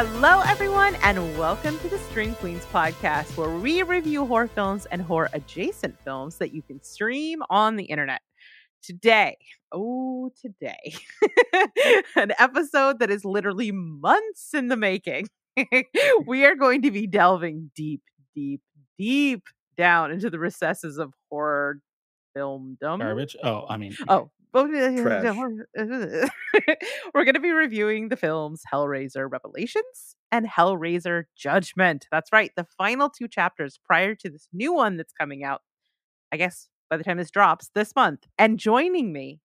Hello, everyone, and welcome to the Stream Queens podcast, where we review horror films and horror adjacent films that you can stream on the internet. Today, oh, today, an episode that is literally months in the making. we are going to be delving deep, deep, deep down into the recesses of horror filmdom. Garbage. Oh, I mean, Oh. we're going to be reviewing the films Hellraiser Revelations and Hellraiser Judgment. That's right, the final two chapters prior to this new one that's coming out. I guess by the time this drops this month. And joining me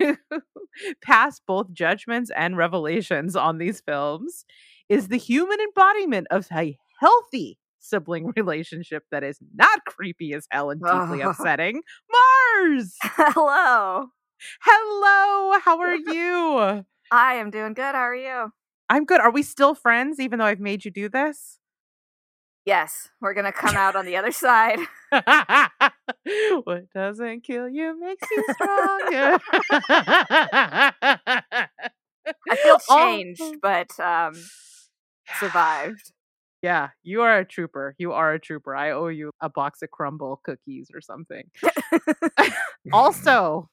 to pass both judgments and revelations on these films is the human embodiment of a healthy sibling relationship that is not creepy as hell and deeply upsetting. Marrs! Hello. Hello, how are you? I am doing good. How are you? I'm good. Are we still friends even though I've made you do this? Yes, we're going to come out on the other side. what doesn't kill you makes you stronger. I feel Oh. changed, but um survived. Yeah, you are a trooper. You are a trooper. I owe you a box of crumble cookies or something. also,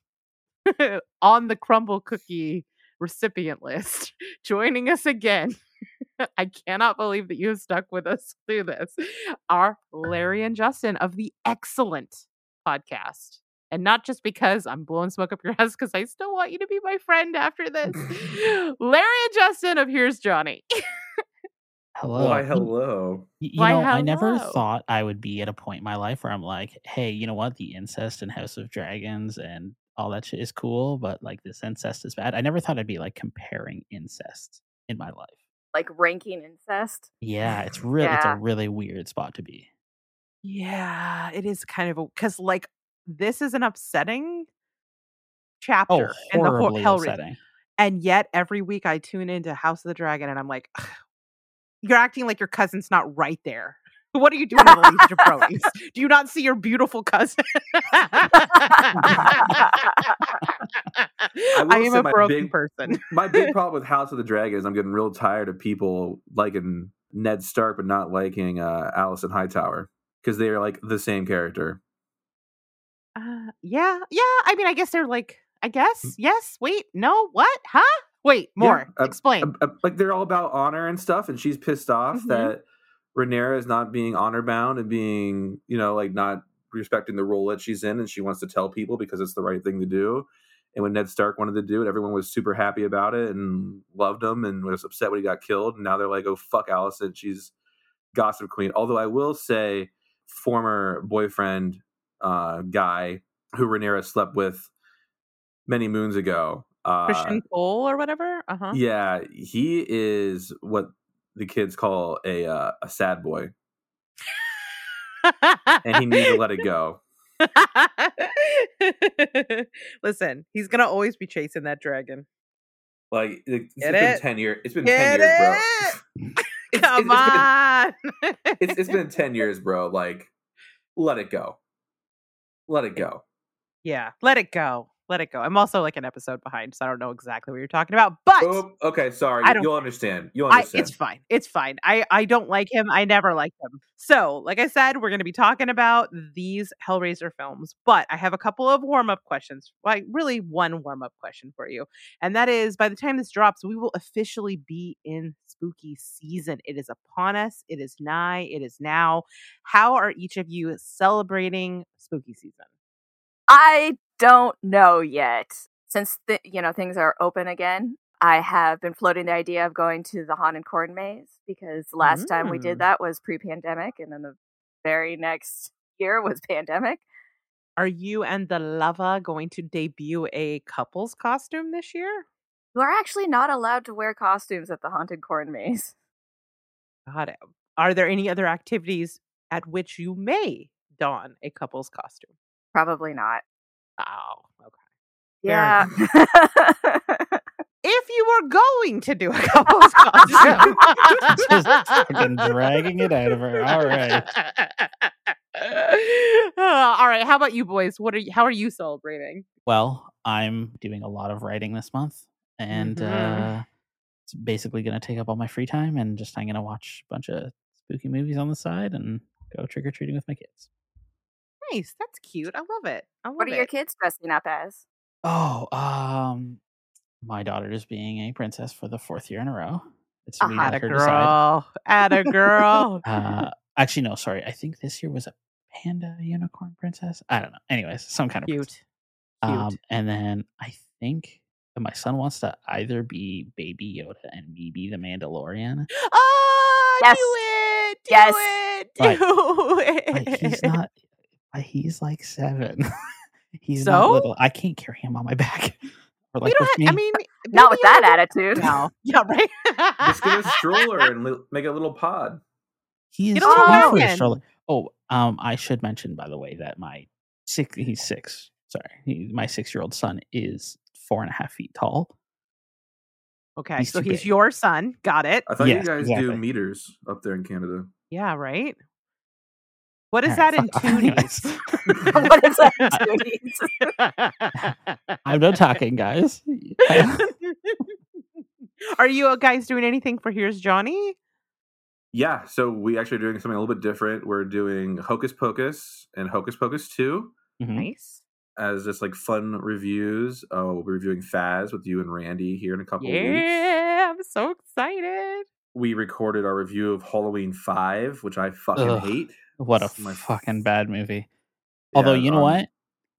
on the crumble cookie recipient list, joining us again. I cannot believe that you have stuck with us through this. Are Larry and Justin of the excellent podcast. And not just because I'm blowing smoke up your ass, because I still want you to be my friend after this. Larry and Justin of Here's Johnny. hello. Why, hello. y- You, Why, know, I never thought I would be at a point in my life where I'm like, hey, you know what? The incest and House of Dragons and all that shit is cool, but like this incest is bad. I never thought I'd be like comparing incest in my life. Like ranking incest. Yeah, it's really it's a really weird spot to be. Yeah, it is kind of a because like this is an upsetting Oh, chapter in the whole horribly Hellraiser, upsetting. and yet every week I tune into House of the Dragon and I'm like, you're acting like your cousin's not right there. What are you doing, Elise Jabroni's? Do you not see your beautiful cousin? I, will am a broken big- person. My big problem with House of the Dragon is I'm getting real tired of people liking Ned Stark but not liking uh, Alicent Hightower because they are like the same character. Uh, yeah, yeah. I mean, I guess they're like, I guess, yes. Wait, no, what? Huh? Wait, more. uh, Explain. Uh, uh, like they're all about honor and stuff, and she's pissed off Mhm. that Rhaenyra is not being honor bound and being, you know, like not respecting the role that she's in, and she wants to tell people because it's the right thing to do. And when Ned Stark wanted to do it, everyone was super happy about it and loved him and was upset when he got killed. And now they're like, "Oh fuck, Alicent, she's gossip queen." Although I will say, former boyfriend uh, guy who Rhaenyra slept with many moons ago, uh, Criston Cole or whatever. Uh huh. yeah, he is what the kids call a uh, a sad boy, and he needs to let it go. Listen, he's gonna always be chasing that dragon. Like it- it's Get been it? ten years. It's been Get ten years, bro. It's- Come it's- on. Been, it's, it's been ten years, bro. Like, let it go. Let it go. yeah, let it go. Let it go. I'm also like an episode behind, so I don't know exactly what you're talking about. But Oh, okay, sorry. I don't You'll understand. You'll I, understand. it's fine. It's fine. I, I don't like him. I never liked him. So, like I said, we're going to be talking about these Hellraiser films, but I have a couple of warm up questions. Like, really, one warm up question for you. And that is by the time this drops, we will officially be in spooky season. It is upon us. It is nigh. It is now. How are each of you celebrating spooky season? I don't know yet. Since the, you know things are open again, I have been floating the idea of going to the haunted corn maze because last time we Mm. did that was pre-pandemic, and then the very next year was pandemic. Are you and the lover going to debut a couple's costume this year? You are actually not allowed to wear costumes at the haunted corn maze. Got it. Are there any other activities at which you may don a couple's costume? Probably not. Oh, okay. Yeah. If you were going to do a couple's costume, Just fucking dragging it out of her. All right. Uh, all right. How about you boys? What are you, how are you celebrating? Well, I'm doing a lot of writing this month, and Mhm. uh, it's basically going to take up all my free time, and just I'm going to watch a bunch of spooky movies on the side and go trick or treating with my kids. Nice. That's cute. I love it. I love What are it. your kids dressing up as? Oh, um, my daughter is being a princess for the fourth year in a row. It's we Uh-huh. let Atta her decide. girl. Uh, actually, no, sorry. I think this year was a panda unicorn princess. I don't know. Anyways, some kind of. Cute. Cute. Um, and then I think my son wants to either be Baby Yoda and me be the Mandalorian. oh, Yes. do it. Do Yes. it. Do it. He's not. But he's like seven. he's not So? little. I can't carry him on my back. Or You like don't with me. I mean, Not with that attitude. No. Yeah, right. Just get a stroller and li- make a little pod. he is Get a for a stroller. Oh, um, I should mention by the way that my six. He's six. Sorry, he, my six-year-old son is four and a half feet tall. Okay, He's so he's big. your son. Got it. I thought Yes, you guys do meters up there in Canada. Yeah, right. What is Alright, that in fuck off. Toonies? what is that? Goonies? I'm not talking, guys. Are you guys doing anything for Here's Johnny? Yeah, so we actually are doing something a little bit different. We're doing Hocus Pocus and Hocus Pocus 2 Mhm. Nice. as just like fun reviews. Oh, we'll be reviewing Faz with you and Randy here in a couple of weeks. Yeah, I'm so excited. We recorded our review of Halloween 5, which I fucking Ugh. hate. What a my fucking bad movie. Although you know what?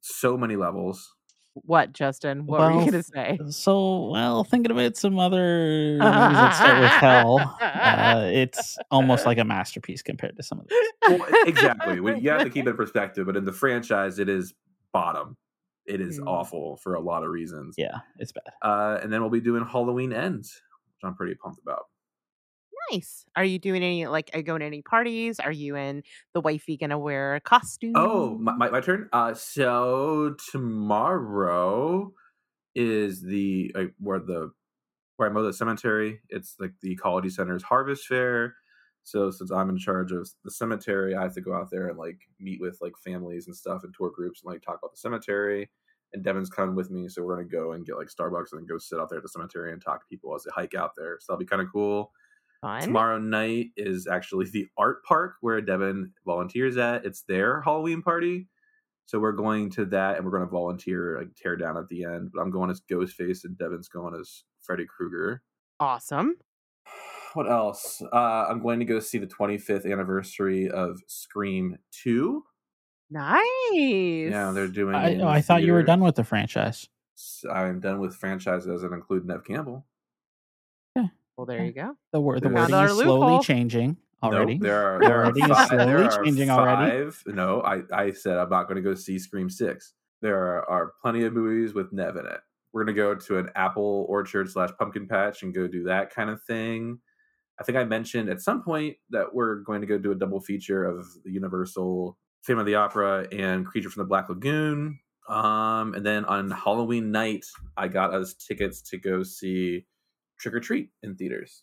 So many levels. What, Justin? What were you gonna say? So, well, thinking about some other movies that start with hell, uh, it's almost like a masterpiece compared to some of these. Well, exactly. We, you have to keep it in perspective, but in the franchise, it is bottom. It is Mm. awful for a lot of reasons. Yeah, it's bad. Uh, and then we'll be doing Halloween Ends, which I'm pretty pumped about. Nice. Are you doing any like are you going to any parties? Are you in the wifey gonna wear a costume? Oh, my, my, my turn. Uh, so tomorrow is the uh, where the where I mow the cemetery. It's like the Ecology Center's Harvest Fair. So since I'm in charge of the cemetery, I have to go out there and like meet with like families and stuff and tour groups and like talk about the cemetery. And Devin's coming with me, so we're gonna go and get like Starbucks and then go sit out there at the cemetery and talk to people as they hike out there. So that'll be kind of cool. Fun. Tomorrow night is actually the art park where Devin volunteers at. It's their Halloween party. So we're going to that and we're going to volunteer, like tear down at the end. But I'm going as Ghostface and Devin's going as Freddy Krueger. Awesome. What else? Uh, I'm going to go see the 25th anniversary of Scream 2. Nice. Yeah, they're doing. I, oh, I thought you were done with the franchise. I'm done with franchises that include Nev Campbell. Well there you go. The, word, the We wording is slowly loophole. changing already. Nope, there are The there are five, slowly there are changing already. No, I, I said I'm not going to go see Scream Six. There are, are plenty of movies with Nev in it. We're going to go to an apple orchard slash pumpkin patch and go do that kind of thing. I think I mentioned at some point that we're going to go do a double feature of the Universal Phantom of the Opera and Creature from the Black Lagoon. Um, and then on Halloween night, I got us tickets to go see Trick or Treat in theaters.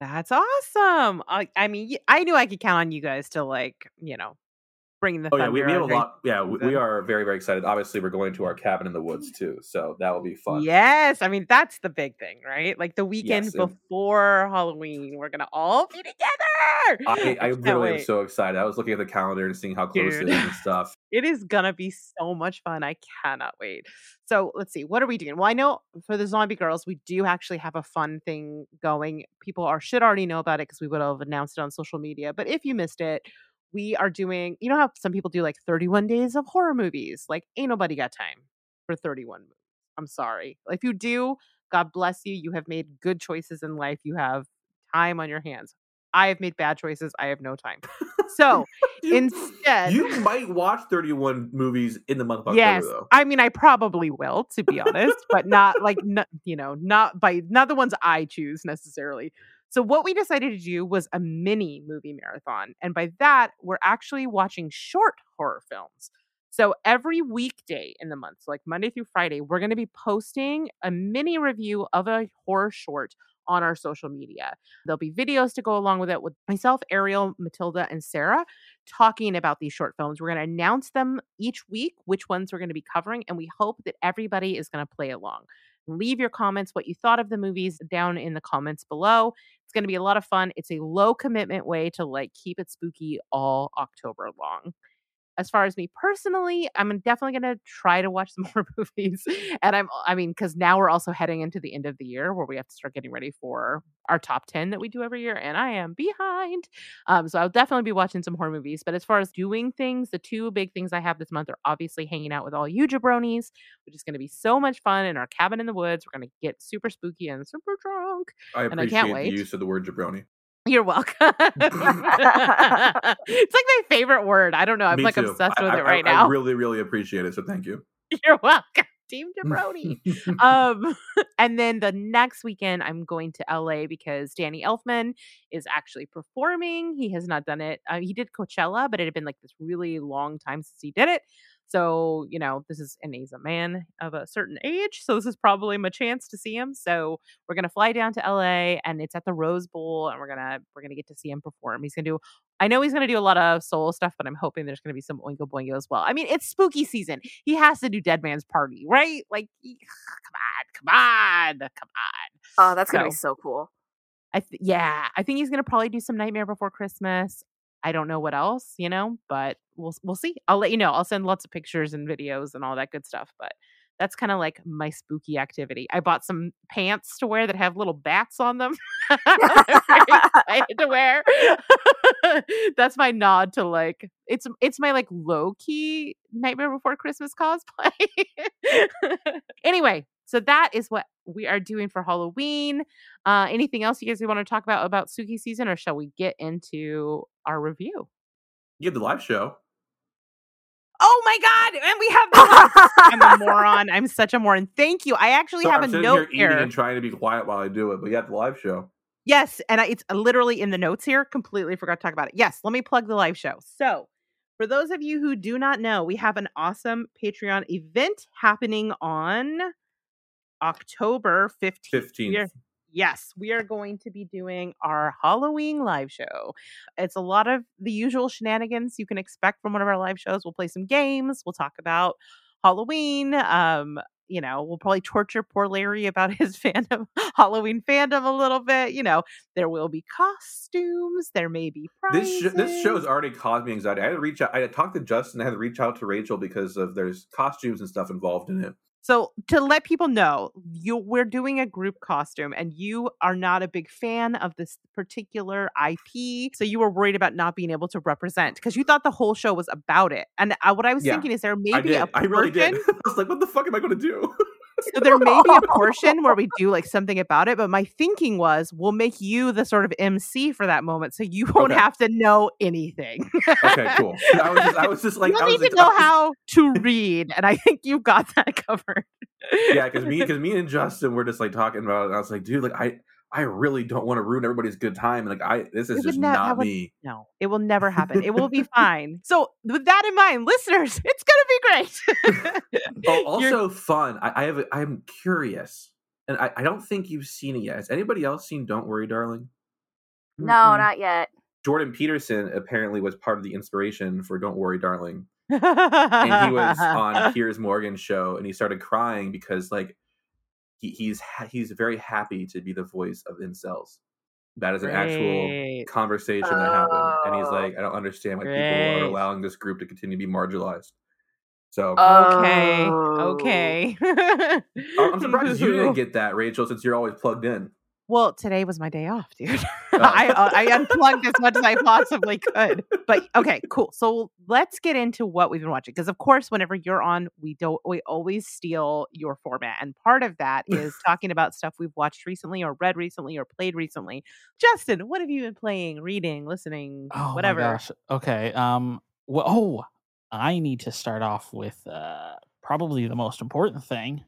That's awesome. I, I mean, I knew I could count on you guys to like, you know, bring the Oh yeah, we, we have a lot. Yeah, we, we are very very excited. Obviously, we're going to our cabin in the woods too, so that will be fun. Yes, I mean that's the big thing, right? Like the weekend Yes, before Halloween, we're gonna all be together. I, I literally am so excited. I was looking at the calendar and seeing how close Dude. it is and stuff. It is gonna be so much fun. I cannot wait. So let's see, what are we doing? Well, I know for the Zombie Girls, we do actually have a fun thing going. People are should already know about it because we would have announced it on social media. But if you missed it, we are doing. You know how some people do like 31 days of horror movies? Like, ain't nobody got time for 31 movies. I'm sorry. If you do, God bless you. You have made good choices in life. You have time on your hands. I have made bad choices. I have no time. So You- instead, you might watch 31 movies in the month of October, yes, though. I mean, I probably will, to be honest, but not like, you know, not by not the ones I choose necessarily. So what we decided to do was a mini movie marathon, and by that we're actually watching short horror films. So every weekday in the month, so like Monday through Friday, we're going to be posting a mini review of a horror short on our social media. There'll be videos to go along with it with myself, Ariel, Matilda, and Sarah talking about these short films. We're going to announce them each week, which ones we're going to be covering, and we hope that everybody is going to play along. Leave your comments, what you thought of the movies down in the comments below. It's going to be a lot of fun. It's a low commitment way to like keep it spooky all October long as far as me personally, I'm definitely going to try to watch some more movies. And I'm, I mean, because now we're also heading into the end of the year where we have to start getting ready for our top 10 that we do every year. And I am behind. Um, so I'll definitely be watching some horror movies. But as far as doing things, the two big things I have this month are obviously hanging out with all you jabronis, which is going to be so much fun in our cabin in the woods. We're going to get super spooky and super drunk. I And I can't the wait. use of the word jabroni. You're welcome. it's like my favorite word. I don't know. I'm Me like too. obsessed with I- it right I, now. I really, really appreciate it. So thank you. You're welcome, Team Jabroni. um, and then the next weekend, I'm going to LA because Danny Elfman is actually performing. He has not done it. Uh, he did Coachella, but it had been like this really long time since he did it. So, you know, this is, and he's a man of a certain age. So, this is probably my chance to see him. So, we're going to fly down to LA and it's at the Rose Bowl and we're going to, we're going to get to see him perform. He's going to do, I know he's going to do a lot of soul stuff, but I'm hoping there's going to be some Oingo Boingo as well. I mean, it's spooky season. He has to do Dead Man's Party, right? Like, come on, come on, come on. Oh, that's gonna be So- so cool. I th- yeah, I think he's gonna probably do some Nightmare Before Christmas. I don't know what else, you know, but we'll we'll see. I'll let you know. I'll send lots of pictures and videos and all that good stuff. But that's kind of like my spooky activity. I bought some pants to wear that have little bats on them. To wear. that's my nod to like it's it's my like low key Nightmare Before Christmas cosplay. anyway, so that is what we are doing for Halloween. Uh, anything else you guys want to talk about about Suki season, or shall we get into our review? Have the live show. Oh my god! And we have the I'm a moron. I'm such a moron. Thank you. I actually So have I'm a note here here. eating and trying to be quiet while I do it, but you have the live show. Yes, and I, it's literally in the notes here. Completely forgot to talk about it. Yes, let me plug the live show. So, for those of you who do not know, we have an awesome Patreon event happening on October 15th. Fifteenth. Yes, we are going to be doing our Halloween live show. It's a lot of the usual shenanigans you can expect from one of our live shows. We'll play some games, we'll talk about Halloween. Um, you know, we'll probably torture poor Larry about his fandom, Halloween fandom a little bit. You know, there will be costumes, there may be This prizes. sh- this show's already caused me anxiety. I had to reach out. I had talked to Justin. I had to reach out to Rachel because of there's costumes and stuff involved in it. So to let people know, you we're doing a group costume and you are not a big fan of this particular IP. So you were worried about not being able to represent because you thought the whole show was about it. And uh, what I was Yeah, thinking is there maybe I did. a I really did. I was like, what the fuck am I going to do? so there may be a portion where we do like something about it, but my thinking was we'll make you the sort of MC for that moment so you won't Okay. have to know anything. okay, cool. I was just, I was just like, you I need to know how to read, and I think you've got that covered. yeah, because me, because me and Justin were just like talking about it. And I was like, dude, like I, I really don't want to ruin everybody's good time. Like, I, this is just ne- that not would- me. No, it will never happen. It will be fine. So, with that in mind, listeners, it's going to be great. Oh, You're- also fun. I, I have, a, I'm curious, and I, I don't think you've seen it yet. Has anybody else seen Don't Worry, Darling? no, Mm-mm. not yet. Jordan Peterson apparently was part of the inspiration for Don't Worry, Darling. and and he was on Piers Morgan's show, and he started crying because like he, he's ha- he's very happy to be the voice of incels. That is an actual Great. conversation that happened, and he's Oh. like, I don't understand why people are allowing this group to continue to be marginalized. So Okay. Oh. Okay. I'm I'm surprised you didn't get that, Rachel, since you're always plugged in. Well, today was my day off, dude. Oh. I uh, I unplugged as much as I possibly could. But okay, cool. So let's get into what we've been watching because, of course, whenever you're on, we don't we always steal your format, and part of that is talking about stuff we've watched recently, or read recently, or played recently. Justin, what have you been playing, reading, listening, Oh whatever? gosh. Okay. Um. Well, oh, I need to start off with uh probably the most important thing.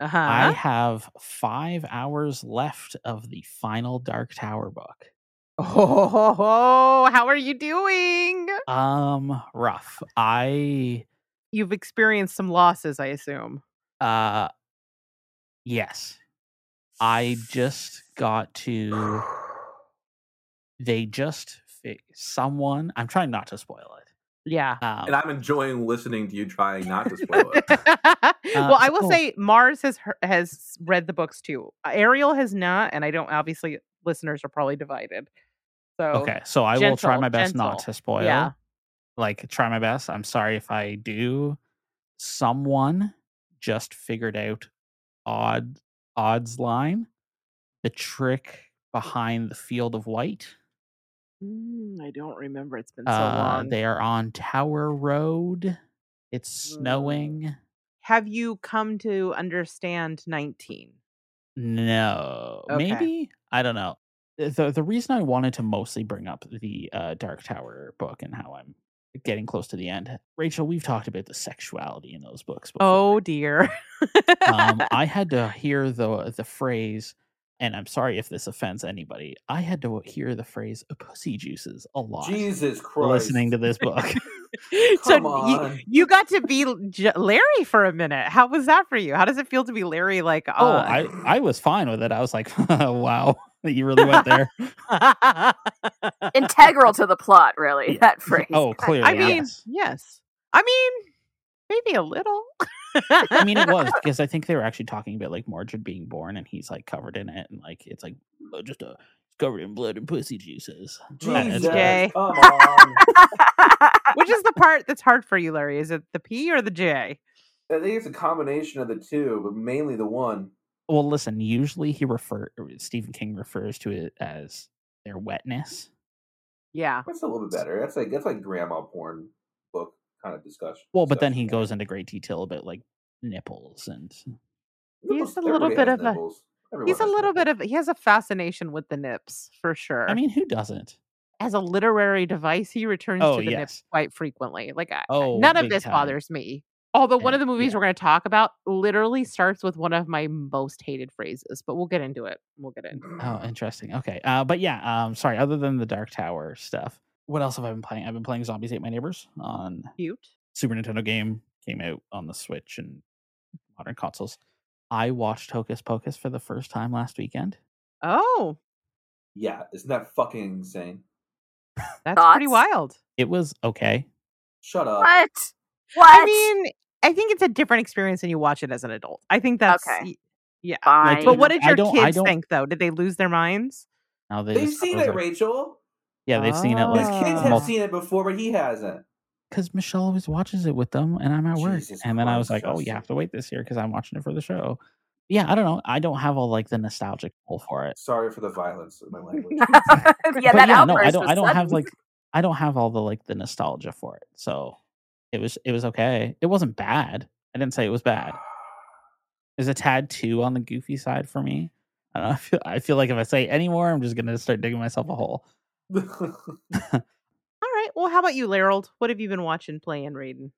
Uh huh. I have five hours left of the final Dark Tower book. Oh, how are you doing? Um, rough. I You've experienced some losses, I assume. uh, yes, I just got to. They just someone. I'm trying not to spoil it. Yeah. Um, and I'm enjoying listening to you trying not to spoil it. well, I will so- say Marrs has has read the books too. Ariel has not, and I don't. Obviously, listeners are probably divided. So okay, so I will try my best not to spoil. Yeah. Like try my best. I'm sorry if I do. Someone just figured out odd odds line, the trick behind the field of white. Mm, I don't remember. It's been so Uh, long. they are on Tower Road. It's snowing. Have you come to understand 19? No, Okay. maybe I don't know. The- the The reason I wanted to mostly bring up the uh, Dark Tower book and how I'm getting close to the end, Rachel, we've talked about the sexuality in those books. Before. Oh dear. um, I had to hear the the phrase, and I'm sorry if this offends anybody. I had to hear the phrase "pussy juices" a lot Jesus Christ! listening to this book. so Come you, on. you got to be L- J- Larry for a minute. How was that for you? How does it feel to be Larry? Like, oh, uh, I I was fine with it. I was like, "Wow, you really went there." Integral to the plot, really. That phrase. Oh, clearly. I mean, yes. yes. I mean, maybe a little. I mean, it was because I think they were actually talking about like Mordred being born, and he's like covered in it, and like it's like uh, just a covered in blood and pussy juices. And Jesus, gay. come on. Which is the part that's hard for you, Larry? Is it the P or the J? I think it's a combination of the two, but mainly the one. Well, listen. Usually, he refer Stephen King refers to it as their wetness. Yeah. That's a little bit better. That's like that's like grandma porn book kind of discussion. Well, but then he goes into great detail about like nipples and Nipples- He's a little everybody bit has of a Everyone he's a has little bit of he has a fascination with the nips for sure. I mean, who doesn't? as a literary device, he returns Oh, to the yes. nips quite frequently. Like Oh, none of this time. bothers me. Although one of the movies yeah. we're going to talk about literally starts with one of my most hated phrases, but we'll get into it. We'll get into it. Oh, interesting. Okay. Uh, but yeah, um, sorry. Other than the Dark Tower stuff, what else have I been playing? I've been playing Zombies Ate My Neighbors on Cute. Super Nintendo game. Came out on the Switch and modern consoles. I watched Hocus Pocus for the first time last weekend. Oh, Yeah, isn't that fucking insane? that's pretty wild. It was okay. Shut up. what? What? I mean, I think it's a different experience when you watch it as an adult. I think that's Okay. yeah. Fine. But what did your kids think though? Did they lose their minds? Now they They've just seen it, like- Rachel. Yeah, they've seen it Oh. His like kids have Mul- seen it before, but he hasn't. because Michelle always watches it with them, and I'm at work. Jesus and then I was Christ, like, "Oh, you Justin. have to wait this year because I'm watching it for the show." Yeah, I don't know. I don't have all like the nostalgic pull for it. Sorry for the violence of my language. yeah, but that yeah, no, I don't. was I don't have sudden. like, I don't have all the like the nostalgia for it. So it was, it was okay. It wasn't bad. I didn't say it was bad. It's a tad too on the goofy side for me. I, don't know, I feel, I feel like if I say any more, I'm just gonna start digging myself a hole. All right. Well, how about you, Larold? What have you been watching, playing, reading?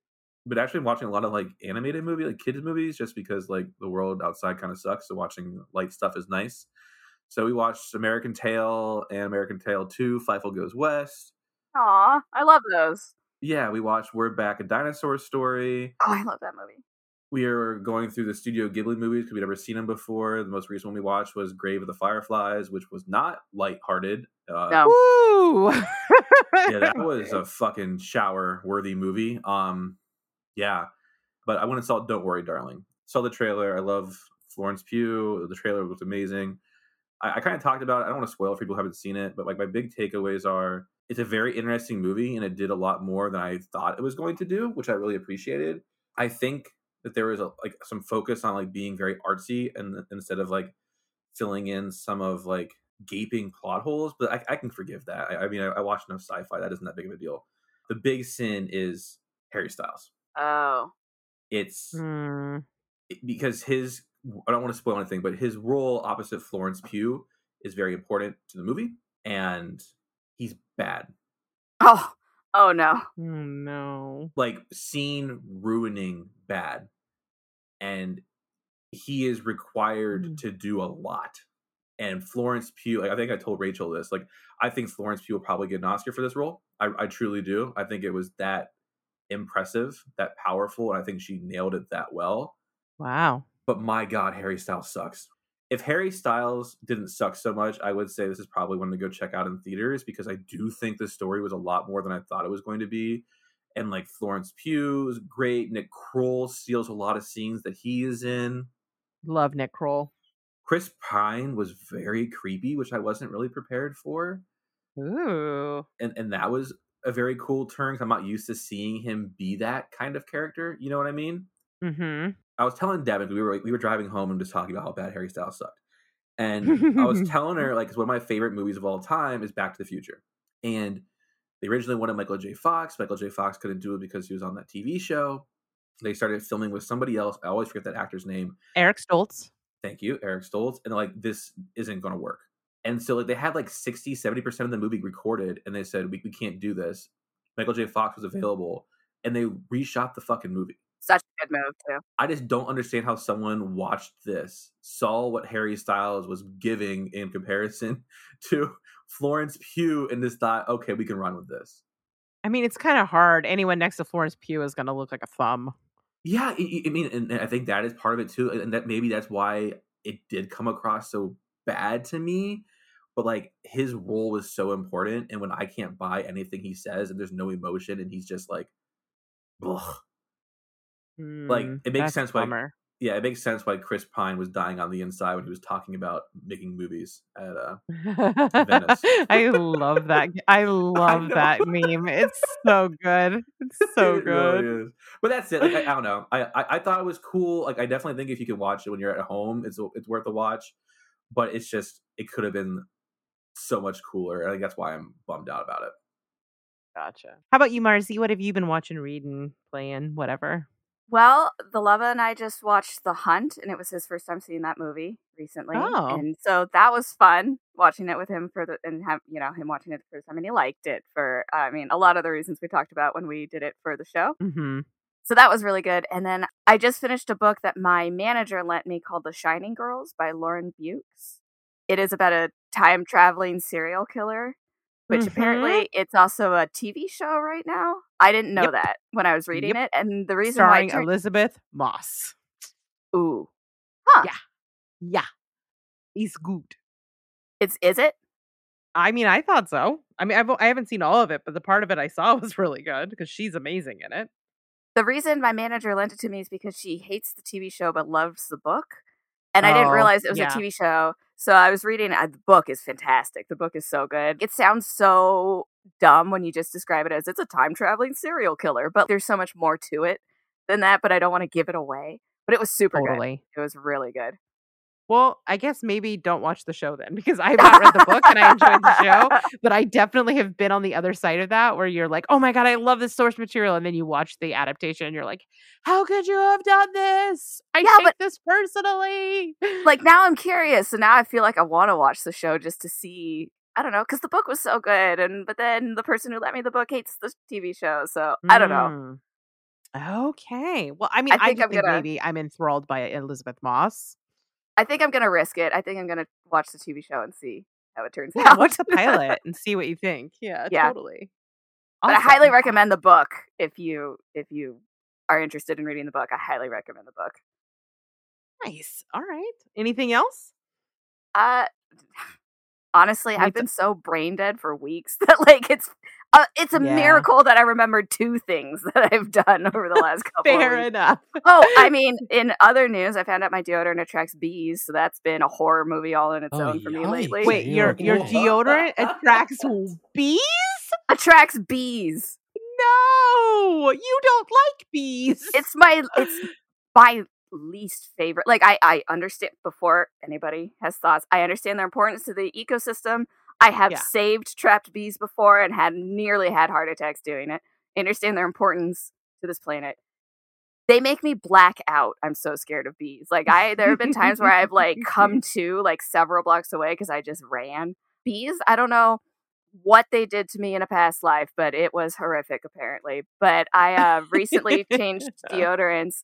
but actually, I'm watching a lot of like animated movie, like kids movies, just because like the world outside kind of sucks. So watching light stuff is nice. So we watched American Tail and American Tail Two: Fievel Goes West. Aw, I love those. Yeah, we watched We're Back: A Dinosaur Story. Oh, I love that movie. We are going through the Studio Ghibli movies because we'd never seen them before. The most recent one we watched was Grave of the Fireflies, which was not lighthearted. Uh, No. Woo! yeah, that was a fucking shower worthy movie. Um, yeah, but I went and saw Don't Worry, Darling. Saw the trailer. I love Florence Pugh. The trailer was amazing. I, I kind of talked about it. I don't want to spoil if people who haven't seen it, but like my big takeaways are it's a very interesting movie and it did a lot more than I thought it was going to do, which I really appreciated. I think that there was a, like some focus on like being very artsy and instead of like filling in some of like gaping plot holes, but I, I can forgive that. I, I mean, I, I watch enough sci-fi; that isn't that big of a deal. The big sin is Harry Styles. Oh. It's hmm. it- because his I don't want to spoil anything, but his role opposite Florence Pugh is very important to the movie, and he's bad. Oh. Oh no. Oh, no. Like scene ruining bad, and he is required Mm. to do a lot. And Florence Pugh, like, I think I told Rachel this. Like, I think Florence Pugh will probably get an Oscar for this role. I, I truly do. I think it was that impressive, that powerful, and I think she nailed it that well. Wow. but my god harry styles sucks if harry styles didn't suck so much i would say this is probably one to go check out in theaters because i do think the story was a lot more than i thought it was going to be and like Florence Pugh is great. Nick Kroll steals a lot of scenes that he is in. Love Nick Kroll. Chris Pine was very creepy, which I wasn't really prepared for. Ooh. And and that was a very cool turn. I'm not used to seeing him be that kind of character. You know what I mean? Mm-hmm. I was telling Devin we were we were driving home and just talking about how bad Harry Styles sucked, and I was telling her like one of my favorite movies of all time is Back to the Future, and they originally wanted Michael J. Fox. Michael J. Fox couldn't do it because he was on that TV show. They started filming with somebody else. I always forget that actor's name. Eric Stoltz. Thank you, Eric Stoltz. And like, this isn't going to work. And so like they had like 60, 70% of the movie recorded, and they said, we, we can't do this. Michael J. Fox was available, and they reshot the fucking movie. Such a good move too. I just don't understand how someone watched this, saw what Harry Styles was giving in comparison to Florence Pugh, and just thought, okay, we can run with this. I mean, it's kind of hard. Anyone next to Florence Pugh is going to look like a thumb. Yeah, I, I mean, and I think that is part of it too, and that maybe that's why it did come across so bad to me. But like his role was so important, and when I can't buy anything he says, and there's no emotion, and he's just like, ugh. Like, Mm, it makes sense why- bummer. yeah, it makes sense why Chris Pine was dying on the inside when he was talking about making movies at uh Venice. I love that. I love know. that meme. It's so good. It's so It good. really. But that's it. Like, I, I don't know. I, I I thought it was cool. Like I definitely think if you can watch it when you're at home, it's it's worth a watch. But it's just it could have been so much cooler. I think that's why I'm bummed out about it. Gotcha. How about you, Marcy? What have you been watching, reading, playing, whatever? Well, the Lava and I just watched The Hunt, and it was his first time seeing that movie recently, Oh. and so that was fun watching it with him for the and have you know him watching it the first time, and he liked it for I mean a lot of the reasons we talked about when we did it for the show. Mm-hmm. So that was really good. And then I just finished a book that my manager lent me called The Shining Girls by Lauren Beukes. It is about a time traveling serial killer, which Mhm. apparently it's also a TV show right now. I didn't know Yep. that when I was reading Yep. it. And the reason Starring why turned, Elisabeth Moss. ooh, huh? Yeah. Yeah. He's good. It's is it? I mean, I thought so. I mean, I've, I haven't seen all of it, but the part of it I saw was really good because she's amazing in it. The reason my manager lent it to me is because she hates the TV show but loves the book. And I didn't Oh, realize it was yeah. a TV show. So I was reading uh, the book is fantastic. The book is so good. It sounds so dumb when you just describe it as it's a time traveling serial killer, but there's so much more to it than that, but I don't want to give it away. But it was super good. It was really good. Well, I guess maybe don't watch the show then because I have not read the book and I enjoyed the show. But I definitely have been on the other side of that where you're like, oh my God, I love this source material. And then you watch the adaptation and you're like, how could you have done this? I Yeah, take but- this personally. like now I'm curious, so now I feel like I want to watch the show just to see. I don't know, because the book was so good, and but then the person who lent me the book hates the TV show, so I don't know. Mm. Okay. Well, I mean, I I, think I'm think gonna- maybe I'm enthralled by Elisabeth Moss. I think I'm gonna risk it. I think I'm gonna watch the TV show and see how it turns Yeah, out. watch the pilot and see what you think. Yeah, Yeah. totally. but I highly recommend the book if you if you are interested in reading the book. I highly recommend the book. Nice. All right. Anything else? Uh honestly, I've been so brain dead for weeks that like it's uh, it's a Yeah. miracle that I remembered two things that I've done over the last couple. of Fair weeks. enough. Oh, I mean, in other news, I found out my deodorant attracts bees, so that's been a horror movie all in its Oh, own for me yikes. lately. Wait, your your deodorant attracts bees? attracts bees. No, you don't like bees. It's my it's my least favorite. Like I I understand before anybody has thoughts. I understand their importance to the ecosystem. I have Yeah. saved trapped bees before and had nearly had heart attacks doing it. I understand their importance to this planet. They make me black out. I'm so scared of bees. Like I there have been times where I've like come to like several blocks away because I just ran. Bees, I don't know what they did to me in a past life, but it was horrific apparently. But I uh recently changed deodorants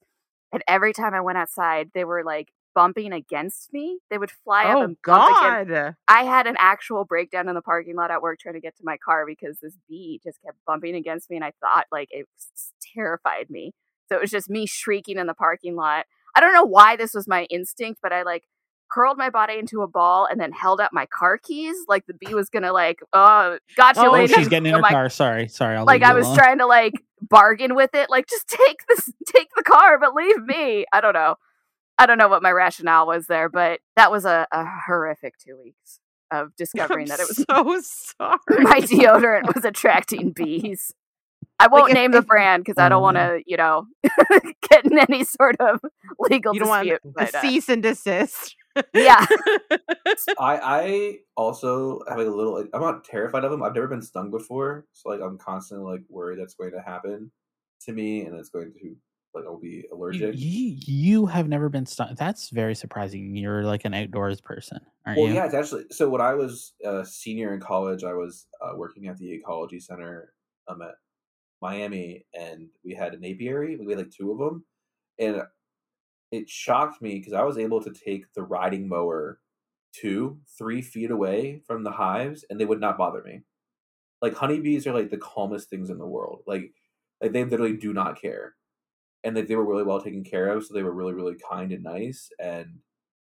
and every time I went outside, they were like bumping against me. They would fly up oh and bump against God. I had an actual breakdown in the parking lot at work trying to get to my car because this bee just kept bumping against me and I thought like it terrified me. So it was just me shrieking in the parking lot. I don't know why this was my instinct, but I like curled my body into a ball and then held up my car keys like the bee was gonna like, oh, gotcha, Oh, Oh, lady. she's getting in So her my- car. Sorry, sorry. I'll like I was alone. trying to like bargain with it. Like, just take this, take the car, but leave me. I don't know. I don't know what my rationale was there, but that was a, a horrific two weeks of discovering I'm that it was so sorry. my deodorant was attracting bees. I won't if- name the brand because I don't want to, you know, get in any sort of legal you don't want dispute. a but, uh, cease and desist. yeah, I I also have like a little. Like, I'm not terrified of them. I've never been stung before, so like I'm constantly like worried that's going to happen to me, and it's going to like I'll be allergic. you, you have never been stung. That's very surprising. You're like an outdoors person, aren't Well, you? yeah, it's actually so. When I was a senior in college, I was uh, working at the ecology center um, at Miami, and we had an apiary. We had like two of them, and it shocked me because I was able to take the riding mower two, three feet away from the hives, and they would not bother me. Like honeybees are like the calmest things in the world. Like, like they literally do not care, and like they were really well taken care of, so they were really, really kind and nice. And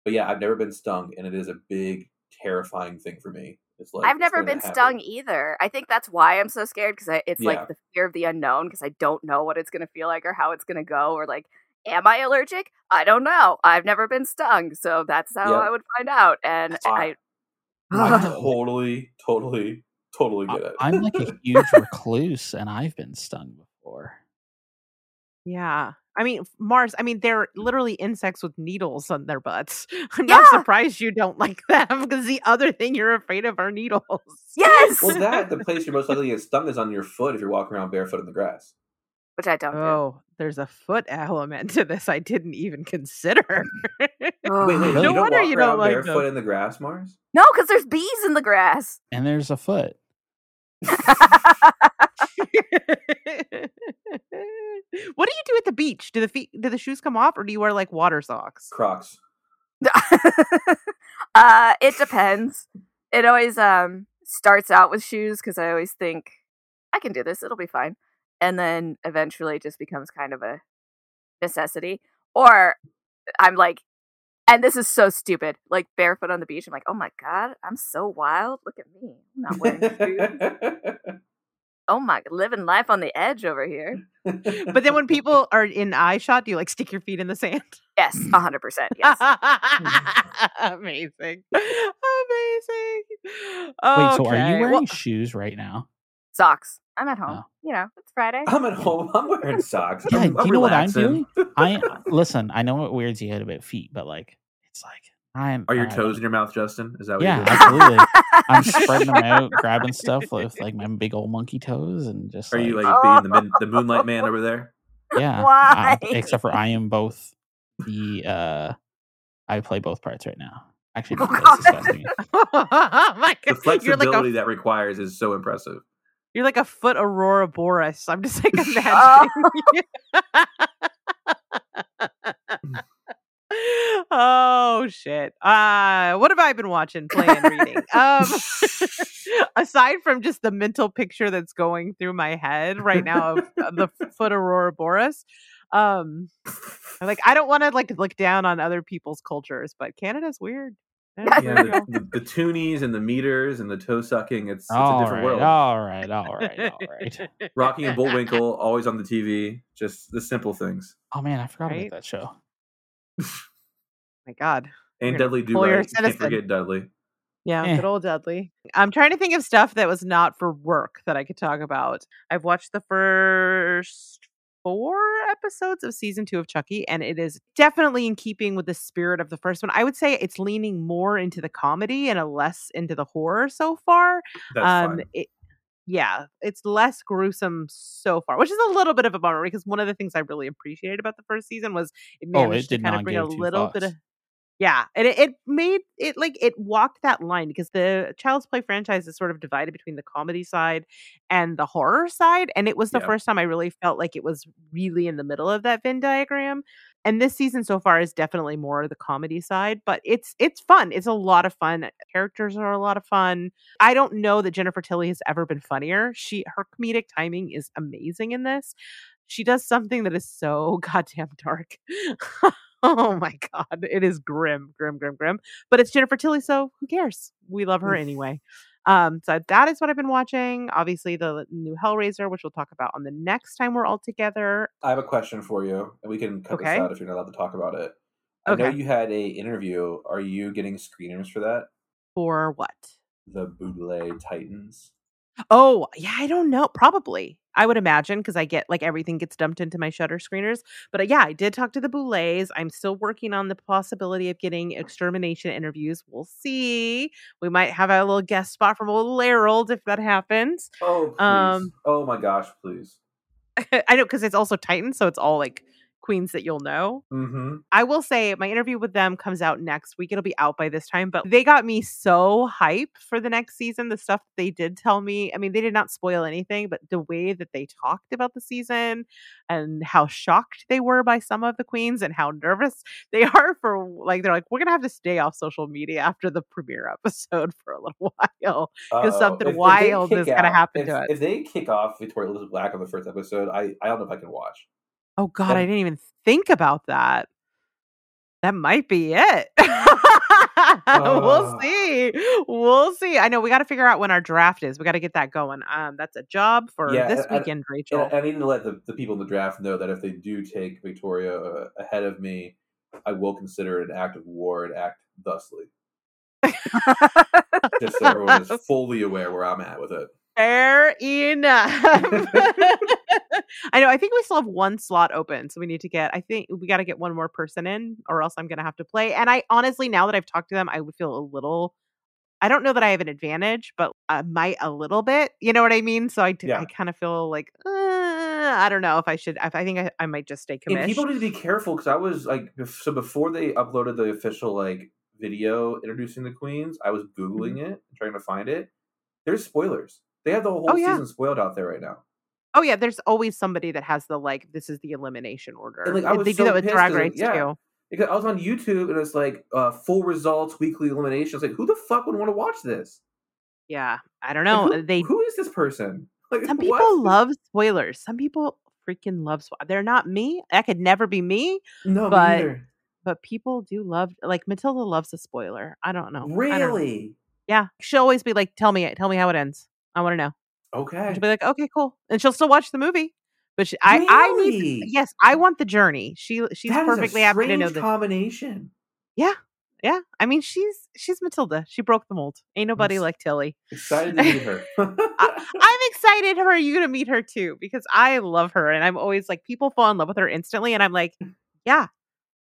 but yeah, I've never been stung, and it is a big, terrifying thing for me. It's like I've never been stung either. I think that's why I'm so scared because it's Yeah. like the fear of the unknown because I don't know what it's going to feel like or how it's going to go or like, am I allergic? I don't know. I've never been stung, so that's how Yep. I would find out. And I- I, I totally, totally, totally get it. I'm like a huge recluse, and I've been stung before. Yeah. I mean, Marrs, I mean, they're literally insects with needles on their butts. I'm Yeah. not surprised you don't like them because the other thing you're afraid of are needles. yes, well, that the place you're most likely to get stung is on your foot if you're walking around barefoot in the grass. which I don't do. Oh, there's a foot element to this I didn't even consider. Wait, wait, No you don't wonder walk you don't like barefoot them. in the grass, Marrs? No, because there's bees in the grass. And there's a foot. What do you do at the beach? Do the feet do the shoes come off or do you wear like water socks? Crocs. uh, it depends. It always um starts out with shoes because I always think I can do this; it'll be fine, and then eventually it just becomes kind of a necessity. Or I'm like, and this is so stupid, like barefoot on the beach. I'm like, oh my god, I'm so wild. Look at me, I'm not wearing shoes. Oh my, living life on the edge over here. But then when people are in eye shot, do you like stick your feet in the sand? Yes, hundred percent. Yes. Amazing. Amazing. Wait, so are you wearing well- shoes right now? Socks. I'm at home. Oh. You know, it's Friday. I'm at home. I'm wearing socks. Yeah, I'm, do I'm you know what I'm doing I listen. I know what weirds you out about feet, but like, it's like I'm. Are your I- toes in your mouth, Justin? Is that what Yeah, you're doing? absolutely. I'm spreading them out, grabbing stuff with like my big old monkey toes, and just. Are you like, like being the, min- the moonlight man over there? yeah? Why? uh, except for I am both the. uh I play both parts right now. Actually, no, Oh, that's disgusting. oh my The god. You're like flexibility a that requires is so impressive. you're like a foot ouroboros. I'm just like Oh. Imagining. oh shit. Uh what have I been watching, playing, reading? Um aside from just the mental picture that's going through my head right now of of the foot ouroboros. Um I'm like I don't want to like look down on other people's cultures, but Canada's weird. Yeah, Yeah, there you go. the, the, the toonies and the meters and the toe sucking. It's, it's a different right, world. all right, all right, all right. Rocky and Bullwinkle always on the TV. Just the simple things. Oh man, I forgot Right? about that show. My God. And You're Dudley Do full your Right. Can't forget Dudley. Yeah, Eh. good old Dudley. I'm trying to think of stuff that was not for work that I could talk about. I've watched the first four episodes of season two of Chucky, and it is definitely in keeping with the spirit of the first one. I would say it's leaning more into the comedy and a less into the horror so far. That's um, fine. it, yeah, it's less gruesome so far, which is a little bit of a bummer because one of the things I really appreciated about the first season was it Oh, it managed to kind of bring a give two little bit of yeah, and it, it made it like it walked that line because the Child's Play franchise is sort of divided between the comedy side and the horror side, and it was the first time I really felt like it was really in the middle of that Venn diagram. And this season so far is definitely more the comedy side, but it's it's fun. It's a lot of fun. Characters are a lot of fun. I don't know that Jennifer Tilly has ever been funnier. She her comedic timing is amazing in this. She does something that is so goddamn dark. oh my god, it is grim, grim, grim, grim. But it's Jennifer Tilly, so who cares? We love her anyway. Um, so that is what I've been watching. Obviously, the new Hellraiser, which we'll talk about on the next time we're all together. I have a question for you, and we can cut Okay. this out if you're not allowed to talk about it. I know you had a interview. Are you getting screeners for that? For what? The Bootleg Titans. Oh, yeah, I don't know. Probably. I would imagine because I get like everything gets dumped into my Shudder screeners. But uh, yeah, I did talk to the Boulets. I'm still working on the possibility of getting extermination interviews. We'll see. We might have a little guest spot from Old Harold if that happens. Oh, please. Um, oh my gosh, please. I know because it's also Titan, so it's all like queens that you'll know. Mm-hmm. I will say my interview with them comes out next week. It'll be out by this time, but they got me so hype for the next season. The stuff they did tell me, I mean, they did not spoil anything, but the way that they talked about the season and how shocked they were by some of the queens and how nervous they are for like they're like, we're gonna have to stay off social media after the premiere episode for a little while. Because something wild is gonna happen if, to it. If they kick off Victoria Elizabeth Black on the first episode, I, I don't know if I can watch. Oh god, That- I didn't even think about that. That might be it. we'll see. We'll see. I know we got to figure out when our draft is. We got to get that going. Um, that's a job for Yeah, this and- weekend, And Rachel. I, I need to let the, the people in the draft know that if they do take Victoria uh, ahead of me, I will consider it an act of war and act thusly. Just so everyone is fully aware where I'm at with it. Fair enough. I know. I think we still have one slot open, so we need to get. I think we got to get one more person in, or else I'm going to have to play. And I honestly, now that I've talked to them, I would feel a little. I don't know that I have an advantage, but I might a little bit. You know what I mean? So I, do, Yeah. I kind of feel like uh, I don't know if I should. If I think I, I might just stay committed. people need to be careful because I was like, so before they uploaded the official like video introducing the queens, I was googling Mm-hmm. it, trying to find it. There's spoilers. They have the whole Oh, yeah. season spoiled out there right now. oh yeah, there's always somebody that has the like. This is the elimination order. And, like, I was they do that with drag Race yeah. too. Because I was on YouTube and it's like uh, full results, weekly eliminations. Like, who the fuck would want to watch this? Yeah, I don't Like, know. who, they who is this person? Like, Some what? people love spoilers. Some people freaking love spoilers. They're not me. That could never be me. No, but- me. But people do love. Like Matilda loves a spoiler. I don't know. I don't know. Really? Yeah. She'll always be like, "Tell me it. Tell me how it ends. I want to know." Okay. She'll be like, "Okay, cool," and she'll still watch the movie. But she, I, I need. Really? Yes, I want the journey. She, she's That perfectly happy to know that. combination. Yeah, yeah. I mean, she's she's Matilda. She broke the mold. Ain't nobody Yes. like Tilly. Excited to meet her. I, I'm excited for you to meet her too because I love her and I'm always like people fall in love with her instantly and I'm like, yeah,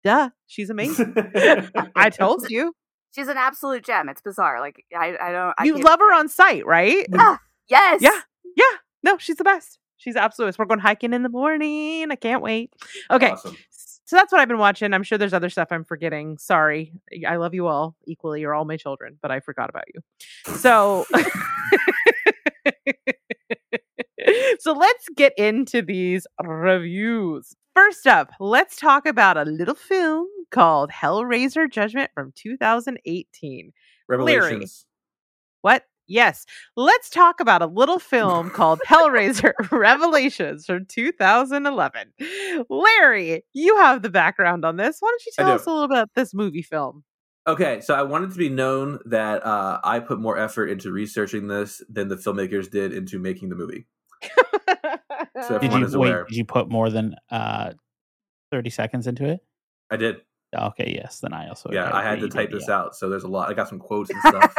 duh, she's amazing. I told you, She's an absolute gem. It's bizarre. Like I, I don't. I you love her on sight, right? Yes. Yeah. Yeah, no, she's the best. She's absolute. We're going hiking in the morning. I can't wait. Okay, Awesome. so that's what I've been watching. I'm sure there's other stuff I'm forgetting. Sorry, I love you all equally. You're all my children, but I forgot about you. So, so let's get into these reviews. First up, let's talk about a little film called Hellraiser Judgment from 2018. Revelations. What? Yes. Let's talk about a little film called Hellraiser Revelations from 2011. Larry, you have the background on this. Why don't you tell do. us a little about this movie film? Okay, so I wanted to be known that uh, I put more effort into researching this than the filmmakers did into making the movie. So Did you is wait? Did you put more than uh, thirty seconds into it? I did. Oh, okay, yes. Then I also yeah, I had to type this out. So there's a lot. I got some quotes and stuff.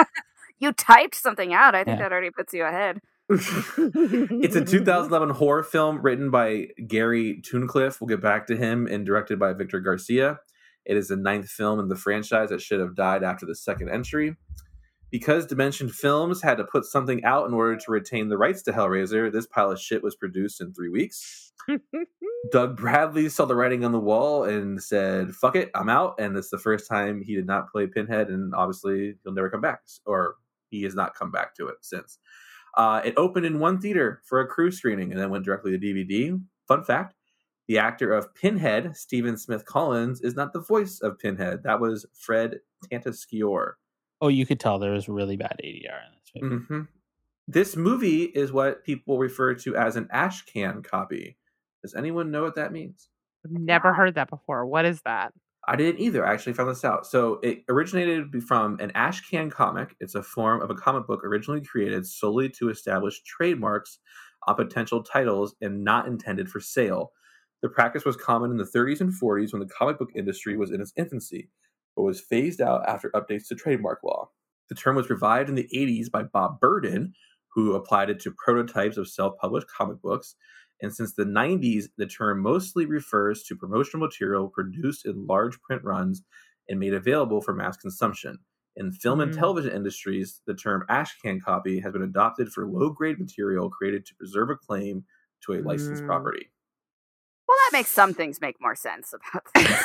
You typed something out. I think Yeah. that already puts you ahead. it's a 2011 horror film written by Gary Tunnicliffe. We'll get back to him and directed by Victor Garcia. It is the ninth film in the franchise that should have died after the second entry. Because Dimension Films had to put something out in order to retain the rights to Hellraiser, this pile of shit was produced in three weeks. Doug Bradley saw the writing on the wall and said, fuck it, I'm out. And it's the first time he did not play Pinhead, and obviously he'll never come back. Or he has not come back to it since. Uh, it opened in one theater for a crew screening and then went directly to DVD. Fun fact the actor of Pinhead, Stephan Smith Collins, is not the voice of Pinhead. That was Fred Tatasciore. Oh, you could tell there was really bad ADR in this movie. hmm This movie is what people refer to as an ash can copy. Does anyone know what that means? I've never heard that before. What is that? I didn't either. I actually found this out. So it originated from an Ashcan comic. It's a form of a comic book originally created solely to establish trademarks on potential titles and not intended for sale. The practice was common in the 30s and 40s when the comic book industry was in its infancy, but was phased out after updates to trademark law. The term was revived in the 80s by Bob Burden, who applied it to prototypes of self published comic books. And since the 90s, the term mostly refers to promotional material produced in large print runs and made available for mass consumption. In film and Mm. television industries, the term ashcan copy has been adopted for low grade material created to preserve a claim to a licensed Mm. property. Well, that makes some things make more sense about this.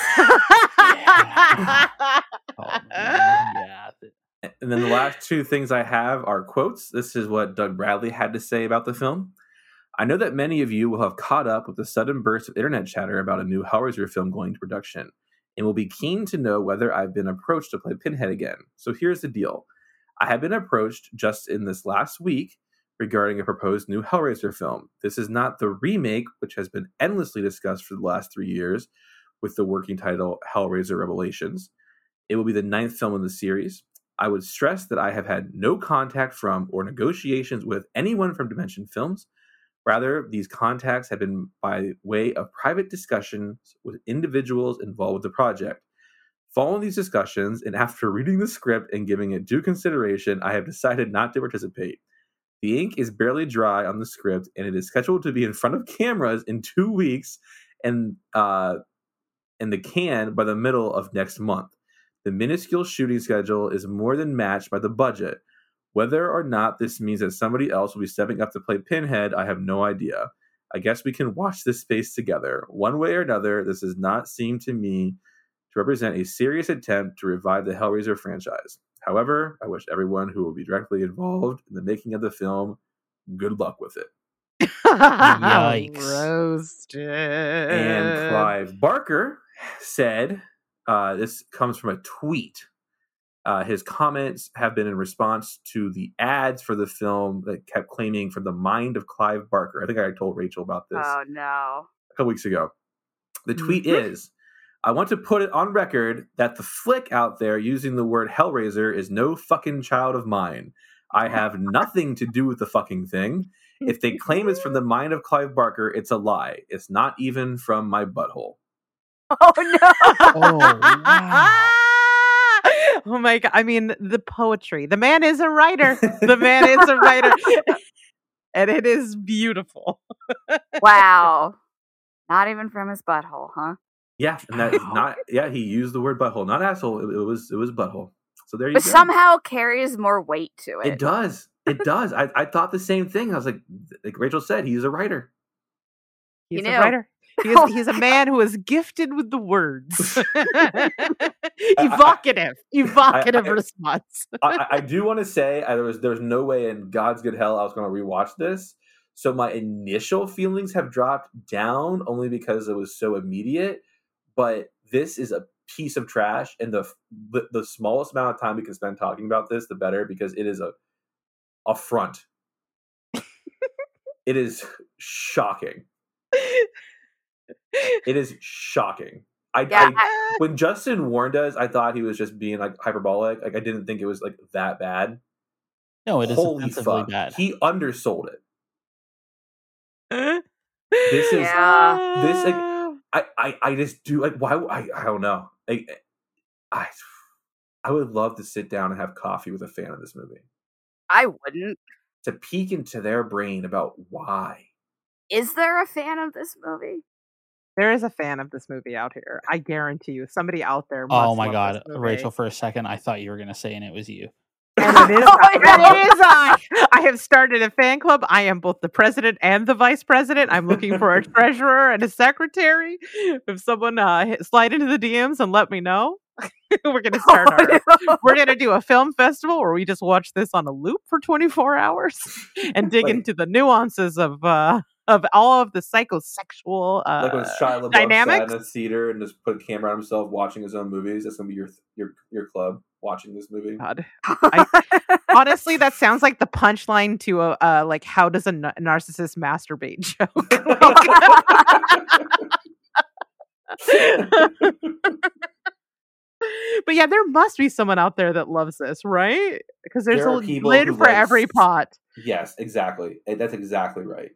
Oh, yeah. And then the last two things I have are quotes. This is what Doug Bradley had to say about the film. I know that many of you will have caught up with the sudden burst of internet chatter about a new Hellraiser film going to production and will be keen to know whether I've been approached to play Pinhead again. So here's the deal I have been approached just in this last week regarding a proposed new Hellraiser film. This is not the remake, which has been endlessly discussed for the last three years with the working title Hellraiser Revelations. It will be the ninth film in the series. I would stress that I have had no contact from or negotiations with anyone from Dimension Films. Rather, these contacts have been by way of private discussions with individuals involved with the project. Following these discussions, and after reading the script and giving it due consideration, I have decided not to participate. The ink is barely dry on the script, and it is scheduled to be in front of cameras in two weeks, and uh, in the can by the middle of next month. The minuscule shooting schedule is more than matched by the budget. Whether or not this means that somebody else will be stepping up to play Pinhead, I have no idea. I guess we can watch this space together. One way or another, this does not seem to me to represent a serious attempt to revive the Hellraiser franchise. However, I wish everyone who will be directly involved in the making of the film good luck with it. Yikes. Roasted. And Clive Barker said, uh, this comes from a tweet. Uh, his comments have been in response to the ads for the film that kept claiming from the mind of Clive Barker. I think I told Rachel about this oh no. a couple weeks ago. The tweet Mhm. is I want to put it on record that the flick out there using the word Hellraiser is no fucking child of mine. I have nothing to do with the fucking thing. If they claim it's from the mind of Clive Barker, it's a lie. It's not even from my butthole. Oh no. Oh, wow. oh my god! I mean, the poetry. The man is a writer. The man is a writer, and it is beautiful. wow. Not even from his butthole, huh? Yeah, and that is Wow. not yeah, he used the word butthole, not asshole. It, it was it was butthole. So there you But go. somehow carries more weight to it. it does. It does. I, I thought the same thing. I was like, like Rachel said, he's a writer. He's You a writer. He is, he's a man who is gifted with the words. evocative, evocative I- response. I, I- I do want to say I, there was there was no way in God's good hell I was going to rewatch this. So my initial feelings have dropped down only because it was so immediate. But this is a piece of trash, and the the, the smallest amount of time we can spend talking about this, the better, because it is a affront. it is shocking. It is shocking. I, Yeah, I when Justin warned us, I thought he was just being like hyperbolic. Like I didn't think it was like that bad. No, it is Holy offensively fuck. bad. He undersold it. this is- Yeah. this, like, I, I, I just do like why I, I don't know. Like, I I would love to sit down and have coffee with a fan of this movie I wouldn't. to peek into their brain about why. Is there a fan of this movie? there is a fan of this movie out here. I guarantee you, somebody out there. oh my love god, this movie. Rachel! For a second, I thought you were gonna say, and it was you. And it is, Oh, I, it is I. I have started a fan club. I am both the president and the vice president. I'm looking for a treasurer and a secretary. If someone uh, slide into the DMs and let me know, we're gonna start our. Oh, no. We're gonna do a film festival where we just watch this on a loop for 24 hours and dig Like- into the nuances of uh, of all of the psychosexual uh, Like when Shia LaBeouf dynamics? sat in a theater and just put a camera on himself watching his own movies. That's gonna be your your your club watching this movie. God. Honestly, that sounds like the punchline to a uh, like how does a narcissist masturbate joke. But yeah, there must be someone out there that loves this, right? Because there's There a lid for like every pot. Yes, exactly. That's exactly right.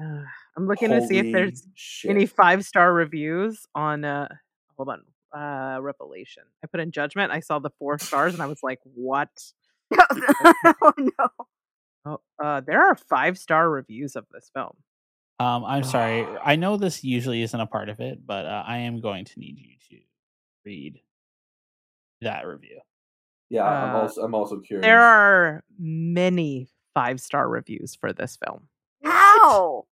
Uh, I'm looking to see if there's shit. any five star reviews on uh hold on uh revelation i put in judgment i saw the four stars and i was like what oh no. oh, uh there are five star reviews of this film Um, I'm sorry. I know this usually isn't a part of it, but uh, I am going to need you to read that review. Yeah, I'm Uh, also I'm also curious. there are many five star reviews for this film How?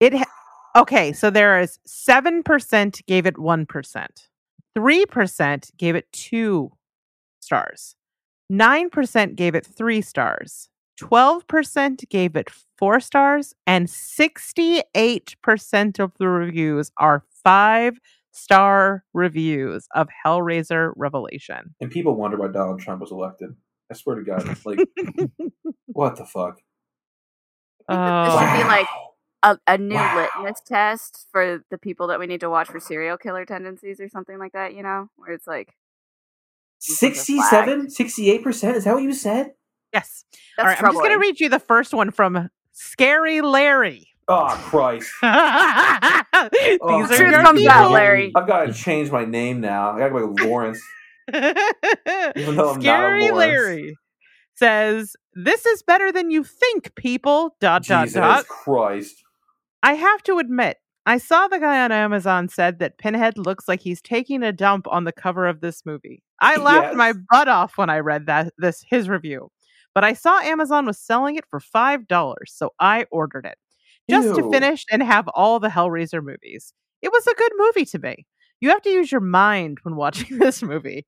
it ha- okay so there is 7% gave it 1% 3% gave it 2 stars 9% gave it 3 stars 12% gave it 4 stars and 68% of the reviews are 5 star reviews of Hellraiser Revelation. and people wonder why Donald Trump was elected. I swear to God, like what the fuck? I think this should be Oh. like a, a new Wow. litmus test for the people that we need to watch for serial killer tendencies or something like that, you know? Where it's like These 67 68% is that what you said? Yes. that's All right, I'm just going to read you the first one from Scary Larry. Oh Christ. These are Truth your comes out. Larry. I've got to change my name now. I gotta go by Lawrence. Even though I'm not a Scary Lawrence. Larry says, "This is better than you think, people." Dot dot dot. Christ. I have to admit, I saw the guy on Amazon said that Pinhead looks like he's taking a dump on the cover of this movie. I laughed Yes. my butt off when I read that this his review. But I saw Amazon was selling it for five dollars, so I ordered it just to finish and have all the Hellraiser movies. It was a good movie to me. You have to use your mind when watching this movie.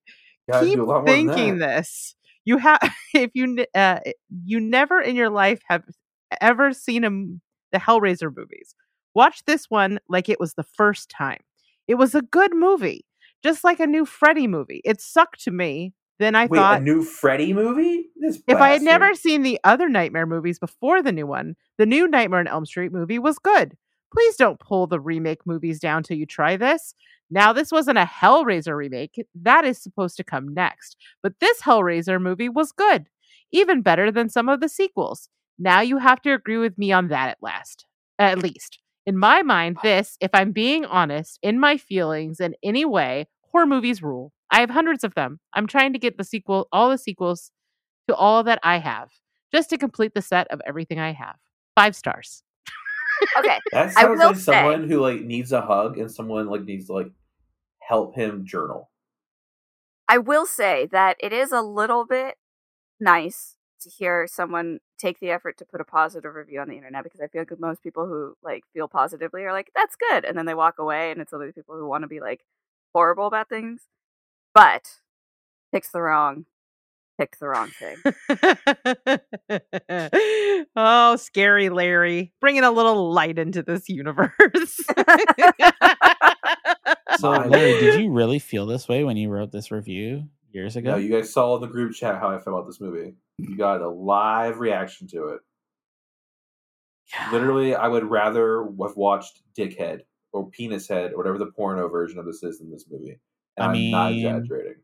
Gotta Keep do a lot more than thinking this. You have if you uh, you never in your life have ever seen a, the Hellraiser movies. Watch this one like it was the first time. It was a good movie, just like a new Freddy movie. It sucked to me. Then I Wait, thought a new Freddy movie? This if I had never seen the other Nightmare movies before the new one, the new Nightmare on Elm Street movie was good. Please don't pull the remake movies down till you try this. Now, this wasn't a Hellraiser remake. That is supposed to come next. But this Hellraiser movie was good, even better than some of the sequels. Now you have to agree with me on that at last. At least. In my mind, this, if I'm being honest, in my feelings in any way, horror movies rule. I have hundreds of them. I'm trying to get the sequel, all the sequels to all that I have, just to complete the set of everything I have. Five stars. Okay. That I sounds will like say- someone who like needs a hug and someone like needs to like help him journal. I will say that it is a little bit nice to hear someone take the effort to put a positive review on the internet because I feel like most people who like feel positively are like, that's good. And then they walk away and it's only the people who want to be like horrible about things. But picks the wrong picked the wrong thing. oh, scary Larry, bringing a little light into this universe. So, Larry, did you really feel this way when you wrote this review years ago? No, you guys saw in the group chat how I felt about this movie. You mm-hmm. got a live reaction to it. Literally, I would rather have watched Dickhead or Penis Head or whatever the porno version of this is in this movie. And I I am not exaggerating.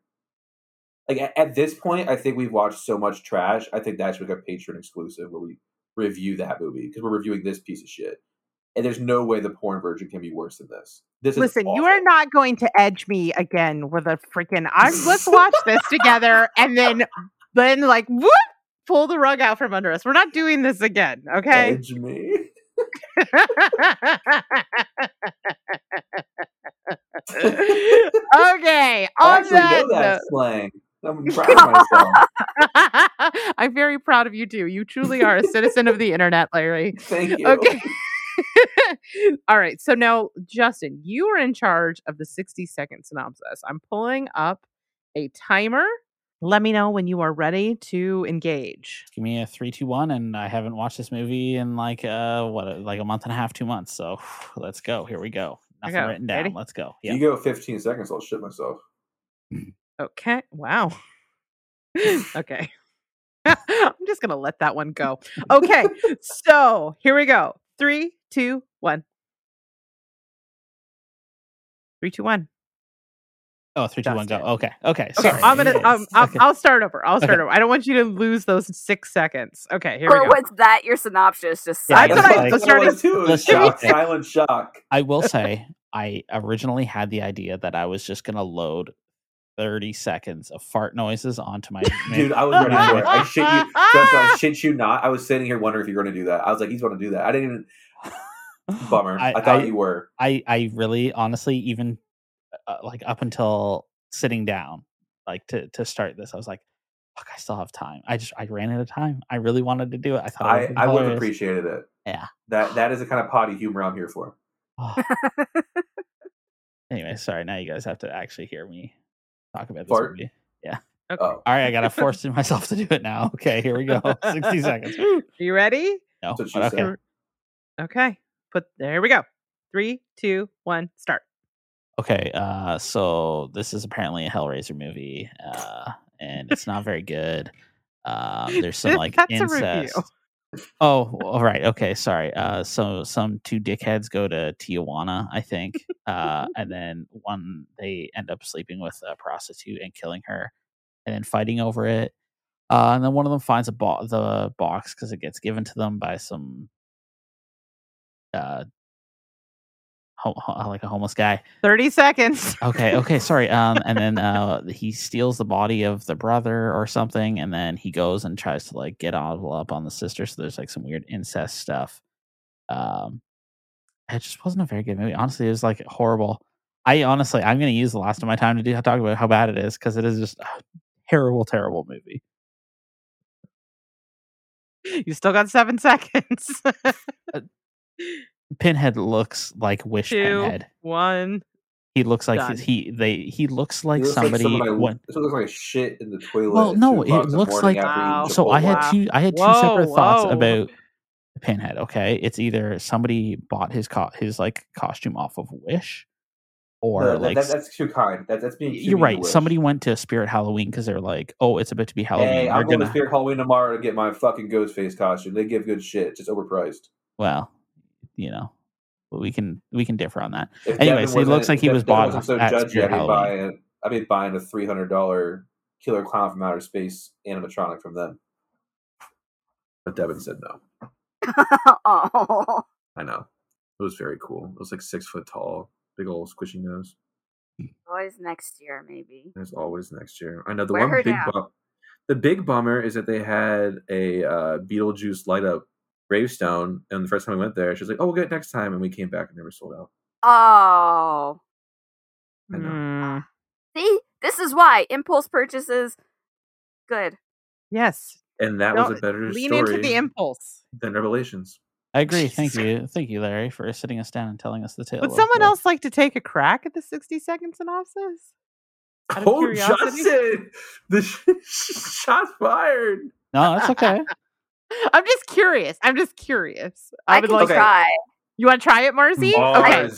Like at, at this point, I think we've watched so much trash. I think that should be like a Patreon exclusive where we review that movie because we're reviewing this piece of shit. And there's no way the porn version can be worse than this. This is Listen, you are not going to edge me again with a freaking. I let's watch this together, and then then like whoop, pull the rug out from under us. We're not doing this again, okay? Edge me. okay. On that that note- slang. I'm proud of myself. I'm very proud of you too. You truly are a citizen of the internet, Larry. Thank you. Okay. All right. So now, Justin, you are in charge of the 60 second synopsis. I'm pulling up a timer. Let me know when you are ready to engage. Give me a three, two, one, and I haven't watched this movie in like uh what, like a month and a half, two months. So let's go. Here we go. Nothing Okay, written down. ready? Let's go. You Yeah. go 15 seconds, I'll shit myself. Okay. Wow. okay. I'm just going to let that one go. Okay. so here we go. Three, two, one. Three, two, one. Oh, three, two, one, go. Dustin. Okay, okay. Okay, I'm gonna. Um, I'll, Okay. I'll start over. I'll start Okay. over. I don't want you to lose those six seconds. Okay, here or we go. was that your synopsis? Just Yeah, That's silent? what I like- was That's what starting. was too. It shock, silent shock. I will say, I originally had the idea that I was just gonna load thirty seconds of fart noises onto my Dude, I was ready for it. I shit you. Justin, I shit you not. I was sitting here wondering if you were going to do that. I was like, he's going to do that. I didn't even. Bummer. I, I- thought I- you were. I I really honestly even uh, like up until sitting down like to to start this I was like fuck I still have time. I just I ran out of time. I really wanted to do it. I thought I, I would have appreciated it. Yeah. That that is the kind of potty humor I'm here for. Oh. anyway, sorry. Now you guys have to actually hear me talk about this Fart? movie. Yeah. Okay. Oh. All right, I gotta force myself to do it now. Okay, here we go. Sixty seconds. Woo. Are you ready? No, That's what she but okay. said. Okay. Put there we go. Three, two, one, start. Okay, uh, so this is apparently a Hellraiser movie, uh, and it's not very good. Um, there's some like That's a review. incest. Oh, all right. Okay, sorry. Uh, so some two dickheads go to Tijuana, I think, uh, and then one they end up sleeping with a prostitute and killing her, and then fighting over it. Uh, and then one of them finds a bo- the box because it gets given to them by some uh, ho- ho- like a homeless guy. 30 seconds. Okay, okay, sorry. Um, and then uh, he steals the body of the brother or something, and then he goes and tries to like get all up on the sister. So there's like some weird incest stuff. Um, it just wasn't a very good movie. Honestly, it was like horrible. I honestly, I'm going to use the last of my time to do talk about how bad it is because it is just a terrible, terrible movie. You still got seven seconds. Pinhead looks like Wish Two, Pinhead. one. He looks like Done. he they he looks like He looks somebody. someone I, went, this looks like shit in the toilet. Well, no, it looks like- Wow. so I had Chipotle. two I had two Whoa, separate thoughts about Pinhead. Okay, it's either somebody bought his co- his like costume off of Wish, or No, like that- that's too kind. That, that's being. too you're right. Wish. Somebody went to Spirit Halloween because they're like, oh, it's about to be Halloween. Hey, I'm going gonna to Spirit Halloween tomorrow to get my fucking ghost face costume. They give good shit, just overpriced. well, you know, we can we can differ on that. If Anyways, Devin he looks like he was Devin bought wasn't so at judgy. Spirit I'd be buying. I'd be buying a three hundred dollar killer clown from outer space animatronic from them. But Devin said no. oh, I know. It was very cool. It was like six foot tall, big old squishy nose. always next year maybe. There's always next year. I know the Wear one big down. bum- the big bummer is that they had a uh, Beetlejuice light up gravestone, and the first time we went there, she was like, "Oh, we'll get it next time," and we came back and they were sold out. Oh, I know. Mm, see, this is why impulse purchases. Good. yes. And that Don't- was a better Lean story into the impulse. than Revelations. I agree. Thank you, thank you, Larry, for sitting us down and telling us the tale. Would someone the- else like to take a crack at the 60 second synopsis? Out of Oh, curiosity? Justin! The sh- shots fired. No, that's okay. I'm just curious. I'm just curious. I, I, would can like. Okay. try. You want to try it, Marcy? Okay,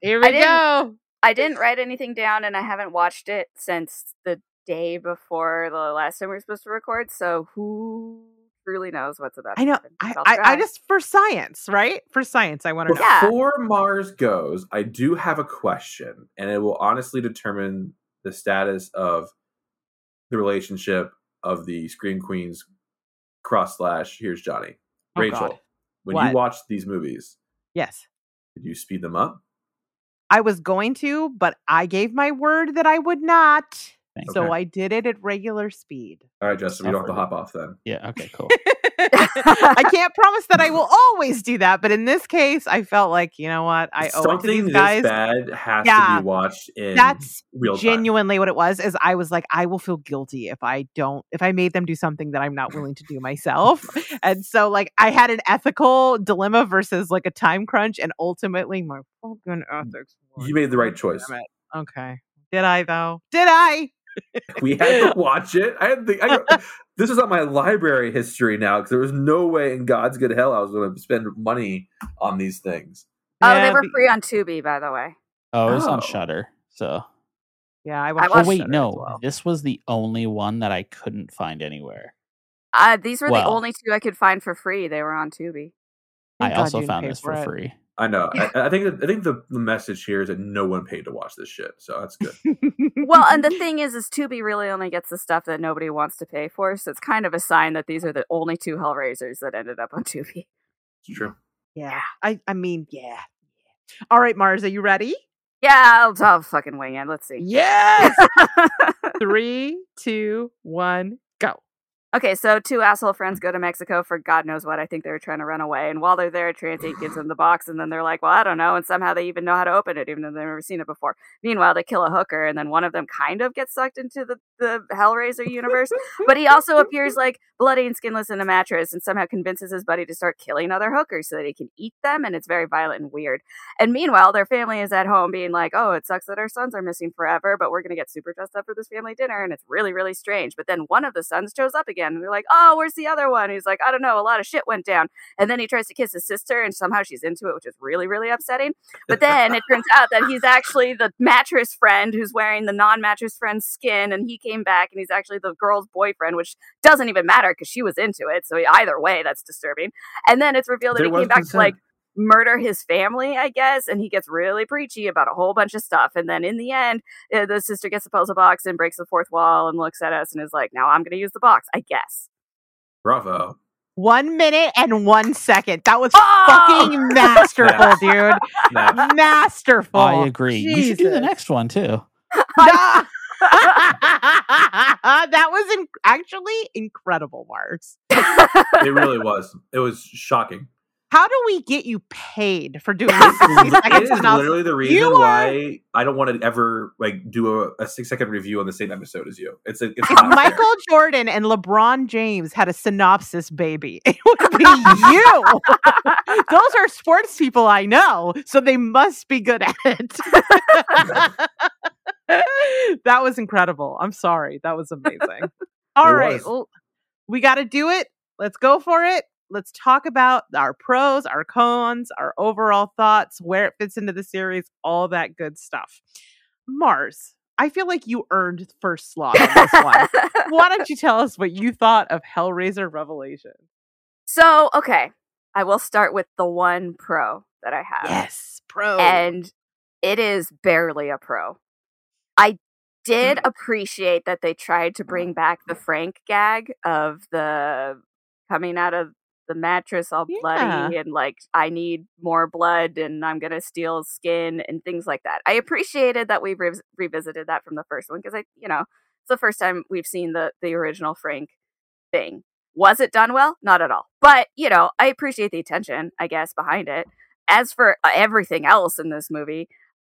here we I didn't- go. I didn't write anything down, and I haven't watched it since the day before the last time we were supposed to record. So who truly knows what's about? I know. I, but I'll I, I just for science, right? For science, I want to know. Yeah. Before Marrs goes, I do have a question, and it will honestly determine the status of the relationship of the Stream Queens cross slash Here's Johnny. Oh, Rachel, God. when What? you watched these movies, Yes, did you speed them up? I was going to, but I gave my word that I would not. Thanks. So Okay. I did it at regular speed. All right, Justin, we don't have to hop off then. Yeah. Okay. Cool. I can't promise that I will always do that, but in this case, I felt like you know what I owe it to Something these guys. bad has Yeah, to be watched in That's real time. genuinely what it was. Is I was like, I will feel guilty if I don't, if I made them do something that I'm not willing to do myself. and so, like, I had an ethical dilemma versus like a time crunch, and ultimately, my fucking ethics. You made the right choice. Okay. Did I though? Did I? we had to watch it. I had the, I, go- this is on my library history now because there was no way in God's good hell I was going to spend money on these things. oh, they were the- free on Tubi, by the way. Oh, it was Oh. on Shudder. So. Yeah, I I watched. Oh wait, Shudder as no. well. This was the only one that I couldn't find anywhere. Uh, these were the only two I could find for free. They were on Tubi. Thank I also found this for it. free. I know. I, I think that, I think the, the message here is that no one paid to watch this shit, so that's good. well, and the thing is, is Tubi really only gets the stuff that nobody wants to pay for, so it's kind of a sign that these are the only two Hellraisers that ended up on Tubi. It's true. yeah, I I mean, yeah. All right, Marrs, are you ready? Yeah, I'll, I'll fucking wing it. Let's see. Yes. Three, two, one, go. Okay, so two asshole friends go to Mexico for God knows what. I think they were trying to run away. And while they're there, a Transient gives them the box, and then they're like, well, I don't know. And somehow they even know how to open it, even though they've never seen it before. Meanwhile, they kill a hooker, and then one of them kind of gets sucked into the, the Hellraiser universe. but he also appears like bloody and skinless in a mattress and somehow convinces his buddy to start killing other hookers so that he can eat them. And it's very violent and weird. And meanwhile, their family is at home being like, oh, it sucks that our sons are missing forever, but we're going to get super dressed up for this family dinner. And it's really, really strange. But then one of the sons shows up again, and they're like, oh, where's the other one? He's like, I don't know, a lot of shit went down. And then he tries to kiss his sister, and somehow she's into it, which is really, really upsetting. But then it turns out that he's actually the mattress friend who's wearing the non mattress friend's skin, and he came back and he's actually the girl's boyfriend, which doesn't even matter because she was into it. So either way, that's disturbing. And then it's revealed that There he came back to like murder his family, I guess, and he gets really preachy about a whole bunch of stuff. And then in the end, uh, the sister gets a puzzle box and breaks the fourth wall and looks at us and is like, now I'm going to use the box, I guess. Bravo. One minute and one second. That was Oh! fucking masterful, dude. Snap. Masterful. I agree. You should do the next one too. Nah. that was in- actually incredible, Marrs. it really was. It was shocking. How do we get you paid for doing this? 60 it is literally the reason You are- why I don't want to ever like do a, a six second review on the same episode as you. It's a, it's If not fair. Michael Jordan and LeBron James had a synopsis baby, it would be you. Those are sports people I know, so they must be good at it. that was incredible. I'm sorry. That was amazing. All It right, was. well, we got to do it. Let's go for it. Let's talk about our pros, our cons, our overall thoughts, where it fits into the series, all that good stuff. Marrs, I feel like you earned first slot on this one. Why don't you tell us what you thought of Hellraiser Revelation? so, okay, I will start with the one pro that I have. Yes, pro. and it is barely a pro. I did Mm. appreciate that they tried to bring back the Frank gag of the coming out of the mattress all bloody and like I need more blood and I'm gonna steal skin and things like that. I appreciated that we rev- revisited that from the first one because I, you know, it's the first time we've seen the the original Frank thing. Was it done well? Not at all. But you know, I appreciate the attention, I guess, behind it as for uh, everything else in this movie,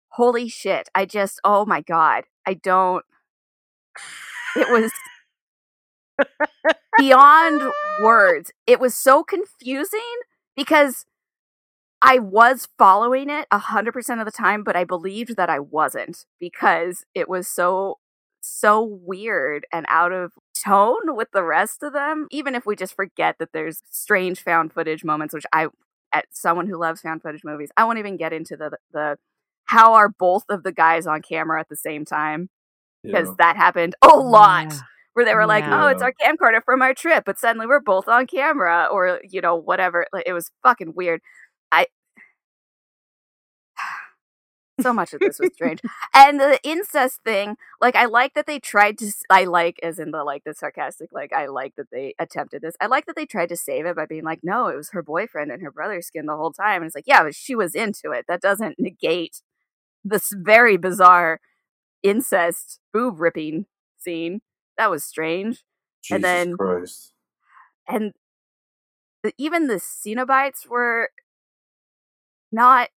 holy shit. I just, oh my God. I don't. It was beyond words. It was so confusing because I was following it 100% of the time, but I believed that I wasn't because it was so so weird and out of tone with the rest of them even if we just forget that there's strange found footage moments which I at someone who loves found footage movies I won't even get into the the how are both of the guys on camera at the same time because Yeah. that happened a lot Yeah. Where they were like. "Oh, it's our camcorder from our trip," but suddenly we're both on camera, or you know, whatever. Like, it was fucking weird. I so much of this was strange, and the incest thing. Like, I like that they tried to. I like, as in the like the sarcastic. Like, I like that they attempted this. I like that they tried to save it by being like, "No, it was her boyfriend and her brother's skin the whole time." And it's like, yeah, but she was into it. That doesn't negate this very bizarre incest boob ripping scene. That was strange and then- Christ. and the, even the Cenobites were not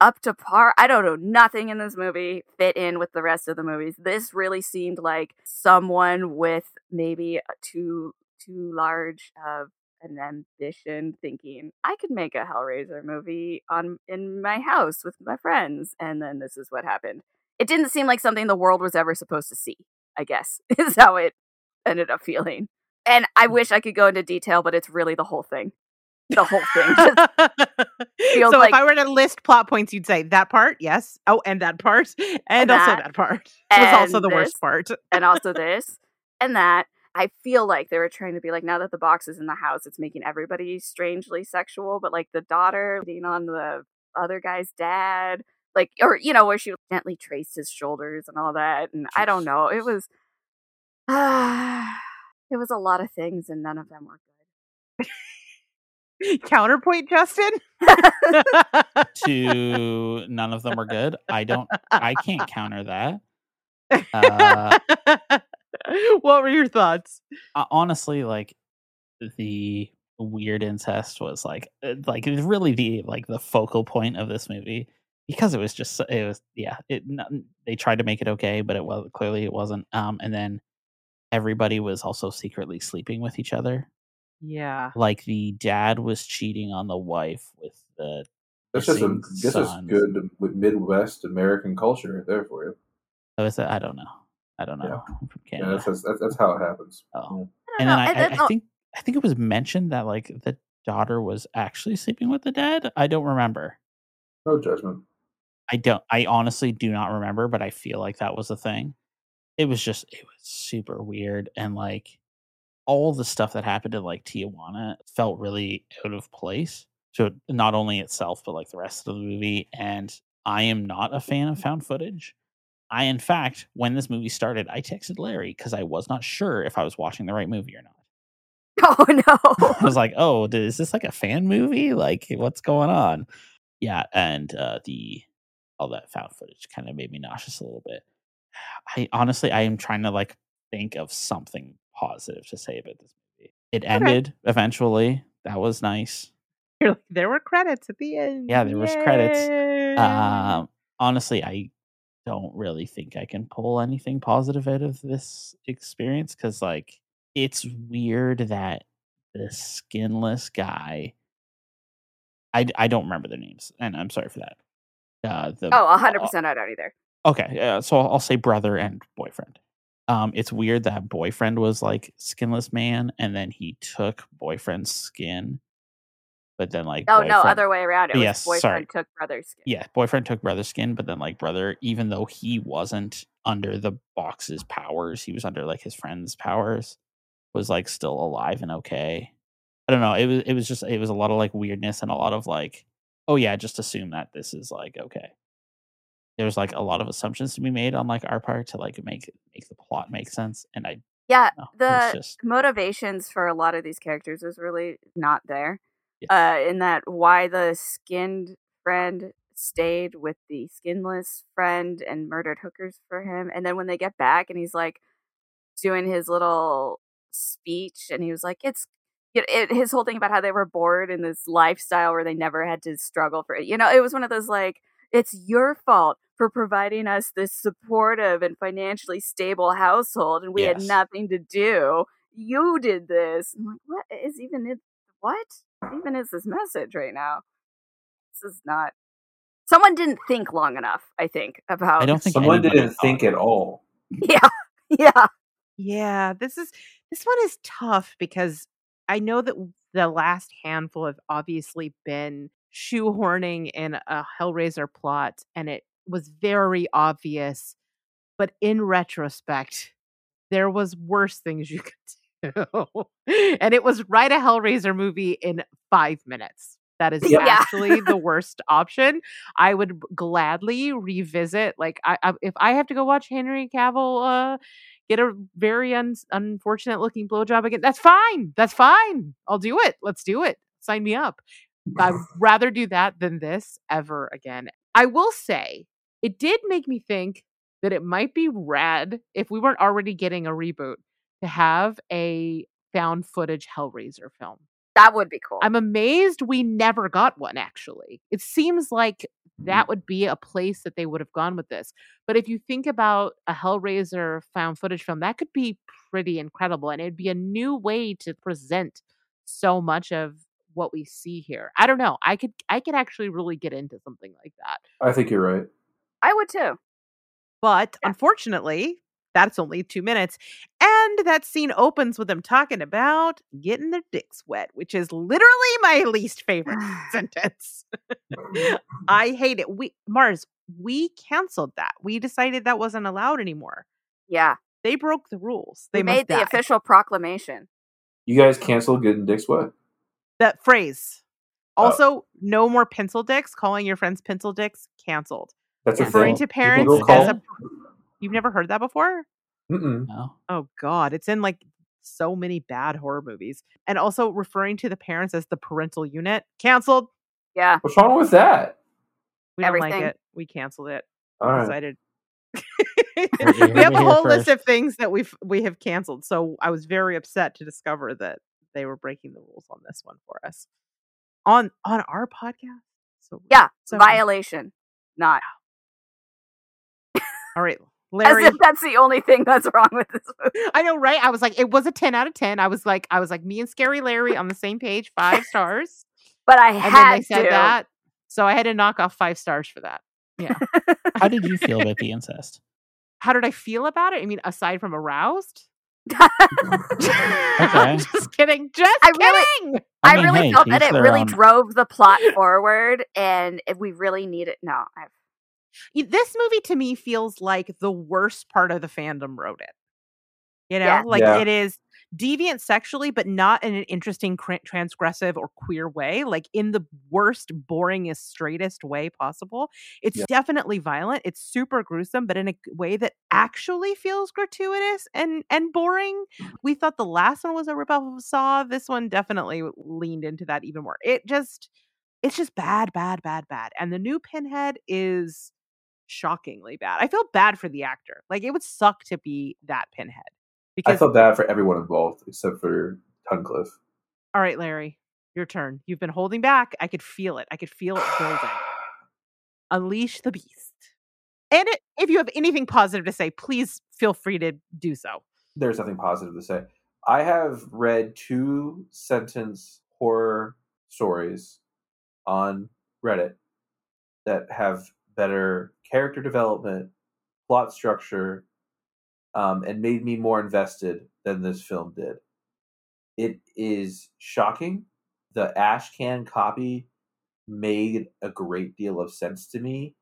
up to par. I don't know. Nothing in this movie fit in with the rest of the movies. This really seemed like someone with maybe a too too large of an ambition, thinking I could make a Hellraiser movie on in my house with my friends, and then this is what happened. It didn't seem like something the world was ever supposed to see. I guess is how it ended up feeling. And I mm. wish I could go into detail, but it's really the whole thing. The whole thing. So like- if I were to list plot points, you'd say that part, yes. Oh, and that part, and, And also that, that part was also the this. worst part. and also this and that. I feel like they were trying to be like, now that the box is in the house, it's making everybody strangely sexual. But like the daughter being on the other guy's dad, like or you know where she gently traced his shoulders and all that and i don't know it was it was a lot of things and none of them were Counterpoint, Justin. to none of them were good. I don't. I can't counter that. Uh, what were your thoughts? uh, honestly, like the weird incest was like uh, like it was really the like the focal point of this movie because it was just it was yeah it n- they tried to make it okay but it was clearly it wasn't um and then everybody was also secretly sleeping with each other Yeah. like the dad was cheating on the wife with the That's just a, missing this is good with Midwest American culture right there for you. oh, is it i don't know i don't know Yeah. Yeah, that's, that's that's how it happens. Oh. I don't and then I, and I, I think I think it was mentioned that like the daughter was actually sleeping with the dad. I don't remember. No judgment. I don't. I honestly do not remember, but I feel like that was a thing. It was just it was super weird and like all the stuff that happened in like Tijuana felt really out of place. So not only itself, but like the rest of the movie. And I am not a fan of found footage. I, in fact, when this movie started, I texted Larry because I was not sure if I was watching the right movie or not. oh no I was like, "Oh, is this like a fan movie? Like, what's going on?" Yeah, and uh, the all that found footage kind of made me nauseous a little bit. I honestly, I am trying to like think of something positive to say about this movie. It ended eventually. That was nice. You're like, there were credits at the end. Yeah, there was credits. Um, honestly, I don't really think I can pull anything positive out of this experience because, like, it's weird that the skinless guy. I, I don't remember their names, and I'm sorry for that. Uh, the oh 100% i don't either okay, uh, so I'll say brother and boyfriend. Um, it's weird that boyfriend was like skinless man, and then he took boyfriend's skin, but then like oh no other way around it was Yes, boyfriend sorry. took brother's skin yeah, boyfriend took brother's skin, but then like brother, even though he wasn't under the box's powers, he was under like his friend's powers, was like still alive and okay. I don't know. It was it was just it was a lot of like weirdness and a lot of like, oh yeah, just assume that this is like okay. There's like a lot of assumptions to be made on like our part to like make make the plot make sense, and I yeah the just motivations for a lot of these characters is really not there. Yeah. Uh, in that why the skinned friend stayed with the skinless friend and murdered hookers for him, and then when they get back and he's like doing his little speech, and he was like, "It's." It, it, his whole thing about how they were bored in this lifestyle where they never had to struggle for it. You know, it was one of those like, it's your fault for providing us this supportive and financially stable household, and we had nothing to do. You did this. I'm like, what is even it? What even is this message right now? This is not. Someone didn't think long enough. I think about. I don't think Someone didn't thought- think at all. Yeah, yeah. Yeah, this is this one is tough because I know that the last handful have obviously been shoehorning in a Hellraiser plot, and it was very obvious. But in retrospect, there was worse things you could do, and it was write a Hellraiser movie in five minutes. That is Yeah. actually the worst option. I would gladly revisit. Like, I, I if I have to go watch Henry Cavill uh, get a very un- unfortunate looking blowjob again. That's fine. That's fine. I'll do it. Let's do it. Sign me up. I would rather do that than this ever again. I will say it did make me think that it might be rad if we weren't already getting a reboot to have a found footage Hellraiser film. That would be cool. I'm amazed we never got one actually. It seems like mm. that would be a place that they would have gone with this. But if you think about a Hellraiser found footage film, that could be pretty incredible and it'd be a new way to present so much of what we see here. I don't know. I could I could actually really get into something like that. I think you're right. I would too. But Yeah. unfortunately, that's only two minutes. And that scene opens with them talking about getting their dicks wet, which is literally my least favorite sentence. Mm-hmm. I hate it. We Marrs, we canceled that. We decided that wasn't allowed anymore. Yeah, They broke the rules. they They made the die. official proclamation. You guys canceled getting dicks wet. that phrase. Oh. Also, no more pencil dicks. Calling your friends pencil dicks canceled. That's referring thing. to parents as a. call? You've never heard that before? Mm-mm. No. Oh God, it's in like so many bad horror movies, and also referring to the parents as the parental unit. Canceled. Yeah. What's wrong with that? We don't like it. We canceled it. All right. Decided. we have it a here whole list of things that we've we have canceled. So I was very upset to discover that they were breaking the rules on this one for us on on our podcast. So. Yeah, So- Violation. Not. All right, As if that's the only thing that's wrong with this movie. I know, right? I was like, it was a ten out of ten. I was like, I was like, me and Scary Larry on the same page, five stars. But I And then had they said to. that, so I had to knock off five stars for that. Yeah. How did you feel about the incest? How did I feel about it? I mean, aside from aroused. Okay. just kidding. Just I really- kidding. I, mean, really hey, felt that it really own. drove the plot forward, and if we really need it. No, I've, Y- this movie to me feels like the worst part of the fandom wrote it. You know, Yeah. like Yeah. it is deviant sexually, but not in an interesting, transgressive, or queer way. Like in the worst, boringest, straightest way possible. It's Yeah. definitely violent. It's super gruesome, but in a way that actually feels gratuitous and and boring. Mm-hmm. We thought the last one was a ripoff of Saw. This one definitely leaned into that even more. It just, it's just bad, bad, bad, bad. And the new Pinhead is shockingly bad. I feel bad for the actor. Like it would suck to be that Pinhead. I Because felt bad for everyone involved except for Tunnicliffe. all right, Larry, your turn. You've been holding back. I could feel it. I could feel it building. Unleash the beast. And it, if you have anything positive to say, please feel free to do so. There's nothing positive to say. I have read two sentence horror stories on Reddit that have better character development, plot structure, um, and made me more invested than this film did. It is shocking. The ash can copy made a great deal of sense to me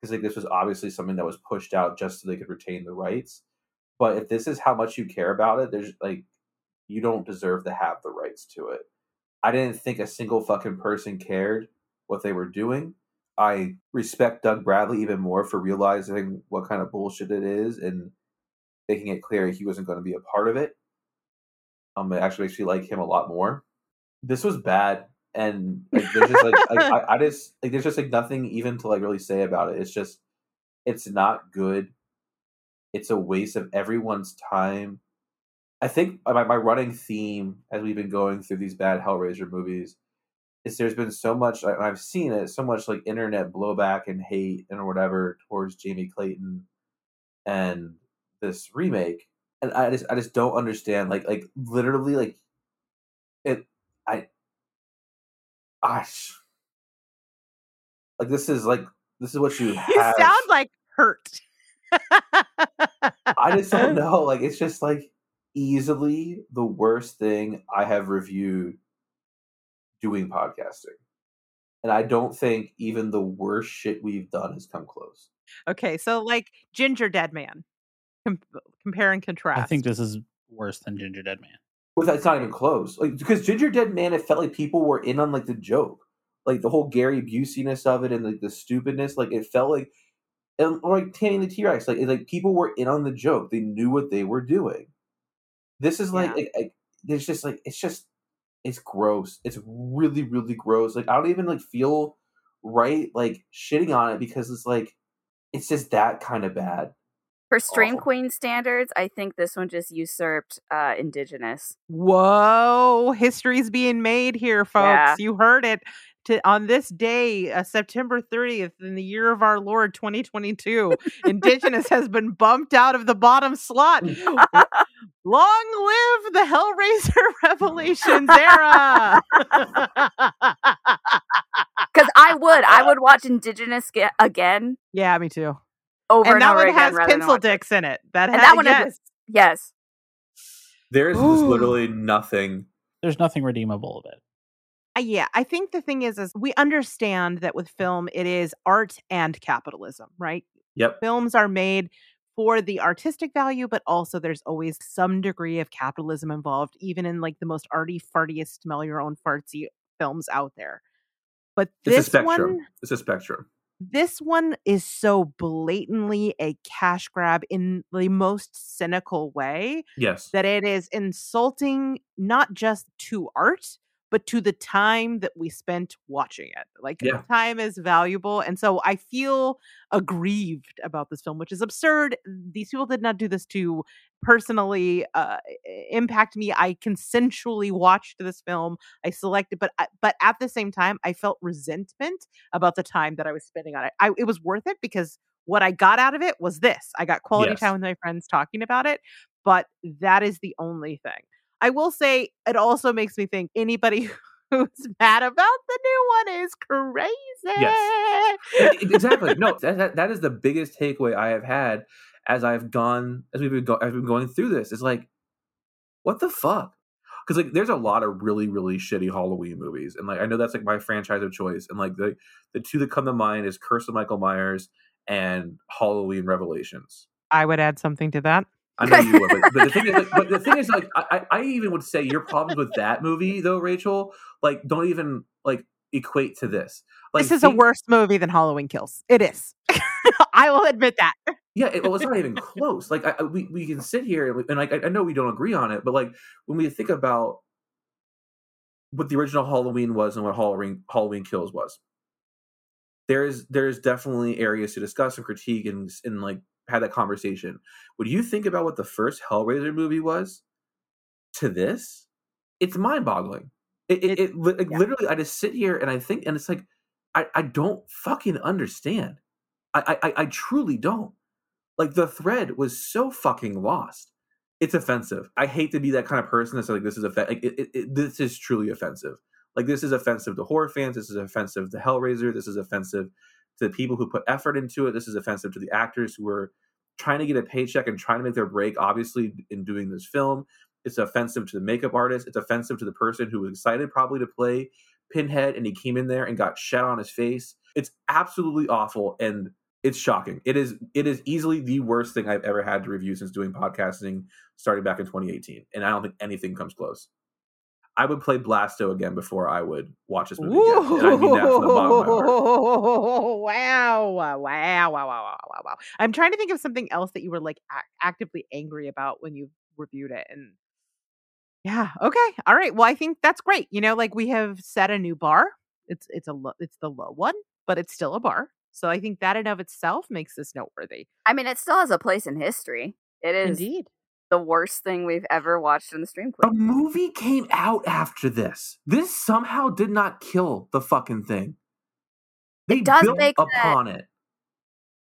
because like this was obviously something that was pushed out just so they could retain the rights. But if this is how much you care about it, there's like you don't deserve to have the rights to it. I didn't think a single fucking person cared what they were doing. I respect Doug Bradley even more for realizing what kind of bullshit it is and making it clear he wasn't going to be a part of it. Um, it actually makes me like him a lot more. This was bad, and like, there's just like, like I, I just like there's just like nothing even to like really say about it. It's just it's not good. It's a waste of everyone's time. I think my, my running theme as we've been going through these bad Hellraiser movies is there's been so much I've seen it so much like internet blowback and hate and whatever towards Jamie Clayton and this remake and I just I just don't understand like like literally like it I I like this is like this is what you You have sound like hurt. I just don't know. Like it's just like easily the worst thing I have reviewed doing podcasting. And I don't think even the worst shit we've done has come close. Okay, so like Ginger Dead Man. Com- compare and contrast. I think this is worse than Ginger Dead Man. With it's not even close. Like because Ginger Dead Man, it felt like people were in on like the joke. Like the whole Gary Buseyness of it and like the stupidness. Like it felt like and or like Tammy and the T Rex. Like it's like people were in on the joke. They knew what they were doing. This is like, Yeah. like, like there's just like it's just it's gross. It's really really gross. Like I don't even like feel right like shitting on it because it's like it's just that kind of bad. For Stream Awful. Queen standards, I think this one just usurped uh, Indigenous. Whoa, history's being made here, folks. Yeah. You heard it. To, on this day, uh, September 30th, in the year of our Lord 2022, Indigenous has been bumped out of the bottom slot. Long live the Hellraiser Revelations era! Because I would, I would watch Indigenous ge- again yeah, me too. over and, And that over one again. has pencil watch- dicks in it. That And has that one yes. is yes. There's literally nothing. There's nothing redeemable of it. Yeah, I think the thing is, is we understand that with film, it is art and capitalism, right? Yep. Films are made for the artistic value, but also there's always some degree of capitalism involved, even in like the most arty, fartiest, smell your own fartsy films out there. But It's a this spectrum. one, It's a spectrum. This one is so blatantly a cash grab in the most cynical way Yes. that it is insulting not just to art but to the time that we spent watching it like Yeah. time is valuable and so i feel aggrieved about this film which is absurd these people did not do this to personally uh, impact me i consensually watched this film i selected but but at the same time i felt resentment about the time that i was spending on it I, it was worth it because what i got out of it was this i got quality Yes. time with my friends talking about it but that is the only thing I will say it also makes me think anybody who's mad about the new one is crazy. E- exactly. No, that, that that is the biggest takeaway I have had as I've gone as we've been, go, as we've been going through this. It's like, what the fuck? Because like, there's a lot of really really shitty Halloween movies, and like I know that's like my franchise of choice, and like the the two that come to mind is Curse of Michael Myers and Halloween Resurrection. I would add something to that. I know you would, but, but the thing is, like, but the thing is, like, I, I even would say your problems with that movie, though, Rachel, like, don't even like equate to this. Like, this is a worse movie than Halloween Kills. It is. I will admit that. Yeah, it, well, it's not even close. Like, I, we we can sit here and, we- and like I, I know we don't agree on it, but like when we think about what the original Halloween was and what Halloween Halloween Kills was, there's there's definitely areas to discuss and critique and and like have that conversation. would you think about what the first Hellraiser movie was to this, it's mind boggling. It, it, It- like, yeah. literally, I just sit here and I think, and it's like, I, I don't fucking understand. I, I, I truly don't. Like the thread was so fucking lost. It's offensive. I hate to be that kind of person that's like, this is offensive. Like, it, it, this is truly offensive. Like this is offensive to horror fans. This is offensive to Hellraiser. This is offensive to the people who put effort into it. This is offensive to the actors who were trying to get a paycheck and trying to make their break. Obviously, in doing this film, it's offensive to the makeup artist. It's offensive to the person who was excited probably to play Pinhead and he came in there and got shat on his face. It's absolutely awful and it's shocking. It is it is easily the worst thing I've ever had to review since doing podcasting starting back in 2018 and I don't think anything comes close. I would play Blasto again before I would watch this movie again. And I mean that from the bottom of my heart. Wow. Wow. Wow. Wow. Wow. Wow. Wow. I'm trying to think of something else that you were like ac- actively angry about when you reviewed it. And yeah. Okay. All right. Well, I think that's great. You know, like we have set a new bar. It's it's a lo- it's the low one, but it's still a bar. So I think that in of itself makes this noteworthy. I mean, it still has a place in history. It is Indeed. The worst thing we've ever watched in the stream A movie came out after this. This somehow did not kill the fucking thing. They does built make that- upon it.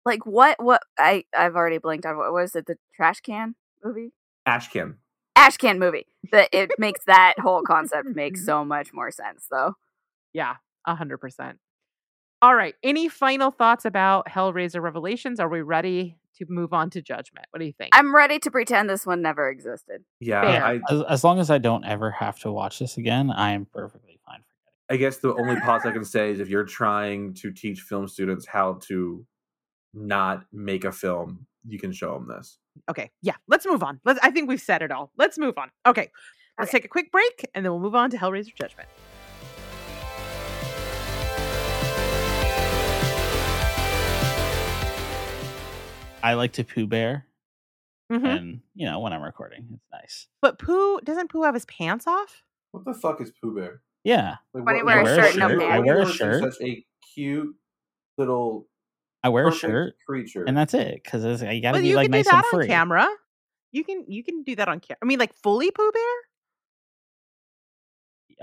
Like what? What? I I've already blinked on what was it? The trash can movie, Ashcan. ash can movie. That it makes that whole concept make so much more sense, though. Yeah, a hundred percent. All right. Any final thoughts about Hellraiser Revelations? Are we ready to move on to Judgment? What do you think? I'm ready to pretend this one never existed. Yeah, I, As, as long as I don't ever have to watch this again, I am perfectly fine. I guess the only pause I can say is if you're trying to teach film students how to not make a film, you can show them this. okay. Yeah. Let's move on. Let's. I think we've said it all. Let's move on. Okay. Let's Okay. take a quick break and then we'll move on to Hellraiser Judgment. I like to poo bear, Mhm. and you know when I'm recording, it's nice. But Pooh doesn't Pooh have his pants off? What the fuck is Pooh Bear? Yeah, Like, When he what- wears what- a what- shirt, what- no what. I wear a shirt. Such a cute little I wear a shirt, creature. and that's it. Because you got to Well, be you like can nice do that and on free. camera. You can you can do that on camera. I mean, like fully Pooh Bear,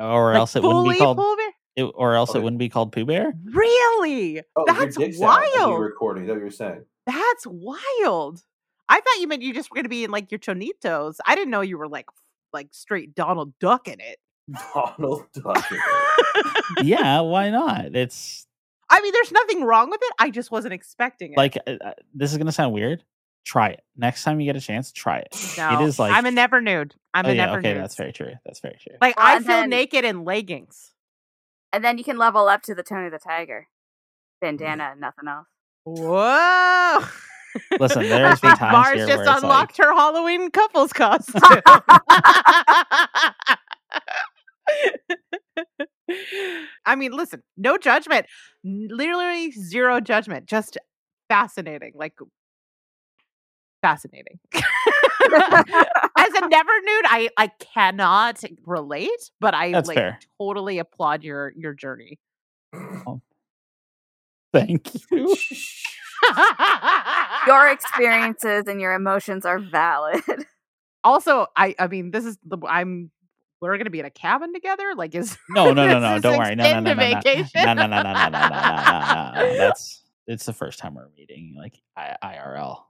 or like else it wouldn't be called. Pooh Bear. It, or else Okay. it wouldn't be called Pooh Bear. Really? oh, your That's dick's out you're wild. recording. Is that what you're saying? That's wild. I thought you meant you just were gonna be in like your chonitos. I didn't know you were like like straight Donald Duck in it. Donald Duck. yeah, why not? It's I mean, there's nothing wrong with it. I just wasn't expecting it. like uh, uh, this is gonna sound weird. Try it next time you get a chance. Try it. no, it is like I'm a never nude. I'm oh, a yeah, never okay, nude. that's very true. That's very true. Like Well, I feel then- naked in leggings. And then you can level up to the Tony the Tiger bandana and nothing else. Whoa! Listen, there's been times Marrs here just where unlocked her Halloween couples costume. I mean, listen, no judgment. Literally zero judgment. Just fascinating. Like fascinating. As a never nude, I I cannot relate, but I That's like fair. totally applaud your your journey. Thank you. Your experiences and your emotions are valid. also, I I mean, this is the I'm we're gonna be in a cabin together. Like, is No, no, no, no. Don't worry. No, no, no, no, no. vacation? No, no, no, no, no, no, no, no, no, no. That's it's the first time we're meeting, like I, IRL.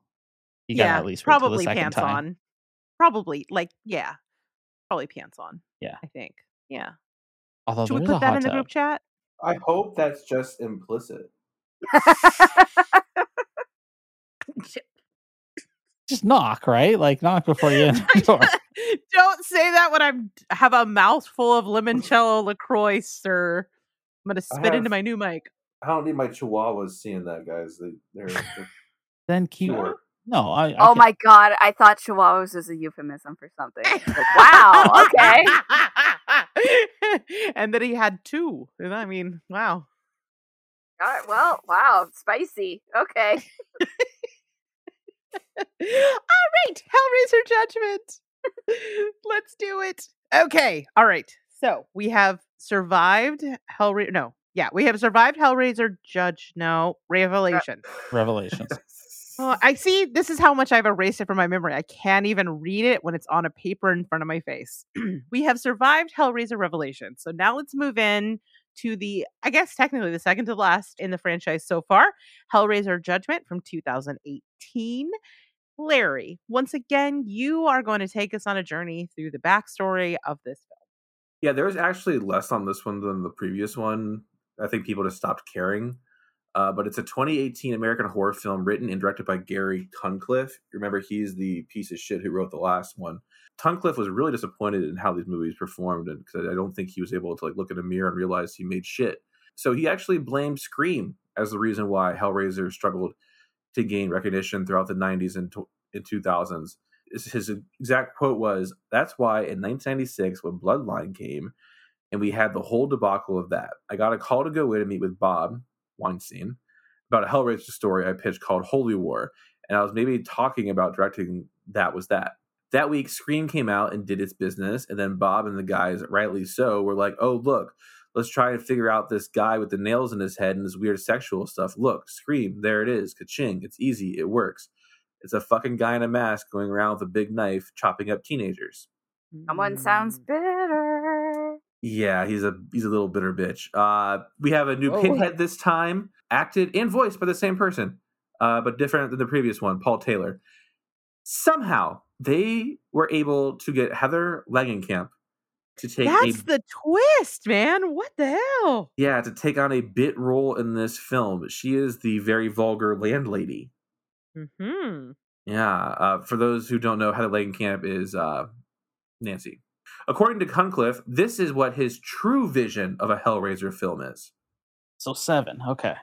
You gotta yeah, at least wait the probably pants time. on. Probably like yeah, probably pants on. Yeah. I think yeah. Although Should we put that hot in the tub. group chat? I hope that's just implicit. Just knock, right? Like knock before you enter the door. Don't say that when I'm have a mouthful of limoncello Lacroix, sir. I'm gonna I spit into my new mic. I don't need my chihuahuas seeing that, guys. They, they're, they're Then keep. pure. No, I. I oh can- my god, I thought chihuahuas was a euphemism for something. Like, wow, okay. and then he had two. And I mean, wow. God, well, wow, spicy. Okay. All right, Hellraiser judgment. Let's do it. Okay. All right. So we have survived Hellraiser. No, yeah, we have survived Hellraiser Judge. No, Revelation. Revelations. Oh, I see. This is how much I've erased it from my memory. I can't even read it when it's on a paper in front of my face. we have survived Hellraiser Revelation. So now let's move in to the, I guess technically the second to last in the franchise so far, Hellraiser Judgment from 2018. Larry, once again, you are going to take us on a journey through the backstory of this film. Yeah, there was actually less on this one than the previous one. I think people just stopped caring. Uh, but it's a 2018 American horror film written and directed by Gary Tunnicliffe. Remember, he's the piece of shit who wrote the last one. Tunnicliffe was really disappointed in how these movies performed, and because I don't think he was able to like look in a mirror and realize he made shit. So he actually blamed Scream as the reason why Hellraiser struggled to gain recognition throughout the 90s and, and 2000s. His- His exact quote was, "That's why in 1996, when Bloodline came, and we had the whole debacle of that, I got a call to go in and meet with Bob Weinstein about a Hellraiser story I pitched called Holy War, and I was maybe talking about directing that was that." That week, Scream came out and did its business, and then Bob and the guys, rightly so, were like, "Oh, look." Let's try and figure out this guy with the nails in his head and this weird sexual stuff. Look, Scream, there it is. Ka-ching. It's easy. It works. It's a fucking guy in a mask going around with a big knife chopping up teenagers. Someone sounds Mm. bitter. Yeah, he's a he's a little bitter bitch. Uh, we have a new Whoa. Pinhead this time, acted and voiced by the same person, uh, but different than the previous one, Paul Taylor. Somehow they were able to get Heather Langenkamp to take That's a the twist, man. What the hell? yeah to take on a bit role in this film. She is the very vulgar landlady. Hmm. Yeah. Uh, for those who don't know, Heather Langenkamp is uh, Nancy. According to Tunnicliffe, this is what his true vision of a Hellraiser film is. So seven. Okay.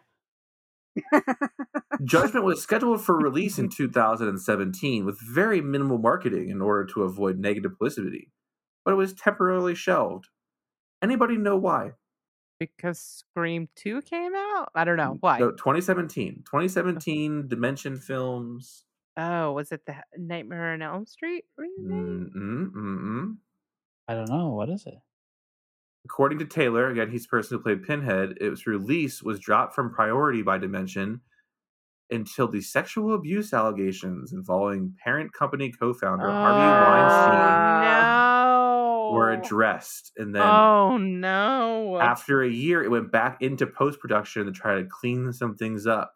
Judgment was scheduled for release in 2017 with very minimal marketing in order to avoid negative publicity, but it was temporarily shelved. Anybody know why? Because Scream 2 came out? I don't know. Why? No, 2017. 2017 Dimension Films. Oh, was it the Nightmare on Elm Street remake? Mm-mm, mm-mm. I don't know. What is it? According to Taylor, again, he's the person who played Pinhead, its release was dropped from priority by Dimension until the sexual abuse allegations involving parent company co-founder Harvey Weinstein oh, no. were addressed. And then Oh no. after a year, it went back into post-production to try to clean some things up.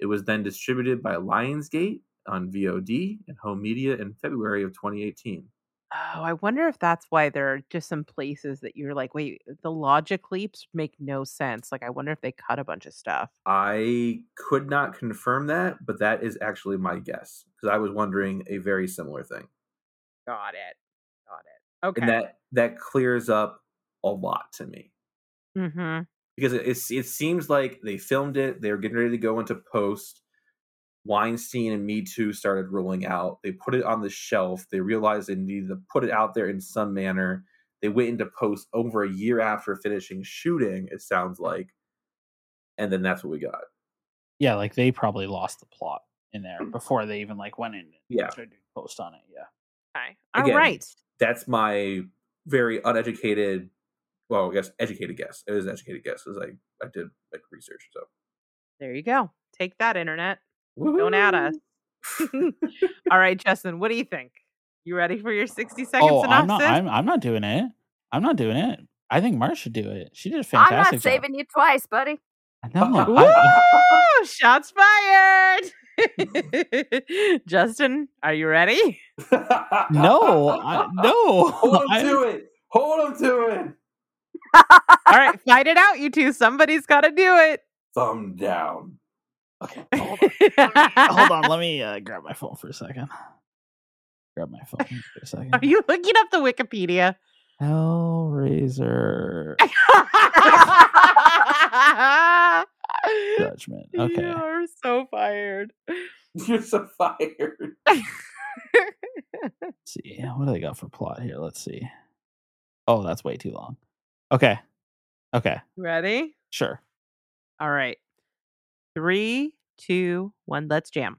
It was then distributed by Lionsgate on VOD and home media in February of 2018. Oh, I wonder if that's why there are just some places that you're like, wait, the logic leaps make no sense. Like, I wonder if they cut a bunch of stuff. I could not confirm that, but that is actually my guess because I was wondering a very similar thing. Got it. Got it. Okay. And that that clears up a lot to me mm-hmm. because it it's, it seems like they filmed it, they were getting ready to go into post. Weinstein and Me Too started rolling out. They put it on the shelf. They realized they needed to put it out there in some manner. They went into post over a year after finishing shooting. It sounds like, and then that's what we got. Yeah, like they probably lost the plot in there mm. before they even like went in and Yeah. started doing post on it. Yeah. Okay. All Again, right. That's my very uneducated, well, I guess educated guess. It is an educated guess because I I did like research. So There you go. Take that, internet. Don't add us. All right, Justin, what do you think? You ready for your 60 second oh, synopsis? I'm not. I'm, I'm not doing it. I'm not doing it. I think Marrs should do it. She did a I'm fantastic not saving you twice, buddy. job. No, uh, I- Woo! Shots fired. Justin, are you ready? no, I, no. Hold him I- to it. Hold him to it. All right, fight it out, you two. Somebody's got to do it. Thumb down. Okay, hold on. hold on. Let me uh, grab my phone for a second. Grab my phone for a second. Are you looking up the Wikipedia? Hellraiser Judgment. Okay. You are so fired. You're so fired. Let's see. What do they got for plot here? Let's see. Oh, that's way too long. Okay. Okay. Ready? Sure. All right. Three, two, one. Let's jam.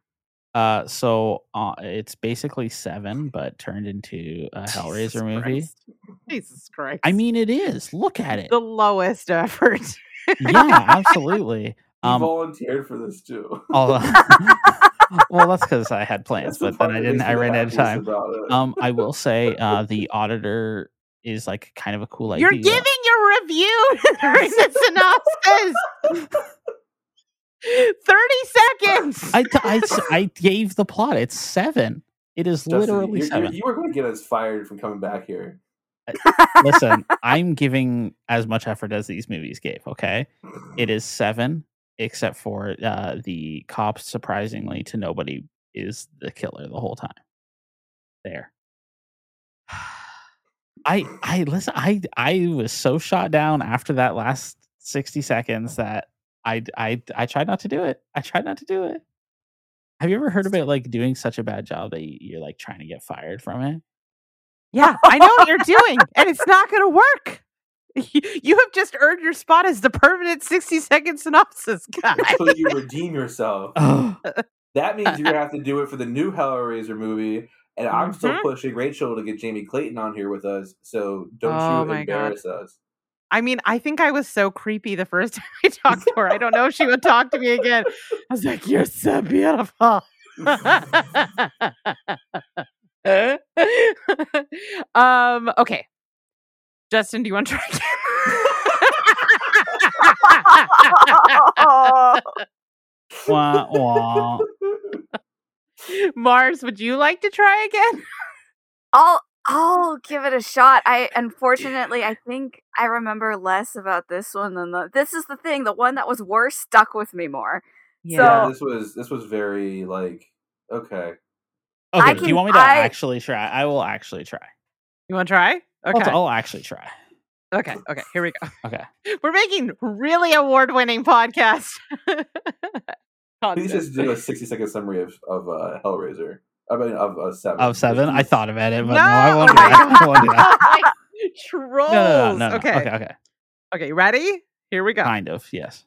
Uh, so uh, it's basically seven, but turned into a Jesus Hellraiser movie. Christ. Jesus Christ. I mean, it is. Look at it. the lowest effort. yeah, absolutely. He Um, volunteered for this too. although- well, that's because I had plans, That's the but then I didn't. I ran out of time. Um, I will say, uh, the auditor is like kind of a cool idea. You're giving your review during the synopsis. 30 seconds. I I gave the plot. It's seven. It is Justin, literally you're- you're- You were going to get us fired from coming back here. Listen, I'm giving as much effort as these movies gave. Okay, it is seven, except for uh, the cop. Surprisingly, to nobody is the killer the whole time. There. I I listen. I I was so shot down after that last sixty seconds that I I I tried not to do it. I tried not to do it. Have you ever heard about like doing such a bad job that you- you're like trying to get fired from it? yeah, I know what you're doing, and it's not going to work. You have just earned your spot as the permanent 60 second synopsis guy. Until you redeem yourself. That means you're going to have to do it for the new Hellraiser movie. And I'm still Mhm. pushing Rachel to get Jamie Clayton on here with us. So don't Oh you my God. embarrass us. I mean, I think I was so creepy the first time I talked to her. I don't know if she would talk to me again. I was like, You're so beautiful. um, okay. Justin, do you want to try again? wah, wah. Marrs, would you like to try again? I'll I'll give it a shot. I unfortunately I think I remember less about this one than the this is the thing, the one that was worse stuck with me more. yeah, So- this was this was very like okay. Okay, I do you want me to I- actually try? I will actually try. You want to try? I'll- Okay. I'll, actually try. Okay. Okay. Here we go. Okay. We're making really award-winning podcast. Please content. just do a 60 second summary of, of uh, Hellraiser. I mean, of uh, seven. Of seven, I thought about it, but no, No! I won't do that. I won't do that. Trolls. No, no, no, no, no. Okay. Okay, okay. Okay. Ready? Here we go. Kind of, yes.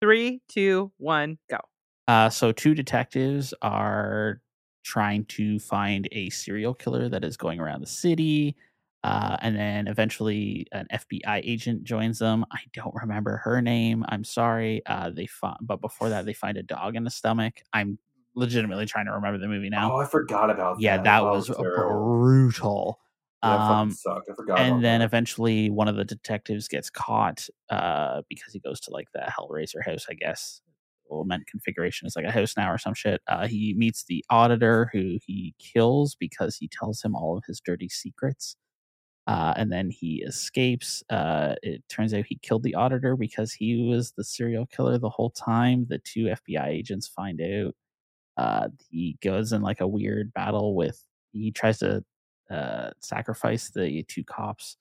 Three, two, one, go. Uh, so two detectives are trying to find a serial killer that is going around the city. Uh, and then eventually an FBI agent joins them. I don't remember her name. I'm sorry. Uh, they find, but before that, they find a dog in the stomach. I'm legitimately trying to remember the movie now. Oh, I forgot about that. yeah, that. that Oh, was terrible. brutal. Yeah, that Um, sucked. I forgot. about and then that. eventually one of the detectives gets caught uh, because he goes to like the Hellraiser house, I guess. Well, meant configuration is like a house now or some shit. Uh, he meets the auditor who he kills because he tells him all of his dirty secrets. Uh, and then he escapes. Uh, it turns out he killed the auditor because he was the serial killer the whole time. The two FBI agents find out. Uh, he goes in like a weird battle with. He tries to uh, sacrifice the two cops,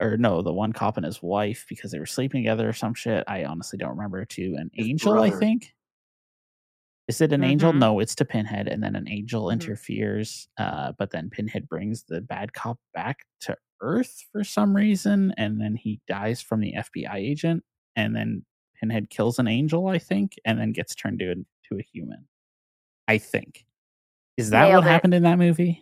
or no, the one cop and his wife because they were sleeping together or some shit. I honestly don't remember. To an His angel, I think. Is it an angel? Mhm. No, it's to Pinhead, and then an angel Mhm. interferes. Uh, but then Pinhead brings the bad cop back to Earth for some reason, and then he dies from the FBI agent, and then Pinhead kills an angel, I think, and then gets turned into a human. I think. Is that Nailed what it. happened in that movie?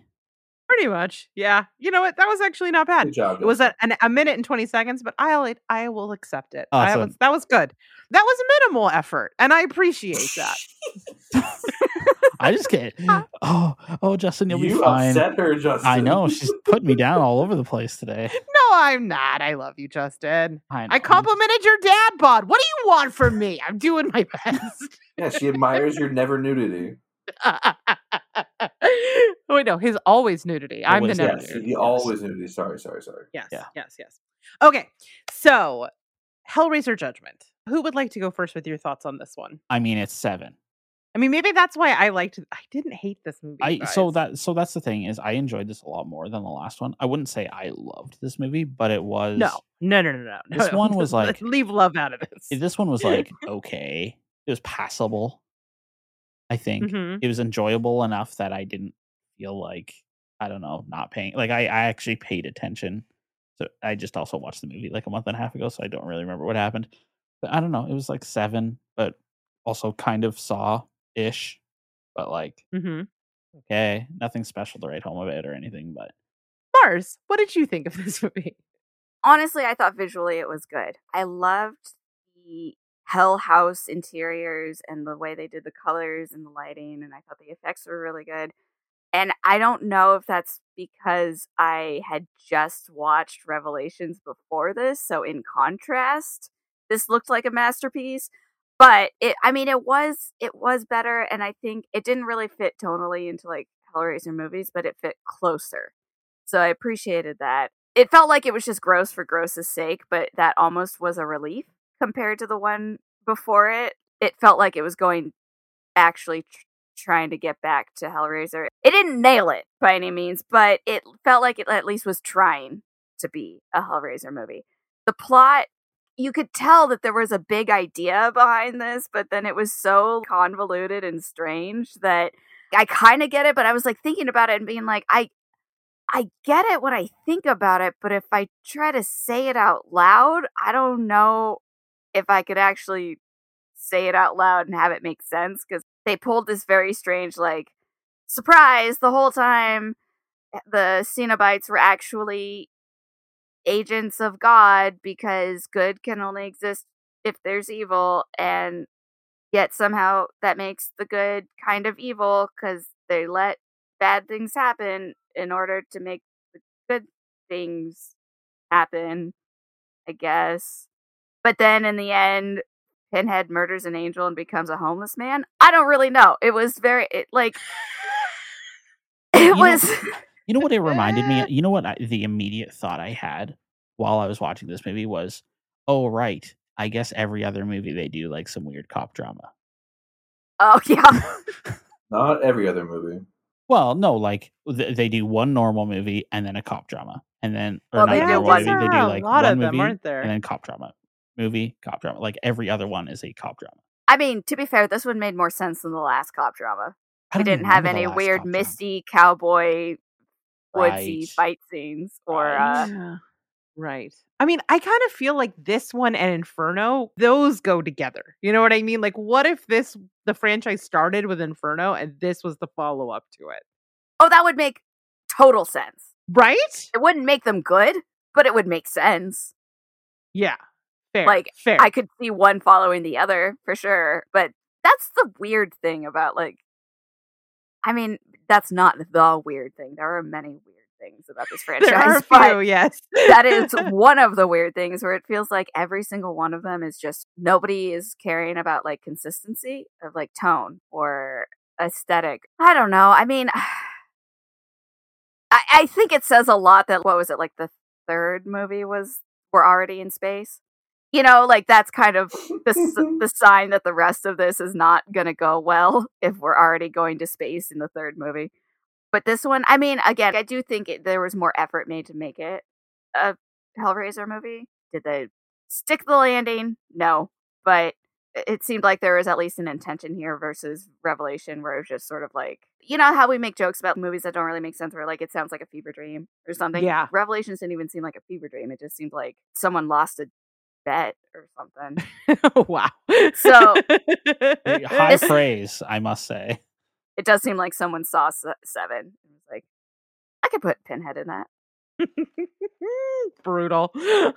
Pretty much. Yeah. You know what? That was actually not bad. Good job. It was a, an, a minute and 20 seconds, but I'll I will accept it. I Awesome. was, that was good. That was minimal effort, and I appreciate that. I just can't. Oh, oh, Justin, you'll you be fine. upset her, Justin. I know she's putting me down all over the place today. No, I'm not. I love you, Justin. I, I complimented your dad bod. What do you want from me? I'm doing my best. Yeah, she admires your never nudity. Oh wait, no, his always nudity. I'm the never Yes, nudity. he always nudity. Sorry, sorry, sorry. Yes, Yeah. yes, yes. Okay, so Hellraiser Judgment. Who would like to go first with your thoughts on this one? I mean, it's seven. I mean, maybe that's why I liked. I didn't hate this movie. I so that so that's the thing is I enjoyed this a lot more than the last one. I wouldn't say I loved this movie, but it was no, no, no, no, no. This no. one was like- leave love out of this. This one was like okay. It was passable. I think Mhm. it was enjoyable enough that I didn't feel like I don't know not paying. Like I I actually paid attention. So I just also watched the movie like a month and a half ago, so I don't really remember what happened. But I don't know. It was like seven, but also kind of saw ish. But like Mhm. okay, nothing special to write home about or anything. But Marrs, what did you think of this movie? honestly, I thought visually it was good. I loved the Hell House interiors and the way they did the colors and the lighting, and I thought the effects were really good. And I don't know if that's because I had just watched Revelations before this, so in contrast, this looked like a masterpiece. But it, I mean, it was it was better, and I think it didn't really fit tonally into like Hellraiser movies, but it fit closer. So I appreciated that it felt like it was just gross for gross's sake, but that almost was a relief compared to the one before it. It felt like it was going actually tr- trying to get back to Hellraiser. It didn't nail it by any means, but it felt like it at least was trying to be a Hellraiser movie. The plot, you could tell that there was a big idea behind this, but then it was so convoluted and strange that I kind of get it, but I was like thinking about it and being like, I I get it when I think about it, but if I try to say it out loud, I don't know if I could actually say it out loud and have it make sense because they pulled this very strange, like, surprise the whole time eh, the Cenobites were actually agents of God because good can only exist if there's evil, and yet somehow that makes the good kind of evil because they let bad things happen in order to make the good things happen, I guess. But then in the end, Pinhead murders an angel and becomes a homeless man. I don't really know. It was very it, like it You know- was. You know what it reminded me? You know what I, the immediate thought I had while I was watching this movie was, oh right, I guess every other movie they do like some weird cop drama. oh yeah, Not every other movie. Well, no, like th- they do one normal movie and then a cop drama, and then or Well, not they a do normal movie, they do like a lot one of them, movie aren't there? and then cop drama, movie, cop drama. Like every other one is a cop drama. I mean, to be fair, this one made more sense than the last cop drama. I We didn't have any weird cop drama. misty cowboy woodsy Right. fight scenes or Right. uh Right. I mean, I kind of feel like this one and Inferno, those go together. You know what I mean? Like, what if this the franchise started with Inferno and this was the follow up to it? oh, that would make total sense. Right? It wouldn't make them good, but it would make sense. Yeah. Fair. Like, fair. I could see one following the other for sure. But that's the weird thing about like I mean, that's not the weird thing. There are many weird things about this franchise. there are few, yes. that is one of the weird things where it feels like every single one of them is just nobody is caring about like consistency of like tone or aesthetic. I don't know. I mean, I, I think it says a lot that what was it like the third movie was we're already in space. You know, like that's kind of the the sign that the rest of this is not going to go well if we're already going to space in the third movie. But this one, I mean, again, I do think it, there was more effort made to make it a Hellraiser movie. Did they stick the landing? No, but it- seemed like there was at least an intention here versus Revelation, where it was just sort of like, you know, how we make jokes about movies that don't really make sense, where like it sounds like a fever dream or something. Yeah. Revelations didn't even seem like a fever dream. It just seemed like someone lost a bet or something. wow. So- High praise, I must say. It does seem like someone saw Seven and was like, I could put Pinhead in that. brutal. I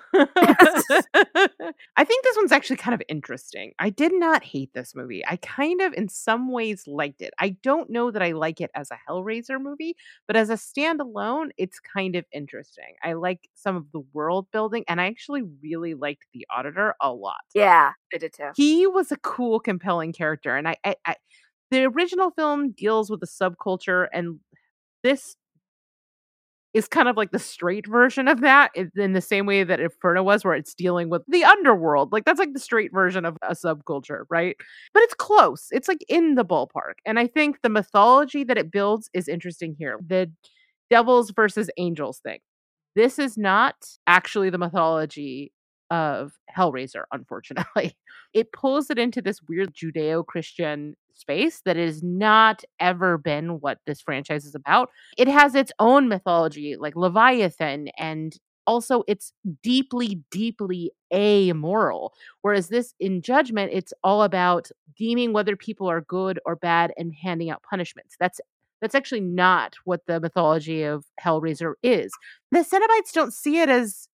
think this one's actually kind of interesting. I did not hate this movie. I kind of, in some ways, liked it. I don't know that I like it as a Hellraiser movie, but as a standalone, it's kind of interesting. I like some of the world building, and I actually really liked the Auditor a lot. Yeah, I did too. He was a cool, compelling character, and I, I, I the original film deals with the subculture, and this is kind of like the straight version of that in the same way that Inferno was, where it's dealing with the underworld. Like that's like the straight version of a subculture, right? But it's close. It's like in the ballpark. And I think the mythology that it builds is interesting here. The devils versus angels thing. This is not actually the mythology of Hellraiser, unfortunately. It pulls it into this weird Judeo Christian space that has not ever been what this franchise is about. It has its own mythology like leviathan and also it's deeply deeply amoral whereas this in judgment it's all about deeming whether people are good or bad and handing out punishments. That's that's actually not what the mythology of hellraiser is. The cenobites don't see it as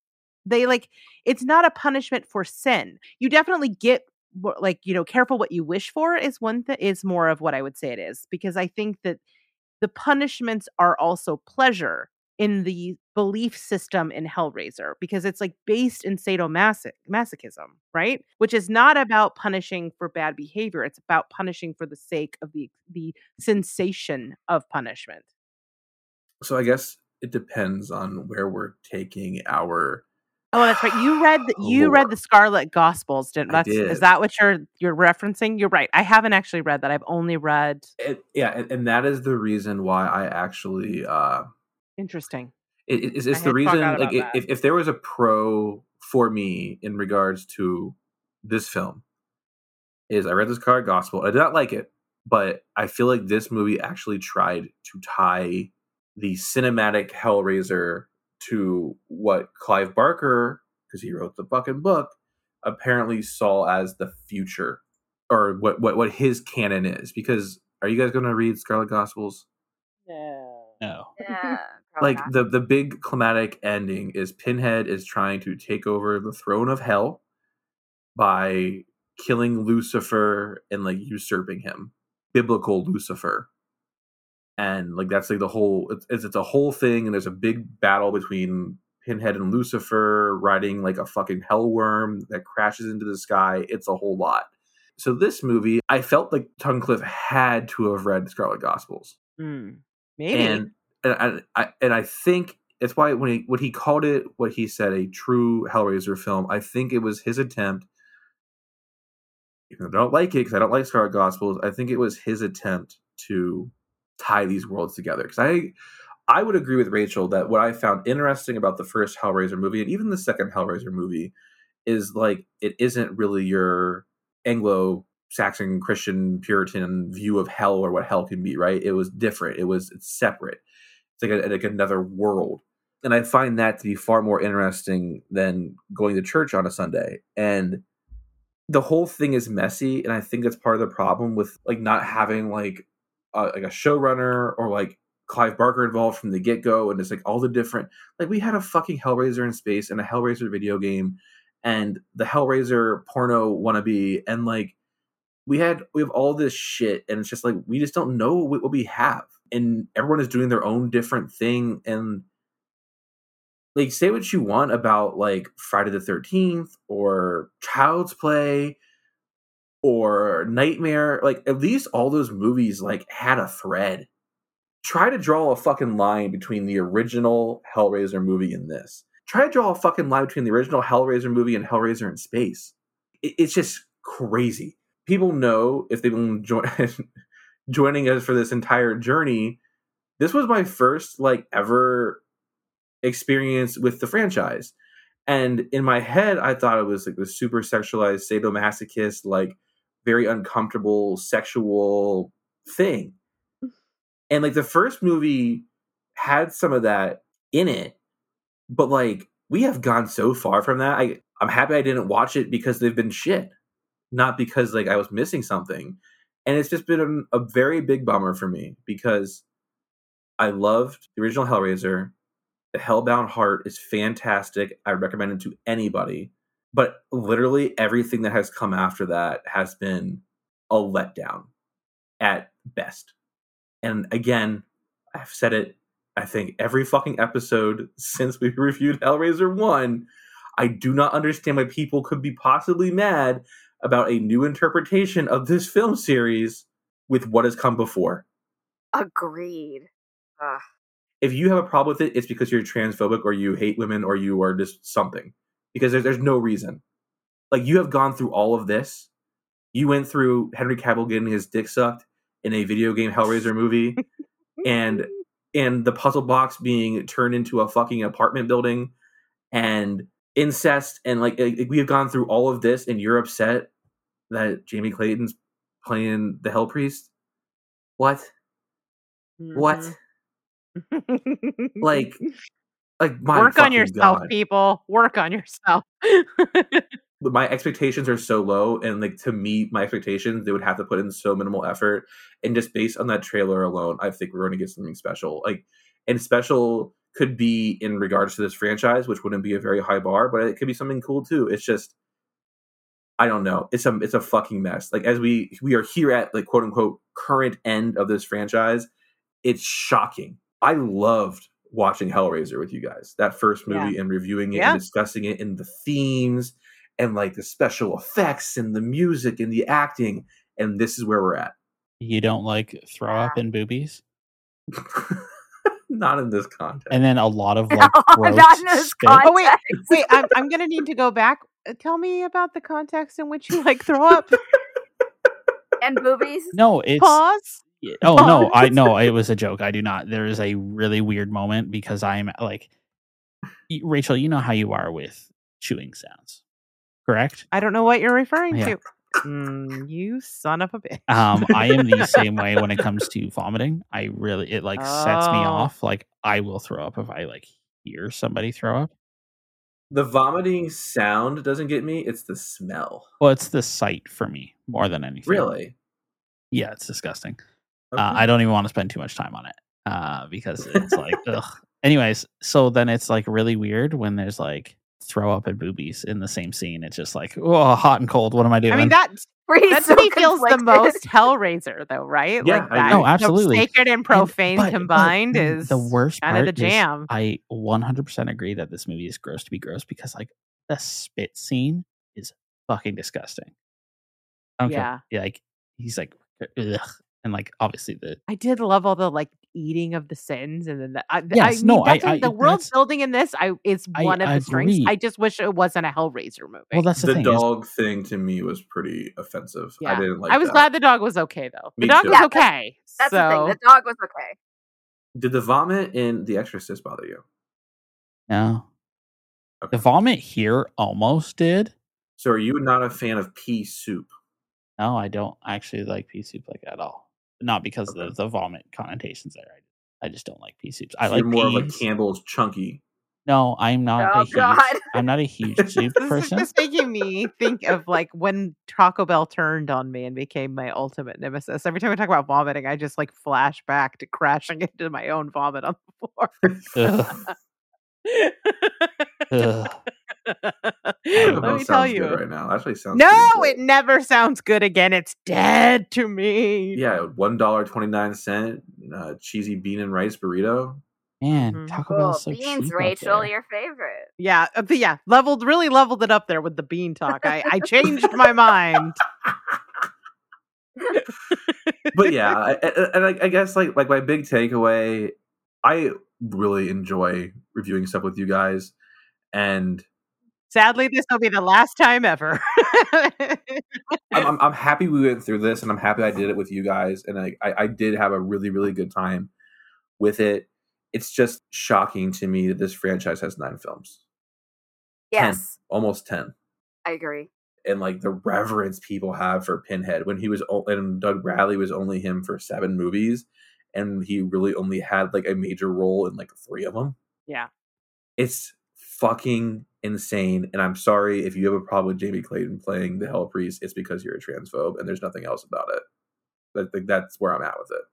they like it's not a punishment for sin you definitely get like you know careful what you wish for is one thing is more of what i would say it is because i think that the punishments are also pleasure in the belief system in Hellraiser because it's like based in sadomasochism, right? Which is not about punishing for bad behavior. It's about punishing for the sake of the the sensation of punishment. So I guess it depends on where we're taking our. Oh, that's right. You read the, you read the Scarlet Gospels, didn't? That's is that what you're you're referencing? You're right. I haven't actually read that. I've only read. It, yeah, and, and that is the reason why I actually. uh Interesting. it, it- it's, it's the reason like if, if there was a pro for me in regards to this film is i read this card gospel i did not like it but i feel like this movie actually tried to tie the cinematic hellraiser to what clive barker because he wrote the fucking book apparently saw as the future or what what, what his canon is because are you guys going to read scarlet gospels No. No. Yeah, probably like not. the the big climatic ending is Pinhead is trying to take over the throne of hell by killing Lucifer and like usurping him, biblical Lucifer, and like that's like the whole it's it's, a whole thing, and there's a big battle between Pinhead and Lucifer riding like a fucking hell worm that crashes into the sky. It's a whole lot. So this movie, I felt like Tunnicliffe had to have read Scarlet Gospels Hmm. Maybe. and and I, I and I think it's why when he when he called it what he said a true Hellraiser film, I think it was his attempt. Even though I don't like it because I don't like Scarlet Gospels, I think it was his attempt to tie these worlds together. Because I I would agree with Rachel that what I found interesting about the first Hellraiser movie and even the second Hellraiser movie is like it isn't really your Anglo Saxon Christian Puritan view of hell or what hell can be, right? It was different. It was it's separate. It's like, a, like another world. And I find that to be far more interesting than going to church on a Sunday. And the whole thing is messy, and I think that's part of the problem with like not having like a, like a showrunner or like Clive Barker involved from the get go, and it's like all the different like we had a fucking Hellraiser in space and a Hellraiser video game, and the Hellraiser porno wannabe, and like we had we have all this shit, and it's just like we just don't know what, what we have, and everyone is doing their own different thing, and like say what you want about like Friday the 13th or Child's Play or Nightmare, like at least all those movies like had a thread. Try to draw a fucking line between the original Hellraiser movie and this. Try to draw a fucking line between the original Hellraiser movie and Hellraiser in space. It, it's just crazy. People know if they've been join- joining us for this entire journey. This was my first like ever experience with the franchise. And in my head, I thought it was like the super sexualized sadomasochist, like very uncomfortable sexual thing. And like the first movie had some of that in it, but like we have gone so far from that. I I'm happy I didn't watch it because they've been shit, not because like I was missing something. And it's just been a, a very big bummer for me because I loved the original Hellraiser. The Hellbound Heart is fantastic. I recommend it to anybody. But literally everything that has come after that has been a letdown at best. And again, I've said it, I think, every fucking episode since we reviewed Hellraiser 1. I do not understand why people could be possibly mad about a new interpretation of this film series with what has come before. Agreed. Ugh. If you have a problem with it, it's because you're transphobic or you hate women or you are just something. Because there's, there's no reason. Like, you have gone through all of this. You went through Henry Cavill getting his dick sucked in a video game Hellraiser movie and and the puzzle box being turned into a fucking apartment building and incest and like, like we have gone through all of this and you're upset that Jamie Clayton's playing the Hell Priest? What? What? Mm-hmm. Like like my work on yourself, God. people. Work on yourself. My expectations are so low and like to meet my expectations they would have to put in so minimal effort and just based on that trailer alone i think we're going to get something special like and special could be in regards to this franchise which wouldn't be a very high bar but it could be something cool too it's just i don't know it's a it's a fucking mess like as we we are here at like quote unquote current end of this franchise it's shocking i loved watching hellraiser with you guys that first movie and reviewing it Yeah. and discussing it and the themes and like the special effects and the music and the acting and this is where we're at You don't like throw up and boobies, not in this context and then a lot of like No, not in this spit. Oh wait, wait. I'm I'm gonna need to go back. Uh, Tell me about the context in which you like throw up. and boobies. No, it's Pause. Yeah, Oh no, I Pause. no, it was a joke. I do not. There is a really weird moment because I'm like, Rachel, you know how you are with chewing sounds, correct? I don't know what you're referring Yeah. to. Mm, you son of a bitch. Um, I am the same way when it comes to vomiting. I really, it like sets me Oh. off. Like I will throw up if I like hear somebody throw up. the vomiting sound doesn't get me it's the smell Well, it's the sight for me more than anything. really Yeah, it's disgusting. Okay. Uh, I don't even want to spend too much time on it uh, because it's like, ugh. Anyways, so then it's like really weird when there's like throw up and boobies in the same scene. It's just like, oh, hot and cold. What am I doing? I mean that Bree's that so to me feels the conflicted. most Hellraiser though, right? Yeah, like that. agree. No, absolutely. The sacred and profane but- but combined the- is the worst kind of part the is jam. I 100% agree that this movie is gross to be gross because like the spit scene is fucking disgusting. I don't. Yeah, like he's like, ugh. And like obviously the I did love all the like eating of the sins and then the, I, Yes, I no, mean, I- definitely I- the world that's- building in this I is I one of the strengths. agree. I just wish it wasn't a Hellraiser movie. well, that's the, the thing. is- dog thing to me was pretty offensive i didn't like I was that. glad the dog was okay though. The Me dog too. was Yeah, okay. That's so the thing. The dog was okay. did the vomit in the exorcist bother you no, Okay. the vomit here almost did. so are you not a fan of pea soup No, I don't actually like pea soup like at all. Not because of the, the vomit connotations there. I, I just don't like pea soups. I like you're more of a campbell's chunky No, I'm not Oh, a huge. God. I'm not a huge soup person. this is person. just making me think of like when Taco Bell turned on me and became my ultimate nemesis. Every time we talk about vomiting, I just like flash back to crashing into my own vomit on the floor. Ugh, ugh. Taco Let me tell you. good right now actually sounds No, pretty it never sounds good again. It's dead to me. yeah one dollar 29 cent uh, cheesy bean and rice burrito Man, Mhm. Taco Bell's so beans, cheap Rachel, your favorite. Yeah, uh, but yeah, leveled really leveled it up there with the bean talk. I, I changed my mind. but yeah, I, I- and I, I guess like like my big takeaway, I really enjoy reviewing stuff with you guys, and Sadly, this will be the last time ever. I'm, I'm, I'm happy we went through this, and I'm happy I did it with you guys, and I, I I did have a really really good time with it. It's just shocking to me that this franchise has nine films, Yes, almost ten. I agree. and like the reverence people have for Pinhead when he was and Doug Bradley was only him for seven movies, and he really only had like a major role in like three of them. Yeah. It's fucking insane. And I'm sorry if you have a problem with Jamie Clayton playing the Hell Priest, it's because you're a transphobe and there's nothing else about it. I think that's where I'm at with it.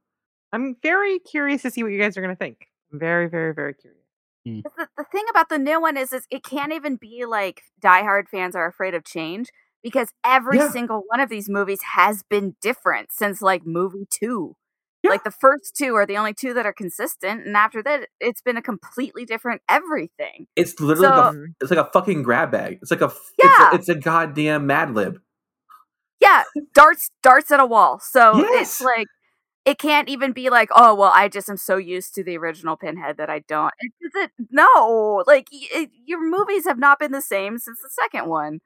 I'm very curious to see what you guys are going to think. I'm very, very, very curious. Hmm. The, the thing about the new one is, is it can't even be like diehard fans are afraid of change because every Yeah. single one of these movies has been different since like movie two. Yeah. Like the first two are the only two that are consistent, and after that, it's been a completely different everything. It's literally like So- a, it's like a fucking grab bag. It's like a Yeah. it's, a, it's a goddamn Mad Lib. Yeah, darts darts at a wall. So Yes. it's like it can't even be like, oh well, I just am so used to the original Pinhead that I don't. It, it, no, like it, your movies have not been the same since the second one.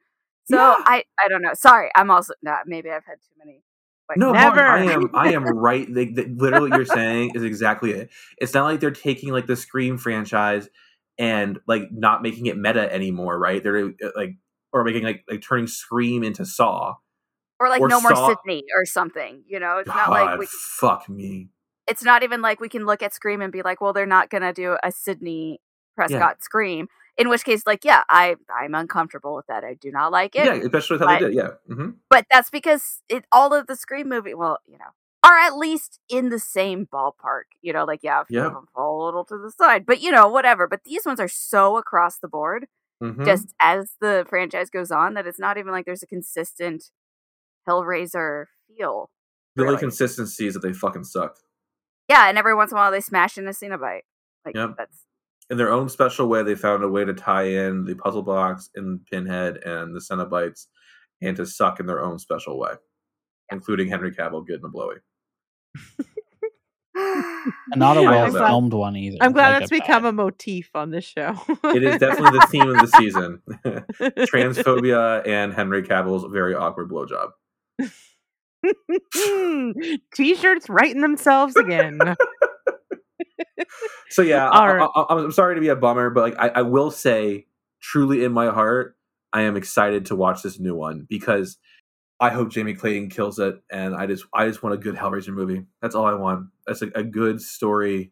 So Yeah. I I don't know. Sorry, I'm also not. Maybe I've had too many. Like, No, Never. I am. I am right. They, they- literally, what you're saying is exactly it. It's not like they're taking like the Scream franchise and like not making it meta anymore, right? They're uh, like or making like like turning Scream into Saw. or like or no more Saw- Sydney or something. You know, it's not like we, fuck me. it's not even like we can look at Scream and be like, well, they're not gonna do a Sydney Prescott Scream. In which case, like, yeah, I I'm uncomfortable with that. I do not like it. Yeah, especially with how but- they did. Yeah, hmm but that's because it all of the Scream movie, well, you know, are at least in the same ballpark. You know, like yeah, a few Yeah. them fall a little to the side, but you know, whatever. But these ones are so across the board, hmm just as the franchise goes on, that it's not even like there's a consistent Hellraiser feel. the only really. consistency is that they fucking suck Yeah, and every once in a while they smash in a Cenobite. Like Yep. that's in their own special way. They found a way to tie in the puzzle box and Pinhead and the Cenobites, and to suck in their own special way, including Henry Cavill getting a blowy. And not a I'm well glad- filmed one either. I'm glad like that's become bad- a motif on this show. It is definitely the theme of the season: transphobia and Henry Cavill's very awkward blowjob. T-shirts writing themselves again. So yeah, I, right. I, I'm sorry to be a bummer, but like I, I will say, truly in my heart, I am excited to watch this new one because I hope Jamie Clayton kills it, and I just I just want a good Hellraiser movie. That's all I want. That's a, a good story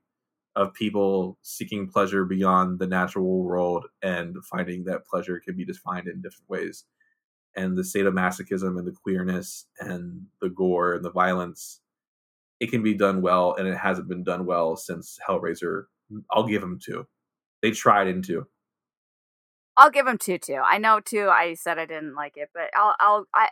of people seeking pleasure beyond the natural world and finding that pleasure can be defined in different ways. And the sadomasochism and the queerness and the gore and the violence, it can be done well, and it hasn't been done well since Hellraiser. I'll give them two. They tried in two. I'll give them two too. I know two. I said I didn't like it, but I'll I'll I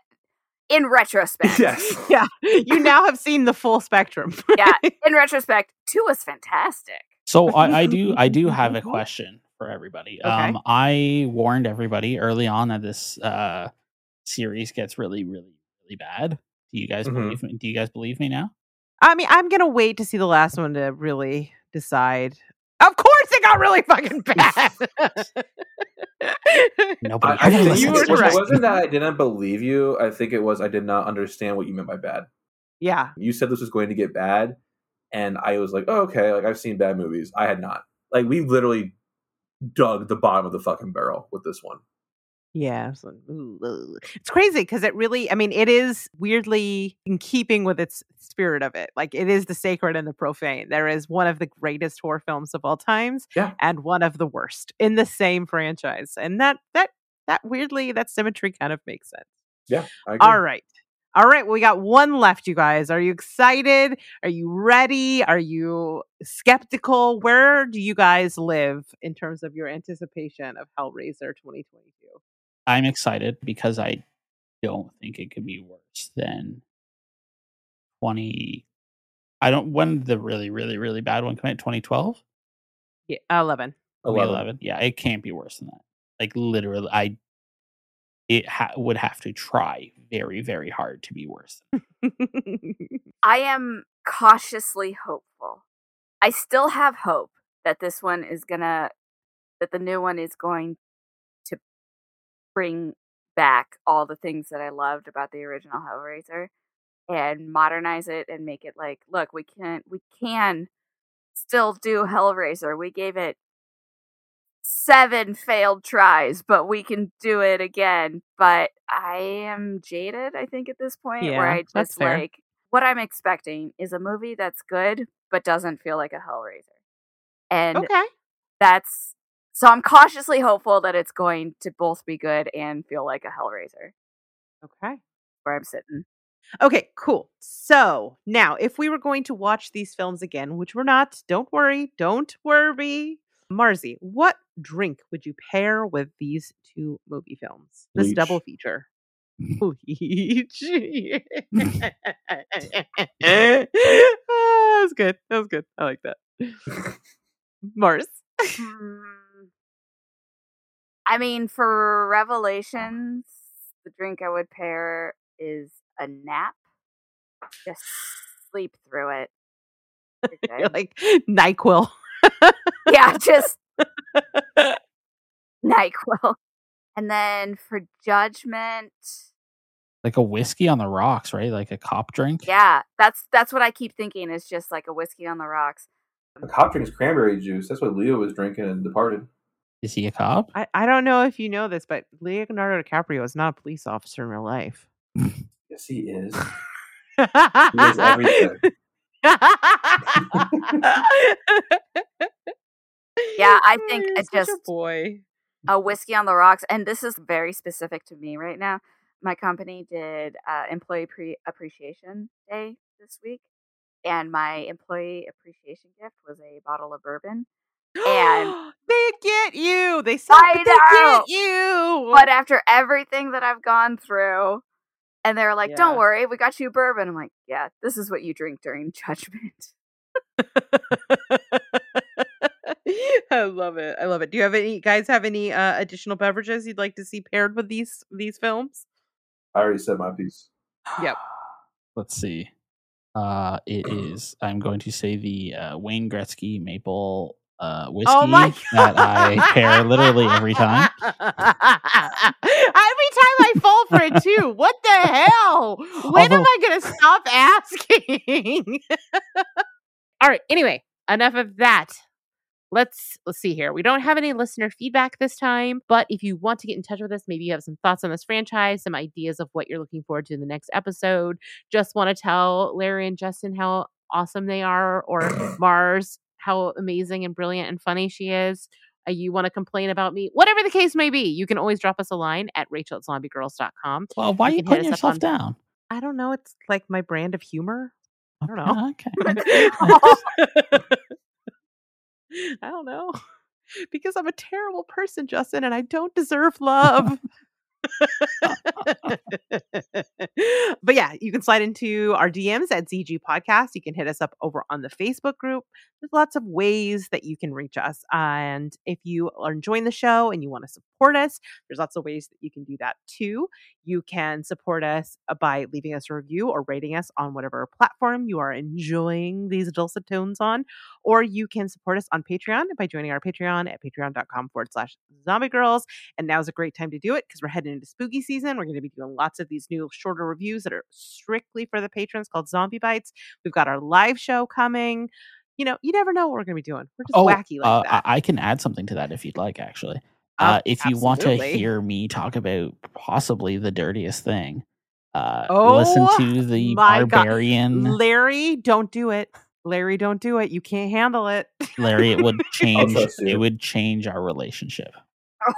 in retrospect. Yes. yeah, you now have seen the full spectrum. Yeah, in retrospect, two was fantastic. So I, I do I do have a question for everybody. Okay. Um, I warned everybody early on that this uh, series gets really, really, really bad. Do you guys Mhm. believe me? Do you guys believe me now? I mean, I'm gonna wait to see the last one to really decide. Of course, it got really fucking bad. Nobody I, I ever think you it, were listens to it wasn't that I didn't believe you. I think it was I did not understand what you meant by bad. yeah, You said this was going to get bad, and I was like, "Oh, okay." Like I've seen bad movies. I had not. Like we literally dug the bottom of the fucking barrel with this one. Yeah. It's, like, ooh, ugh. It's crazy because it really. I mean, it is weirdly in keeping with its spirit of it. Like it is the sacred and the profane. There is one of the greatest horror films of all times, Yeah. and one of the worst in the same franchise, and that that that weirdly that symmetry kind of makes sense. Yeah. All right. All right, well, we got one left, you guys. Are you excited? Are you ready? Are you skeptical? Where do you guys live in terms of your anticipation of Hellraiser 2022? I'm excited because I don't think it could be worse than 20. I don't. When the really, really, really bad one come out? 2012, Yeah, 11. 11. 2011. Yeah, it can't be worse than that. Like literally, I. It ha- would have to try very, very hard to be worse. I am cautiously hopeful. I still have hope that this one is gonna, that the new one is going to bring back all the things that I loved about the original Hellraiser and modernize it and make it like, look, we can, we can still do Hellraiser. We gave it seven failed tries, but we can do it again. But I am jaded, I think, at this point, where I just like what I'm expecting is a movie that's good, but doesn't feel like a Hellraiser. And Okay. that's so I'm cautiously hopeful that it's going to both be good and feel like a Hellraiser Okay. where I'm sitting. Okay, cool. So now, if we were going to watch these films again, which we're not, don't worry, don't worry. Marzi, what drink would you pair with these two movie films? This double feature. Bleach. Ah, that was good. That was good. I like that. Marrs. I mean, for Revelations, the drink I would pair is a nap. Just sleep through it. You're like NyQuil. yeah, just NyQuil. And then for Judgment, Like a whiskey on the rocks, right? Like a cop drink. yeah, that's that's what I keep thinking is just like a whiskey on the rocks. A cop drinks cranberry juice. That's what Leo was drinking in Departed. Is he a cop? I, I don't know if you know this, but Leonardo DiCaprio is not a police officer in real life. Yes, he is. he He everything. Yeah, I think You're it such a just- boy. a whiskey on the rocks and this is very specific to me right now my company did uh, employee pre- appreciation day this week and my employee appreciation gift was a bottle of bourbon And- they get you. They said I they know. get you. but after everything that i've gone through and they're like Yeah. don't worry we got you bourbon i'm like yeah this is what you drink during judgment I love it. I love it. Do you have any guys have any uh, additional beverages you'd like to see paired with these these films? I already said my piece. Yep. Let's see. Uh, it is. I'm going to say the uh, Wayne Gretzky maple uh, whiskey Oh my that I pair literally every time. every time I fall for it too. What the hell? When am I going to stop asking? All right. Anyway, enough of that. Let's let's see here. We don't have any listener feedback this time, but if you want to get in touch with us, maybe you have some thoughts on this franchise, some ideas of what you're looking forward to in the next episode. Just want to tell Larry and Justin how awesome they are, or Marrs how amazing and brilliant and funny she is. Uh, you want to complain about me, whatever the case may be, you can always drop us a line at rachel at zombiegrrlz.com. Well, why are You you putting yourself on- down? I don't know. It's like my brand of humor. I don't know. Okay. I don't know. Because I'm a terrible person, Justin, and I don't deserve love. But yeah, you can slide into our DMs at ZG Podcast. You can hit us up over on the Facebook group. There's lots of ways that you can reach us. And if you are enjoying the show and you want to support us, there's lots of ways that you can do that too. You can support us by leaving us a review or rating us on whatever platform you are enjoying these dulcet tones on. Or you can support us on Patreon by joining our Patreon at patreon.com forward slash zombie girls. And now's a great time to do it because we're heading into spooky season. We're going to be doing lots of these new shorter reviews that are strictly for the patrons called Zombie Bites. We've got our live show coming. You know, you never know what we're going to be doing. We're just oh, wacky like uh, that. I can add something to that if you'd like, actually. Uh, Uh, if you want to hear me talk about possibly the dirtiest thing, uh, Oh listen to the my God. barbarian Larry, don't do it. Larry, don't do it. You can't handle it. Larry. It would change. it would change our relationship.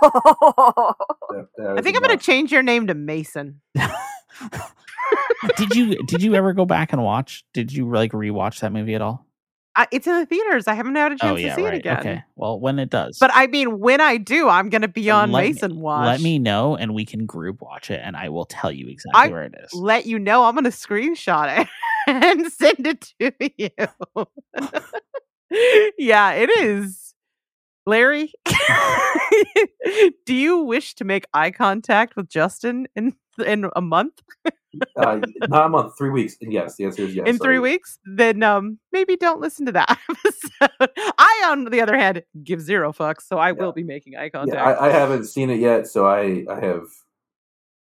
That- that I think I'm going to change your name to Mason. did you did you ever go back and watch? Did you like rewatch that movie at all? I, it's in the theaters. I haven't had a oh, chance oh yeah, to see right. it again. Okay. Well, when it does, But I mean, when I do, I'm going to be on let Mason Watch. let me know and we can group watch it, and I will tell you exactly I- where it is. let you know. I'm going to screenshot it and send it to you. yeah, it is. Larry, do you wish to make eye contact with Justin in in a month? Uh, not a month, three weeks. And yes, the answer is yes. in three sorry. weeks, then um maybe don't listen to that episode. I, on the other hand, give zero fucks, so I will be making eye contact. Yeah, I, I haven't seen it yet, so I, I have.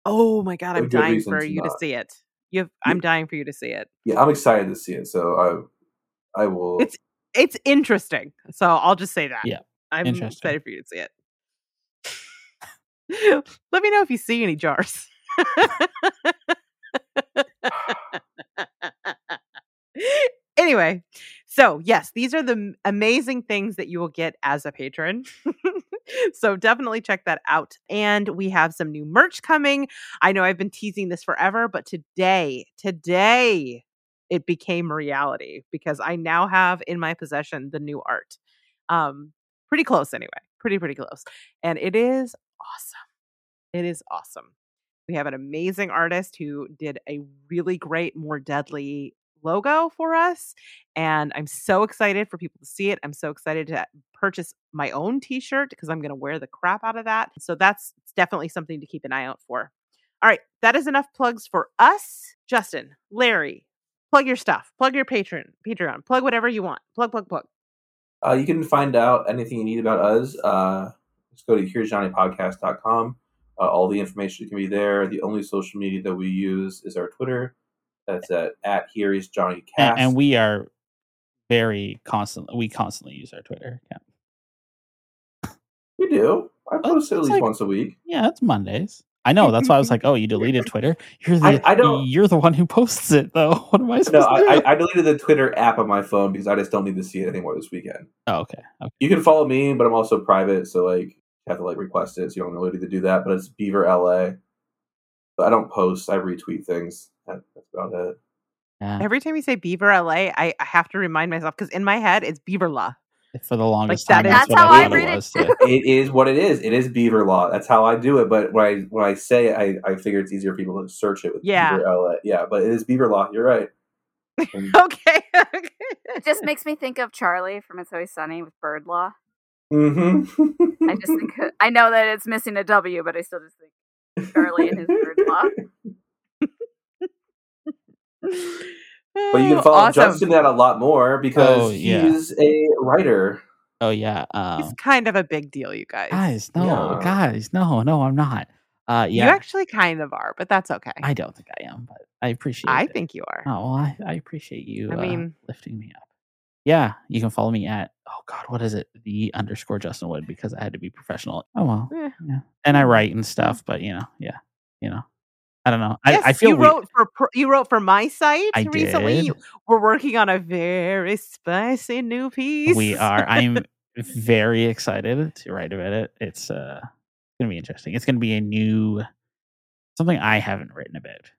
oh my god, I'm dying for to you to see it. You, have, I'm dying for you to see it. Yeah, I'm excited to see it. So I, I will. It's it's interesting. So I'll just say that. Yeah, I'm excited for you to see it. Let me know if you see any jars. anyway, so yes, these are the amazing things that you will get as a patron. so definitely check that out. And we have some new merch coming. I know I've been teasing this forever, but today, today, it became reality because I now have in my possession the new art. Um, pretty close anyway. Pretty, pretty close. And it is awesome. It is awesome. We have an amazing artist who did a really great, more deadly logo for us. And I'm so excited for people to see it. I'm so excited to purchase my own t shirt because I'm going to wear the crap out of that. So that's definitely something to keep an eye out for. All right, that is enough plugs for us. Justin, Larry, plug your stuff, plug your patron, Patreon, plug whatever you want. Plug, plug, plug. Uh, you can find out anything you need about us. Uh, just go to here'sjohnnypodcast.com. Uh, all the information can be there. The only social media that we use is our Twitter. That's at, at here is Johnny And, Cast. and we are very constantly, We constantly use our Twitter account. we do. I Oh, post it at least like- once a week. Yeah, it's Mondays. I know. That's why I was like, "Oh, you deleted Twitter? You're the I- I don't- you're the one who posts it, though. What am I No, supposed to do?" I, I, I deleted the Twitter app on my phone because I just don't need to see it anymore this weekend. oh, okay. okay. You can follow me, but I'm also private, so like you have to like request it, so you don't really need to do that. But it's Beaver LA. But I don't post. I retweet things. That, that's about it. Yeah. Every time you say Beaver LA, I, I have to remind myself because in my head it's Beaver La. For the longest that time, is- that's, That's what how I I read it it was. too. it is what it is. It is Beaver Law. That's how I do it. But when I when I say it, I, I figure it's easier for people to search it with Yeah. Beaver LA. Yeah, but it is Beaver Law. You're right. And- Okay. It just makes me think of Charlie from It's Always Sunny with Bird Law. Mhm. I just think I know that it's missing a W, but I still just think Charlie and his Bird Law. But you can follow awesome. Justin that a lot more because Oh, yeah. he's a writer. Oh yeah. Um, He's kind of a big deal, you guys. guys, no, Yeah. guys, no, no, I'm not. Uh, You actually kind of are, but that's okay. I don't think I am, but I appreciate. You. I it. think you are. Oh, well, I, I appreciate you. I uh, mean- lifting me up. Yeah, you can follow me at oh god, what is it? The underscore Justin Wood because I had to be professional. Oh well, Eh. yeah, and I write and stuff, but you know, yeah, you know, I don't know. Yes, I, I feel you wrote for pro- you wrote for my site I recently. did. We're working on a very spicy new piece. we are. I'm very excited to write about it. It's uh gonna be interesting. It's gonna be a new something I haven't written about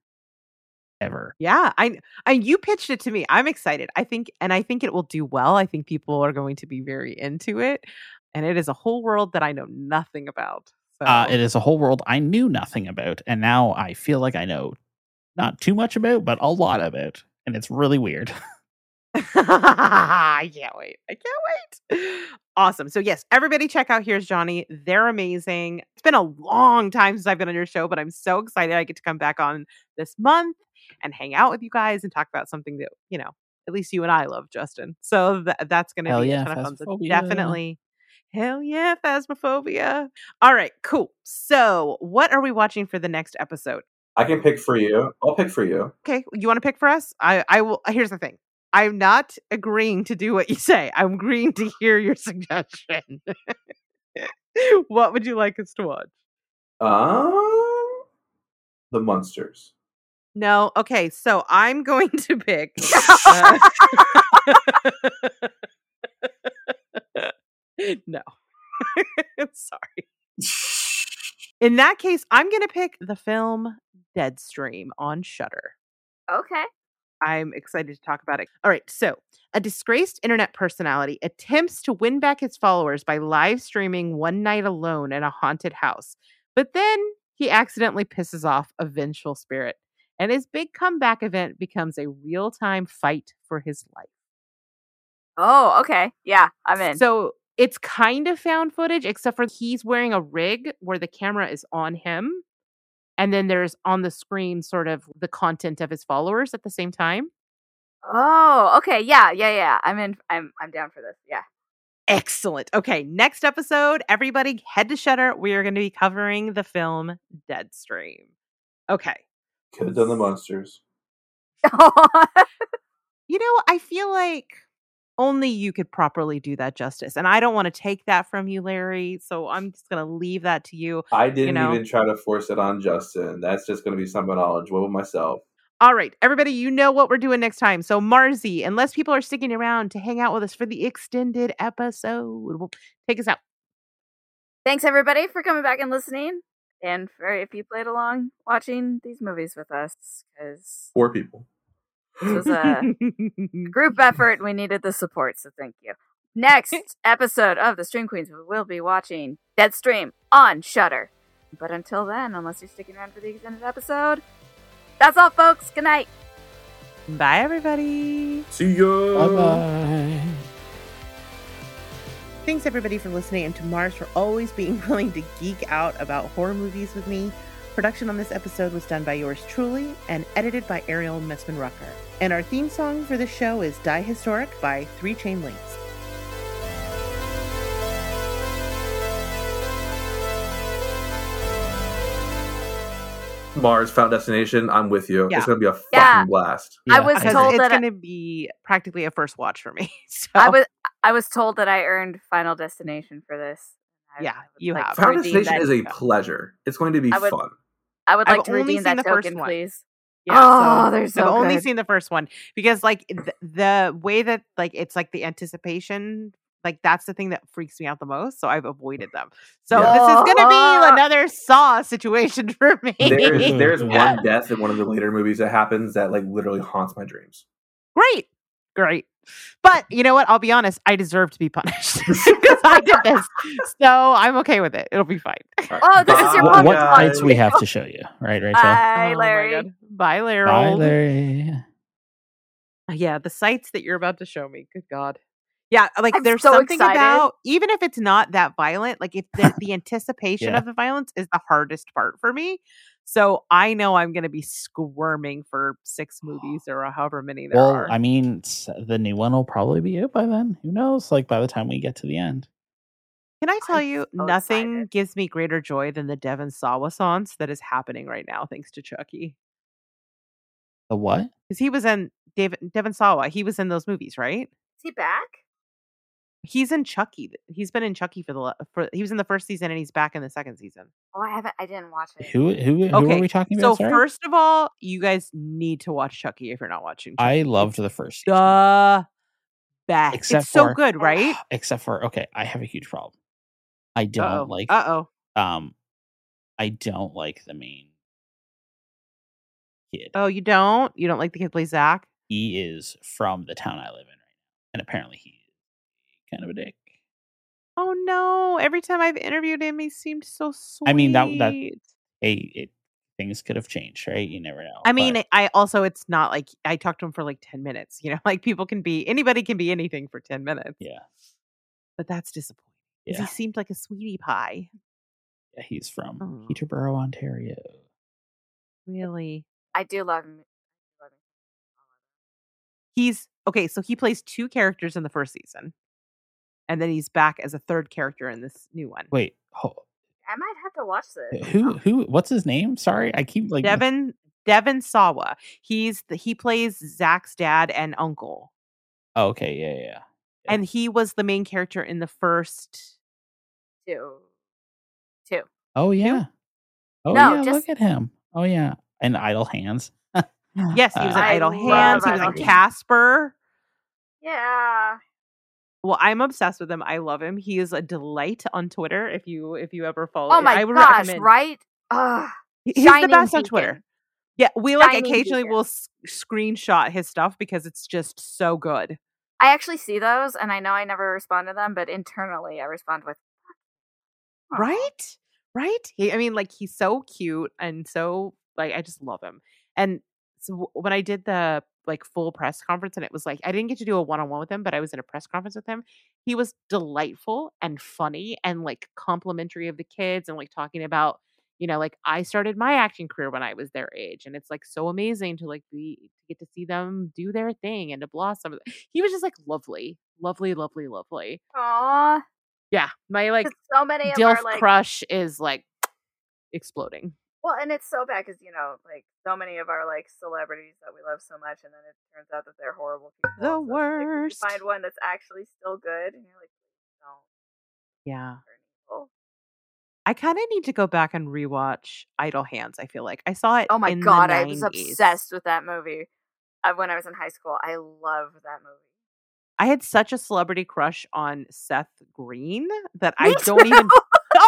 ever. Yeah, I and you pitched it to me. I'm excited. I think and I think it will do well. I think people are going to be very into it. And it is a whole world that I know nothing about. So Uh, it is a whole world I knew nothing about, and now I feel like I know not too much about, but a lot about, and it's really weird. I can't wait. I can't wait. Awesome. So yes, everybody check out Here's Johnny. They're amazing. It's been a long time since I've been on your show, but I'm so excited I get to come back on this month and hang out with you guys and talk about something that, you know, at least you and I love, Justin. So th- that's going to be yeah, a ton of fun. So definitely Hell yeah, Phasmophobia. All right, cool. So, what are we watching for the next episode? I can pick for you. I'll pick for you. Okay, you want to pick for us? I I will. Here's the thing. I'm not agreeing to do what you say. I'm agreeing to hear your suggestion. what would you like us to watch? Um, the monsters. No. Okay, so I'm going to pick. uh, no. Sorry. In that case, I'm going to pick the film Deadstream on Shudder. Okay. I'm excited to talk about it. All right. So, a disgraced internet personality attempts to win back his followers by live streaming one night alone in a haunted house. But then he accidentally pisses off a vengeful spirit, and his big comeback event becomes a real time fight for his life. Oh, okay. Yeah, I'm in. So, it's kind of found footage, except for he's wearing a rig where the camera is on him. And then there's on the screen sort of the content of his followers at the same time. oh, okay. Yeah, yeah, yeah. I'm in. I'm I'm down for this. Yeah. Excellent. Okay, next episode, everybody head to Shudder. We are going to be covering the film Deadstream. Okay. Could have done the monsters. You know, I feel like only you could properly do that justice. And I don't want to take that from you, Larry. So I'm just going to leave that to you. I didn't know? even try to force it on Justin. That's just going to be something I'll enjoy with myself. All right, everybody, you know what we're doing next time. So, Marzi, unless people are sticking around to hang out with us for the extended episode, will take us out. Thanks everybody for coming back and listening, and for if you played along watching these movies with us, because Four people. This was a group effort. We needed the support, so thank you. Next episode of the Stream Queens, we will be watching Deadstream on Shudder. But until then, unless you're sticking around for the extended episode, that's all, folks. Good night. Bye, everybody. See ya. Bye bye. Thanks, everybody, for listening, and to Marrs for always being willing to geek out about horror movies with me. Production on this episode was done by yours truly and edited by Ariel Messman Rucker. And our theme song for the show is Die Historic by Three Chain Links. Mars Found Destination. I'm with you. Yeah. It's going to be a fucking Yeah. blast. I was Because told it's that going to be practically a first watch for me. So I was I was told that I earned Final Destination for this. I- Yeah, I you like have. Final Destination is a pleasure. It's going to be I would- fun. I would I've like to only redeem seen that the first token, one. please. Yeah, Oh, they're so I've only seen the first one because like th- the way that like it's like the anticipation like that's the thing that freaks me out the most so i've avoided them so Yeah. this is gonna be Ah. another saw situation for me There's, there's Yeah. one death in one of the later movies that happens that like literally haunts my dreams. great great but you know what i'll be honest i deserve to be punished because i did this so i'm okay with it it'll be fine Oh, this is your Bye, What, what fights we have to show you, right, Rachel? Bye, Oh Larry. God. bye larry Bye, Larry. yeah the sights that you're about to show me good god yeah like I'm there's so something excited. about even if it's not that violent like if the, the anticipation Yeah. of the violence is the hardest part for me so i know i'm going to be squirming for six movies or however many there Well, are I mean, the new one will probably be it by then. Who knows? Like by the time we get to the end. can i tell I'm you so nothing excited. gives me greater joy than the devon sawa songs that is happening right now thanks to chucky The what? because he was in David, devon sawa he was in those movies right Is he back? He's in chucky he's been in chucky for the la- for he was in the first season and he's back in the second season Oh, I haven't. I didn't watch it. Who who who Okay, are we talking So about? Sorry? first of all, you guys need to watch Chucky if you're not watching. Chucky. I loved the first season. the best. Except it's so good, right? Except for okay, I have a huge problem. I don't Uh-oh. like Uh oh. um I don't like the main kid. Oh, you don't? You don't like the kid play Zach? He is from the town I live in right now. And apparently he's kind of a dick. Oh no! Every time I've interviewed him, he seemed so sweet. I mean, that- that- Hey, it things could have changed, right? You never know. I mean, but- I also it's not like I talked to him for like ten minutes. You know, like people can be anybody can be anything for ten minutes. yeah. But that's disappointing. Yeah. He seemed like a sweetie pie. yeah, he's from Oh. Peterborough, Ontario. Really. I do love him. He's okay. So he plays two characters in the first season, and then he's back as a third character in this new one. Wait, ho- I might have to watch this. who who what's his name? Sorry, I keep like Devon Devon Sawa. He's the, he plays Zach's dad and uncle, Oh, okay, yeah, yeah, yeah. and he was the main character in the first. Two. Two. Oh yeah. Oh No, yeah, just- look at him. Oh yeah. And idle hands. Yes, he was in Uh, Idle Hands. He was in Casper. Yeah. Well, I'm obsessed with him. I love him. He is a delight on Twitter. If you if you ever follow, Oh my I would gosh! recommend. Right? Ugh. He's Shining the best on beacon. Twitter. Yeah, we like Shining occasionally beacon. will s- screenshot his stuff because it's just so good. I actually see those, and I know I never respond to them, but internally I respond with, right right he, i mean like he's so cute and so like i just love him and so when i did the like full press conference and it was like i didn't get to do a one-on-one with him but i was in a press conference with him he was delightful and funny and like complimentary of the kids and like talking about you know like i started my acting career when i was their age and it's like so amazing to like be to get to see them do their thing and to blossom he was just like lovely lovely lovely lovely Aw. yeah my like so many of dilf our like crush is like exploding. Well, and it's so bad because you know, like so many of our like celebrities that we love so much, and then it turns out that they're horrible people. The So it's like, you worst. find one that's actually still good, and you're like, don't Yeah. I kind of need to go back and rewatch Idle Hands. I feel like I saw it. Oh my god, I was obsessed with that movie uh, when I was in high school. I love that movie. I had such a celebrity crush on Seth Green that Me I don't too. even.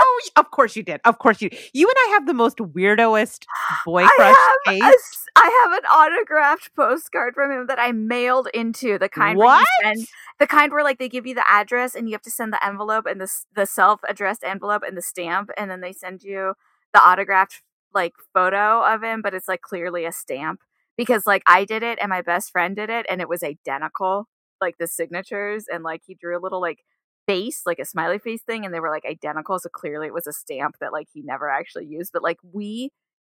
Oh, of course you did. Of course you. You and I have the most weirdoest boy I crush have, a I have an autographed postcard from him that I mailed into the kind where What? you send the kind where like they give you the address and you have to send the envelope and the the self addressed envelope and the stamp and then they send you the autographed like photo of him, but it's like clearly a stamp because like I did it and my best friend did it and it was identical, like the signatures and like he drew a little like face, like a smiley face thing, and they were like identical. So clearly it was a stamp that like he never actually used, but like we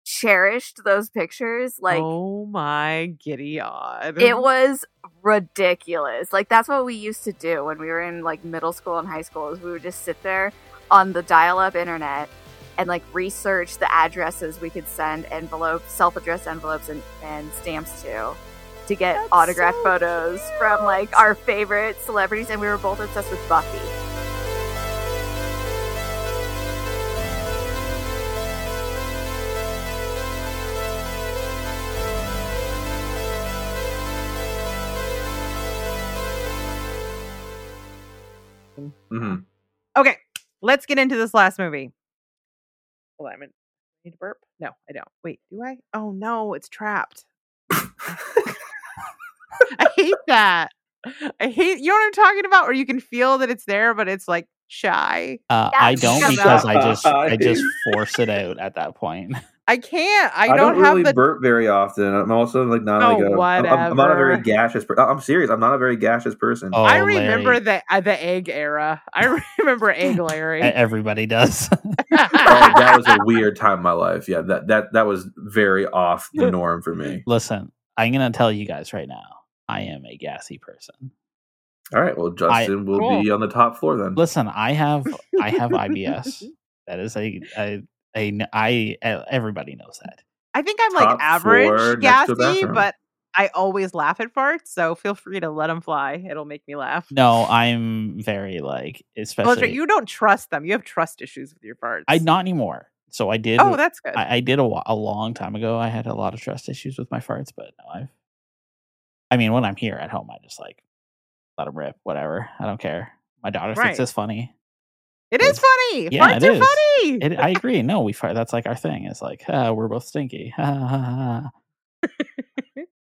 cherished those pictures like oh my giddy odd! it was ridiculous. Like that's what we used to do when we were in like middle school and high school is we would just sit there on the dial-up internet and like research the addresses we could send envelopes, self-addressed envelopes and, and stamps to to get That's autographed so photos from like our favorite celebrities and we were both obsessed with Buffy. hmm Okay, let's get into this last movie. Hold on, I'm gonna need to burp. No, I don't. Wait, do I? Oh no, it's trapped. I hate that. I hate. You know what I'm talking about? Where you can feel that it's there, but it's like shy. Uh, I don't because. I just I just force it out at that point. I can't. I, I, don't, don't, have really the. burp very often. I'm also like not Oh, like a. I'm- I'm, I'm not a very whatever. gaseous. Per- I'm serious. I'm not a very gaseous person. Oh, I remember Larry, the uh, the egg era. I remember egg Larry. everybody does. Oh, that was a weird time in my life. Yeah, that that that was very off the norm for me. Listen, I'm gonna tell you guys right now. I am a gassy person. All right, well, Justin will Cool. be on the top floor then. Listen, I have I have IBS. That is a a, a I everybody knows that. I think I'm like Top floor average next to a gassy, but I always laugh at farts. So feel free to let them fly. It'll make me laugh. No, I'm very like especially that's right. You don't trust them. You have trust issues with your farts. I not anymore. So I did. Oh, that's good. I, I did a, a long time ago. I had a lot of trust issues with my farts, but now I've. I mean, when I'm here at home, I just like let them rip. Whatever, I don't care. My daughter Right. thinks it's funny. it is funny. yeah, farts it are is. funny. It, I agree. No, we fart. That's like our thing. It's like ah, we're both stinky.